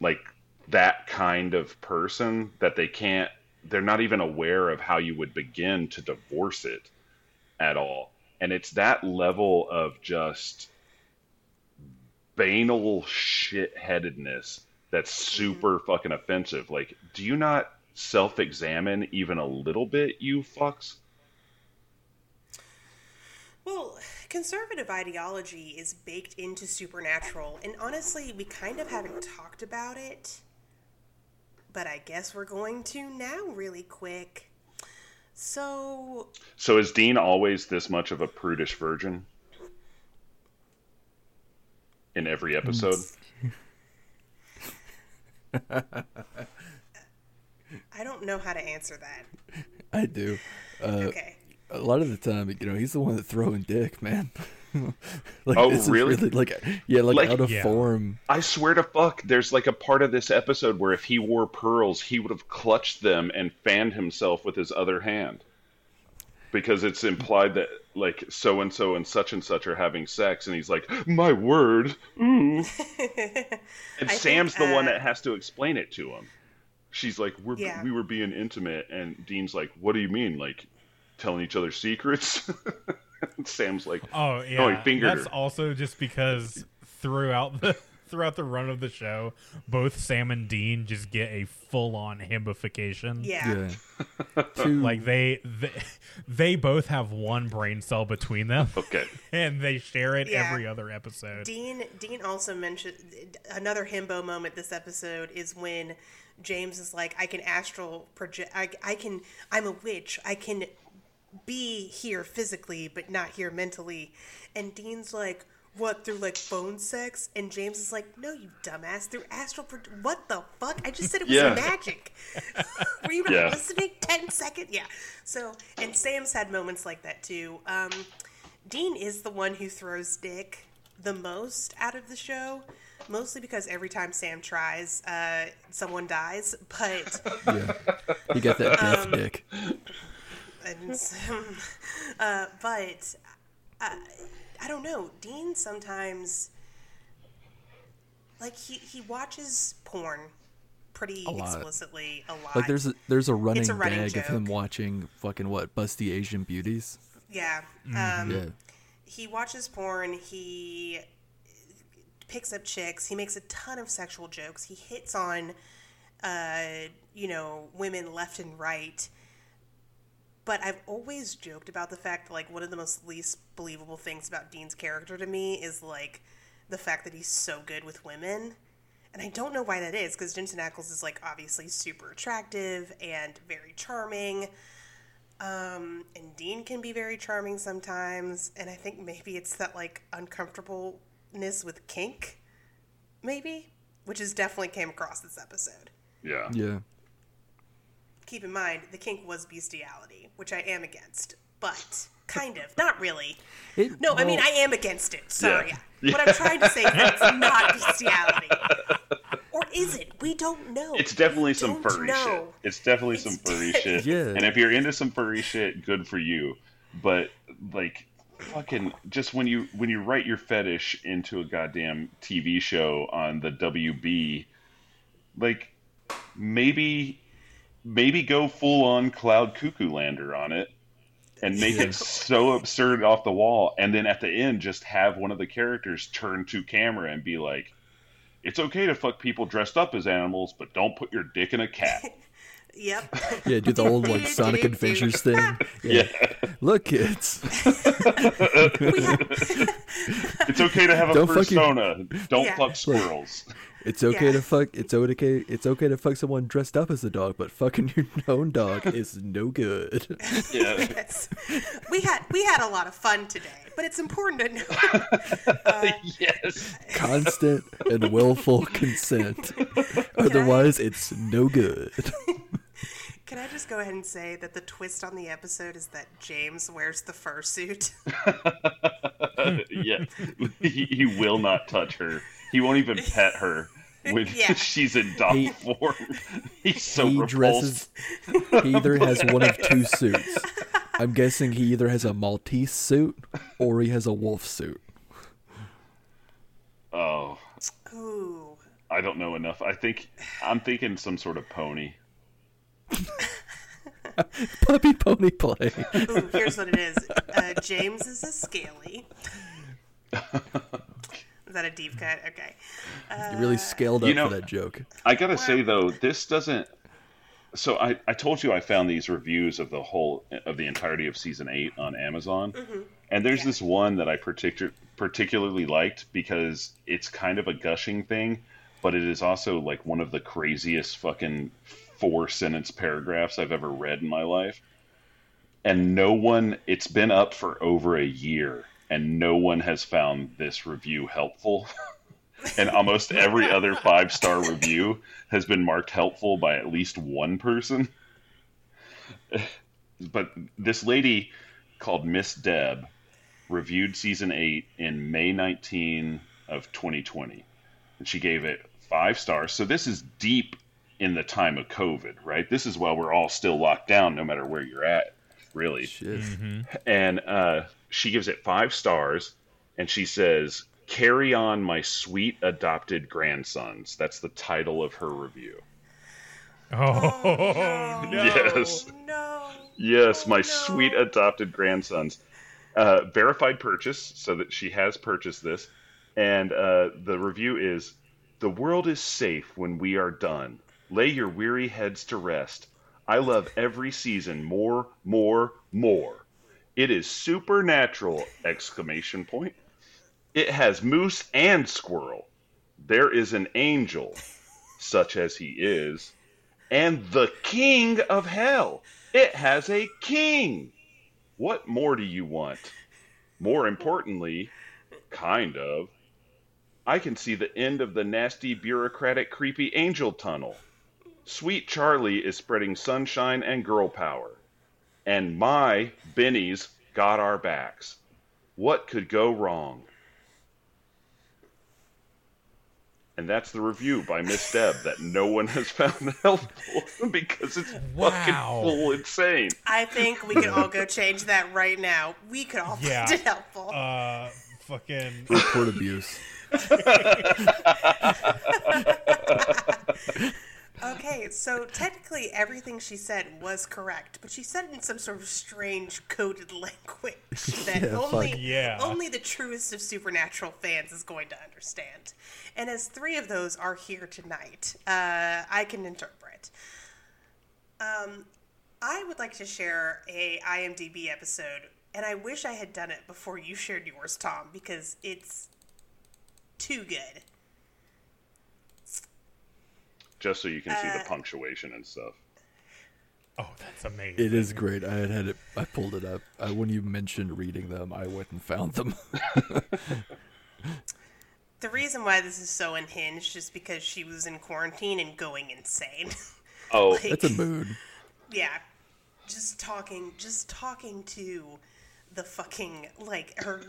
like that kind of person that they can't they're not even aware of how you would begin to divorce it at all. And it's that level of just banal shitheadedness that's mm-hmm. super fucking offensive. Like, do you not self examine even a little bit, you fucks? Well, conservative ideology is baked into Supernatural, and honestly, we kind of haven't talked about it. But I guess we're going to now, really quick. So, So is Dean always this much of a prudish virgin? In every episode? I don't know how to answer that. I do. Uh, Okay. A lot of the time, you know, he's the one that's throwing dick, man. like, Oh, this is really? like, yeah, like, Like- out of Yeah. form. I swear to fuck, there's like a part of this episode where if he wore pearls, he would have clutched them and fanned himself with his other hand. Because it's implied that like so and so and such and such are having sex, and he's like, "My word!" Ooh. and I Sam's think, the one uh, that has to explain it to him. She's like, "We're Yeah. we were being intimate," and Dean's like, "What do you mean? Like telling each other secrets?" Sam's like, Oh yeah, Oh, he fingered that's her. also just because throughout the throughout the run of the show, both Sam and Dean just get a full on himbification. Yeah. Yeah. Like they, they they both have one brain cell between them, "Okay." and they share it Yeah. every other episode. Dean Dean also mentioned another himbo moment this episode is when James is like, I can astral project. I, I can. I'm a witch. I can be here physically, but not here mentally. And Dean's like, what through like phone sex? And James is like, no, you dumbass, through astral. Pro- what the fuck? I just said it was Yeah. magic. Were you not Yeah. listening? Ten seconds. Yeah. So and Sam's had moments like that too. Um, Dean is the one who throws dick the most out of the show, mostly because every time Sam tries, uh, someone dies. But yeah. You got that death Um, dick. and, uh, but uh, I don't know. Dean sometimes like he he watches porn pretty lot. explicitly a lot. Like there's a, there's a running, a running gag of him watching fucking what busty Asian beauties. yeah. Um, Yeah. he watches porn he picks up chicks he makes a ton of sexual jokes he hits on uh, you know women left and right but i've always joked about the fact that like one of the most least believable things about dean's character to me is like the fact that he's so good with women and i don't know why that is because jensen ackles is like obviously super attractive and very charming um, and Dean can be very charming sometimes, and I think maybe it's that like uncomfortableness with kink, maybe, which is definitely came across this episode. Yeah. Yeah. Keep in mind, the kink was bestiality, which I am against, but kind of, not really. It, No, I mean I am against it. Sorry, Yeah. what I'm trying to say is that it's not bestiality, or is it? We don't know. It's definitely We some don't furry know. shit. It's definitely It's some furry de- shit. Yeah. And if you're into some furry shit, good for you. But like fucking just when you when you write your fetish into a goddamn TV show on the WB, like maybe maybe go full on cloud cuckoo lander on it and make Yeah. it so absurd off the wall and then at the end just have one of the characters turn to camera and be like it's okay to fuck people dressed up as animals but don't put your dick in a cat Yep. Yeah, do the old like Sonic Adventures thing. Yeah. Look, kids. have, it's okay to have a Don't fucking- persona don't Yeah. fuck squirrels It's okay Yeah. to fuck. It's okay. It's okay to fuck someone dressed up as a dog, but fucking your own dog is no good. yeah yes. We had we had a lot of fun today, but it's important to know uh, yes Constant and willful consent. Otherwise, it's no good. Can I just go ahead and say that the twist on the episode is that James wears the fursuit? yeah he, he will not touch her he won't even pet her when Yeah. she's in dog He- form he's so he repulsed dresses. He either has one of two suits. I'm guessing he either has a Maltese suit or he has a wolf suit. oh Ooh. i don't know enough i think i'm thinking some sort of pony Puppy pony play. Ooh, here's what it is. Uh, James is a scaly. Is that a deep cut? Okay. You really uh, scaled up You know- for that joke. I gotta say though, this doesn't. So I, I told you I found these reviews of the whole of the entirety of season eight on Amazon, mm-hmm. and there's Yeah. this one that I particular particularly liked because it's kind of a gushing thing, but it is also like one of the craziest fucking four sentence paragraphs I've ever read in my life. And no one, it's been up for over a year, and no one has found this review helpful. and almost every other five star review has been marked helpful by at least one person. But this lady called Miss Deb reviewed season 8 in May 19 of 2020. And she gave it 5 stars. So this is deep in the time of COVID, right? This is while we're all still locked down no matter where you're at. really. Shit. And uh, she gives it five stars, and she says, "Carry on, my sweet adopted grandsons." That's the title of her review. Oh, no. Yes. No. Yes, Oh, my no. sweet adopted grandsons. Uh, verified purchase, so that she has purchased this. And uh, the review is The world is safe when we are done. Lay your weary heads to rest. I love every season more, more, more. It is supernatural! Exclamation point. It has moose and squirrel. There is an angel, such as he is, and the king of hell. It has a king. What more do you want? More importantly, kind of, I can see the end of the nasty, bureaucratic, creepy angel tunnel. Sweet Charlie is spreading sunshine and girl power. And my Benny's got our backs. What could go wrong? And that's the review by Miss Deb that no one has found helpful because it's Wow. fucking full insane. I think we could all go change that right now. We could all Yeah. find it helpful. Uh, fucking. Report abuse. Okay, so technically everything she said was correct, but she said it in some sort of strange coded language that Yeah, only. Yeah. only the truest of supernatural fans is going to understand. And as three of those are here tonight, uh, I can interpret. Um, I would like to share a IMDb episode, and I wish I had done it before you shared yours, Tom, because it's too good. Just so you can see Uh, the punctuation and stuff. Oh, that's amazing. It is great. I had had it. I pulled it up. Uh, when you mentioned reading them, I went and found them. The reason why this is so unhinged is because she was in quarantine and going insane. Oh, Like, That's a mood. yeah, just talking, just talking to the fucking like her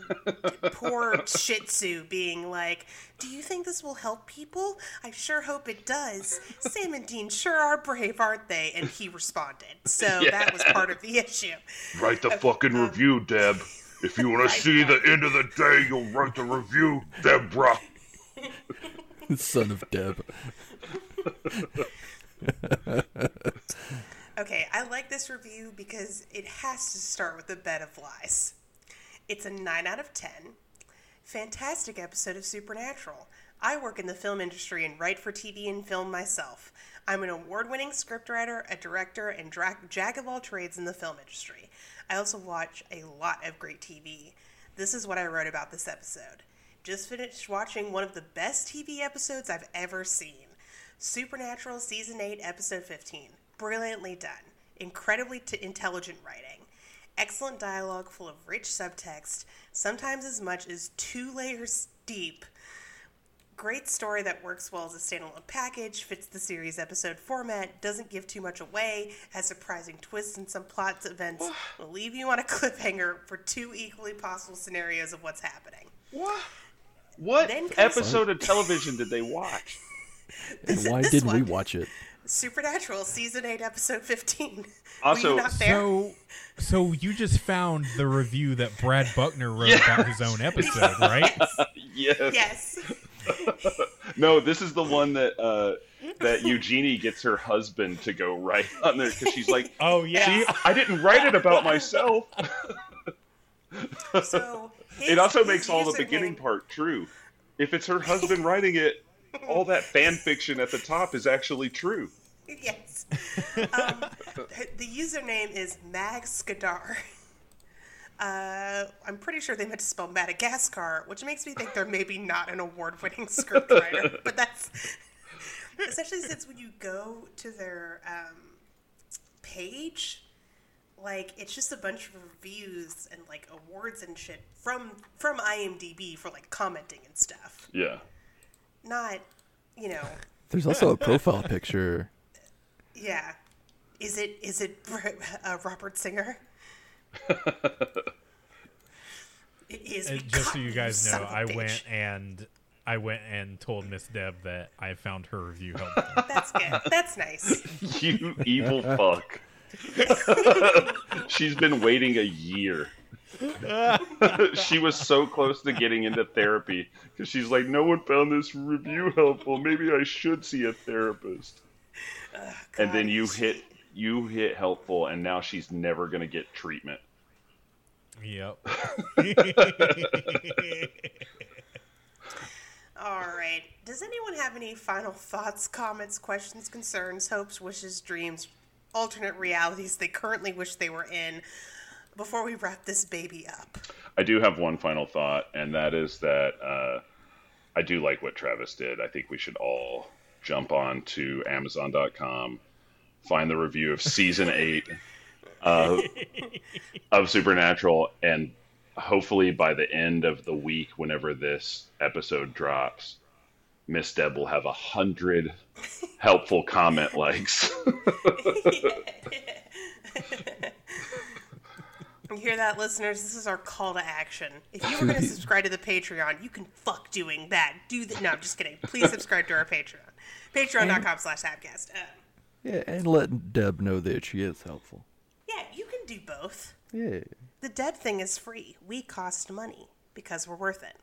poor Shih Tzu being like, "Do you think this will help people? I sure hope it does. Sam and Dean sure are brave, aren't they?" And he responded, so that was part of the issue. write the fucking um, review, Deb. If you want to see the end of the day, you'll write the review, Deborah. Son of Deb. Okay, I like this review because it has to start with a bed of lies. It's a 9 out of 10. Fantastic episode of Supernatural. I work in the film industry and write for TV and film myself. I'm an award winning scriptwriter, a director, and dra- jack of all trades in the film industry. I also watch a lot of great TV. This is what I wrote about this episode. Just finished watching one of the best TV episodes I've ever seen. Supernatural Season 8, Episode 15. Brilliantly done. Incredibly t- intelligent writing. Excellent dialogue full of rich subtext, sometimes as much as two layers deep. Great story that works well as a standalone package, fits the series episode format, doesn't give too much away, has surprising twists and some plot events, will leave you on a cliffhanger for two equally possible scenarios of what's happening. What? What Then comes- episode of television did they watch? And This- why didn't we watch it? Supernatural, Season 8, Episode 15. Were Also- you not there? So, so you just found the review that Brad Buckner wrote Yeah. about his own episode, right? Yes. yes. No, this is the one that uh, that Eugenie gets her husband to go write on there because she's like, Oh yeah. "See, I didn't write it about myself." So his, it also makes all the username- beginning part true. If it's her husband writing it, all that fan fiction at the top is actually true. Yes. Um, the username is Mag Skadar. Uh, I'm pretty sure they meant to spell Madagascar, which makes me think they're maybe not an award-winning scriptwriter. but that's especially since when you go to their um, page, like it's just a bunch of reviews and like awards and shit from from IMDb for like commenting and stuff. Yeah. Not, you know, There's also a profile picture. Yeah. Is it is it uh, Robert Singer? it is. And just so you guys know, I bitch. went and I went and told Miss Deb that I found her review helpful. That's good. That's nice. You evil fuck. She's been waiting a year. she was so close to getting into therapy because she's like, no one found this review helpful. Maybe I should see a therapist. and then you hit you hit helpful, and now she's never gonna get treatment. Yep. All right. Does anyone have any final thoughts, comments, questions, concerns, hopes, wishes, dreams, alternate realities they currently wish they were in before we wrap this baby up? I do have one final thought, and that is that uh, I do like what Travis did. I think we should all jump on to Amazon.com, find the review of season eight uh, of Supernatural, and hopefully by the end of the week, whenever this episode drops, Miss Deb will have a hundred helpful comment likes. You hear that, listeners? This is our call to action. If you were going to subscribe to the Patreon, you can fuck doing that. Do that. No, I'm just kidding. Please subscribe to our Patreon. Patreon.com slash Habcast. Uh, Yeah, and let Deb know that she is helpful. yeah, you can do both. Yeah. The Deb thing is free. We cost money because we're worth it.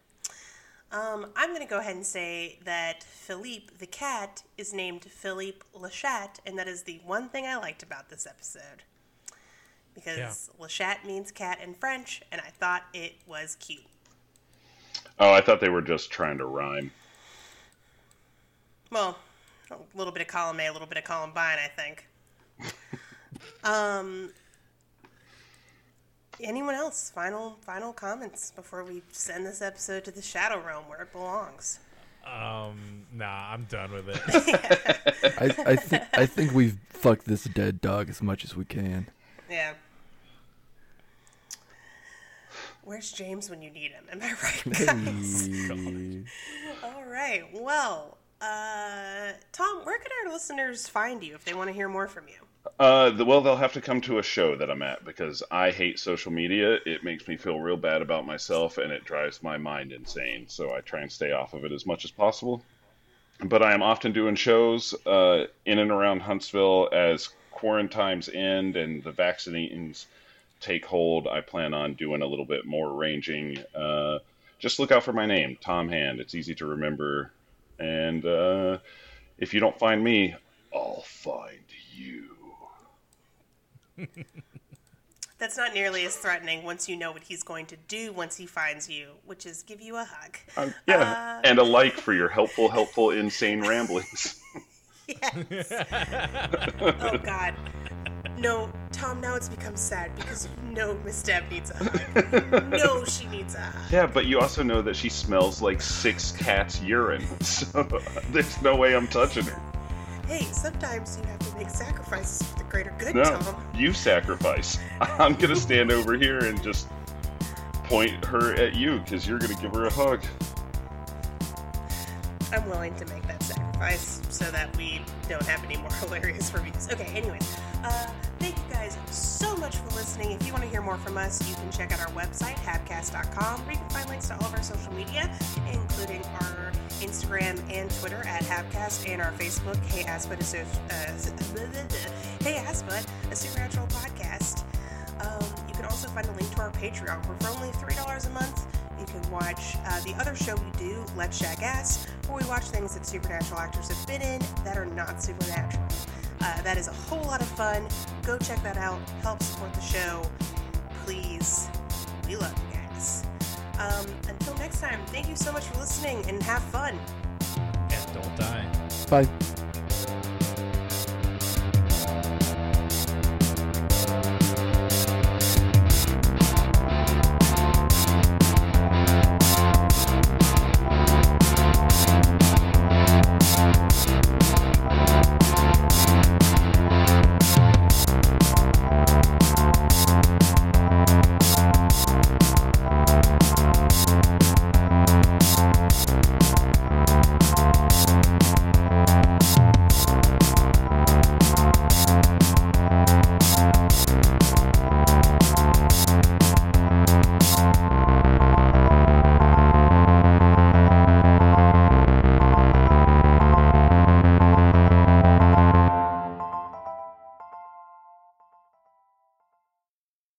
Um, I'm going to go ahead and say that Philippe the cat is named Philippe Lachat, and that is the one thing I liked about this episode. Because Lachat means cat in French, and I thought it was cute. oh, I thought they were just trying to rhyme. Well, a little bit of column A, a little bit of Columbine, I think. um, anyone else? Final final comments before we send this episode to the Shadow Realm where it belongs. Um, nah, I'm done with it. I, I think I think we've fucked this dead dog as much as we can. Yeah. Where's James when you need him? Am I right, guys? Hey. All right. Well, uh, Tom, where can our listeners find you if they want to hear more from you? Uh, the, well, they'll have to come to a show that I'm at because I hate social media. It makes me feel real bad about myself and it drives my mind insane. So I try and stay off of it as much as possible. But I am often doing shows uh, in and around Huntsville as quarantines end and the vaccines take hold. I plan on doing a little bit more ranging. Uh, just look out for my name, Tom Hand. It's easy to remember. And uh, if you don't find me, I'll find you. That's not nearly as threatening once you know what he's going to do once he finds you, which is give you a hug. Um, yeah, and a like for your helpful, helpful, insane ramblings. Yes. oh God. No, Tom. Now it's become sad because you know Miss Deb needs a hug. no, she needs a hug. yeah, but you also know that she smells like six cats' urine, so there's no way I'm touching her. Hey, sometimes you have to make sacrifices for the greater good, No, Tom. you sacrifice. I'm gonna stand over here and just point her at you because you're gonna give her a hug. I'm willing to make that sacrifice so that we don't have any more hilarious reviews. Okay, anyways, uh, guys so much for listening. If you want to hear more from us, you can check out our website, habcast.com, where you can find links to all of our social media, including our Instagram and Twitter at Habcast and our Facebook, Hey Asput, a, uh, hey a supernatural podcast. Um, you can also find a link to our Patreon, where for only $3 a month, you can watch uh, the other show we do, Let's Shack Ass, where we watch things that supernatural actors have been in that are not supernatural. Uh, that is a whole lot of fun. Go check that out. Help support the show. Please. We love you guys. Um, until next time, thank you so much for listening and have fun. and don't die. Bye.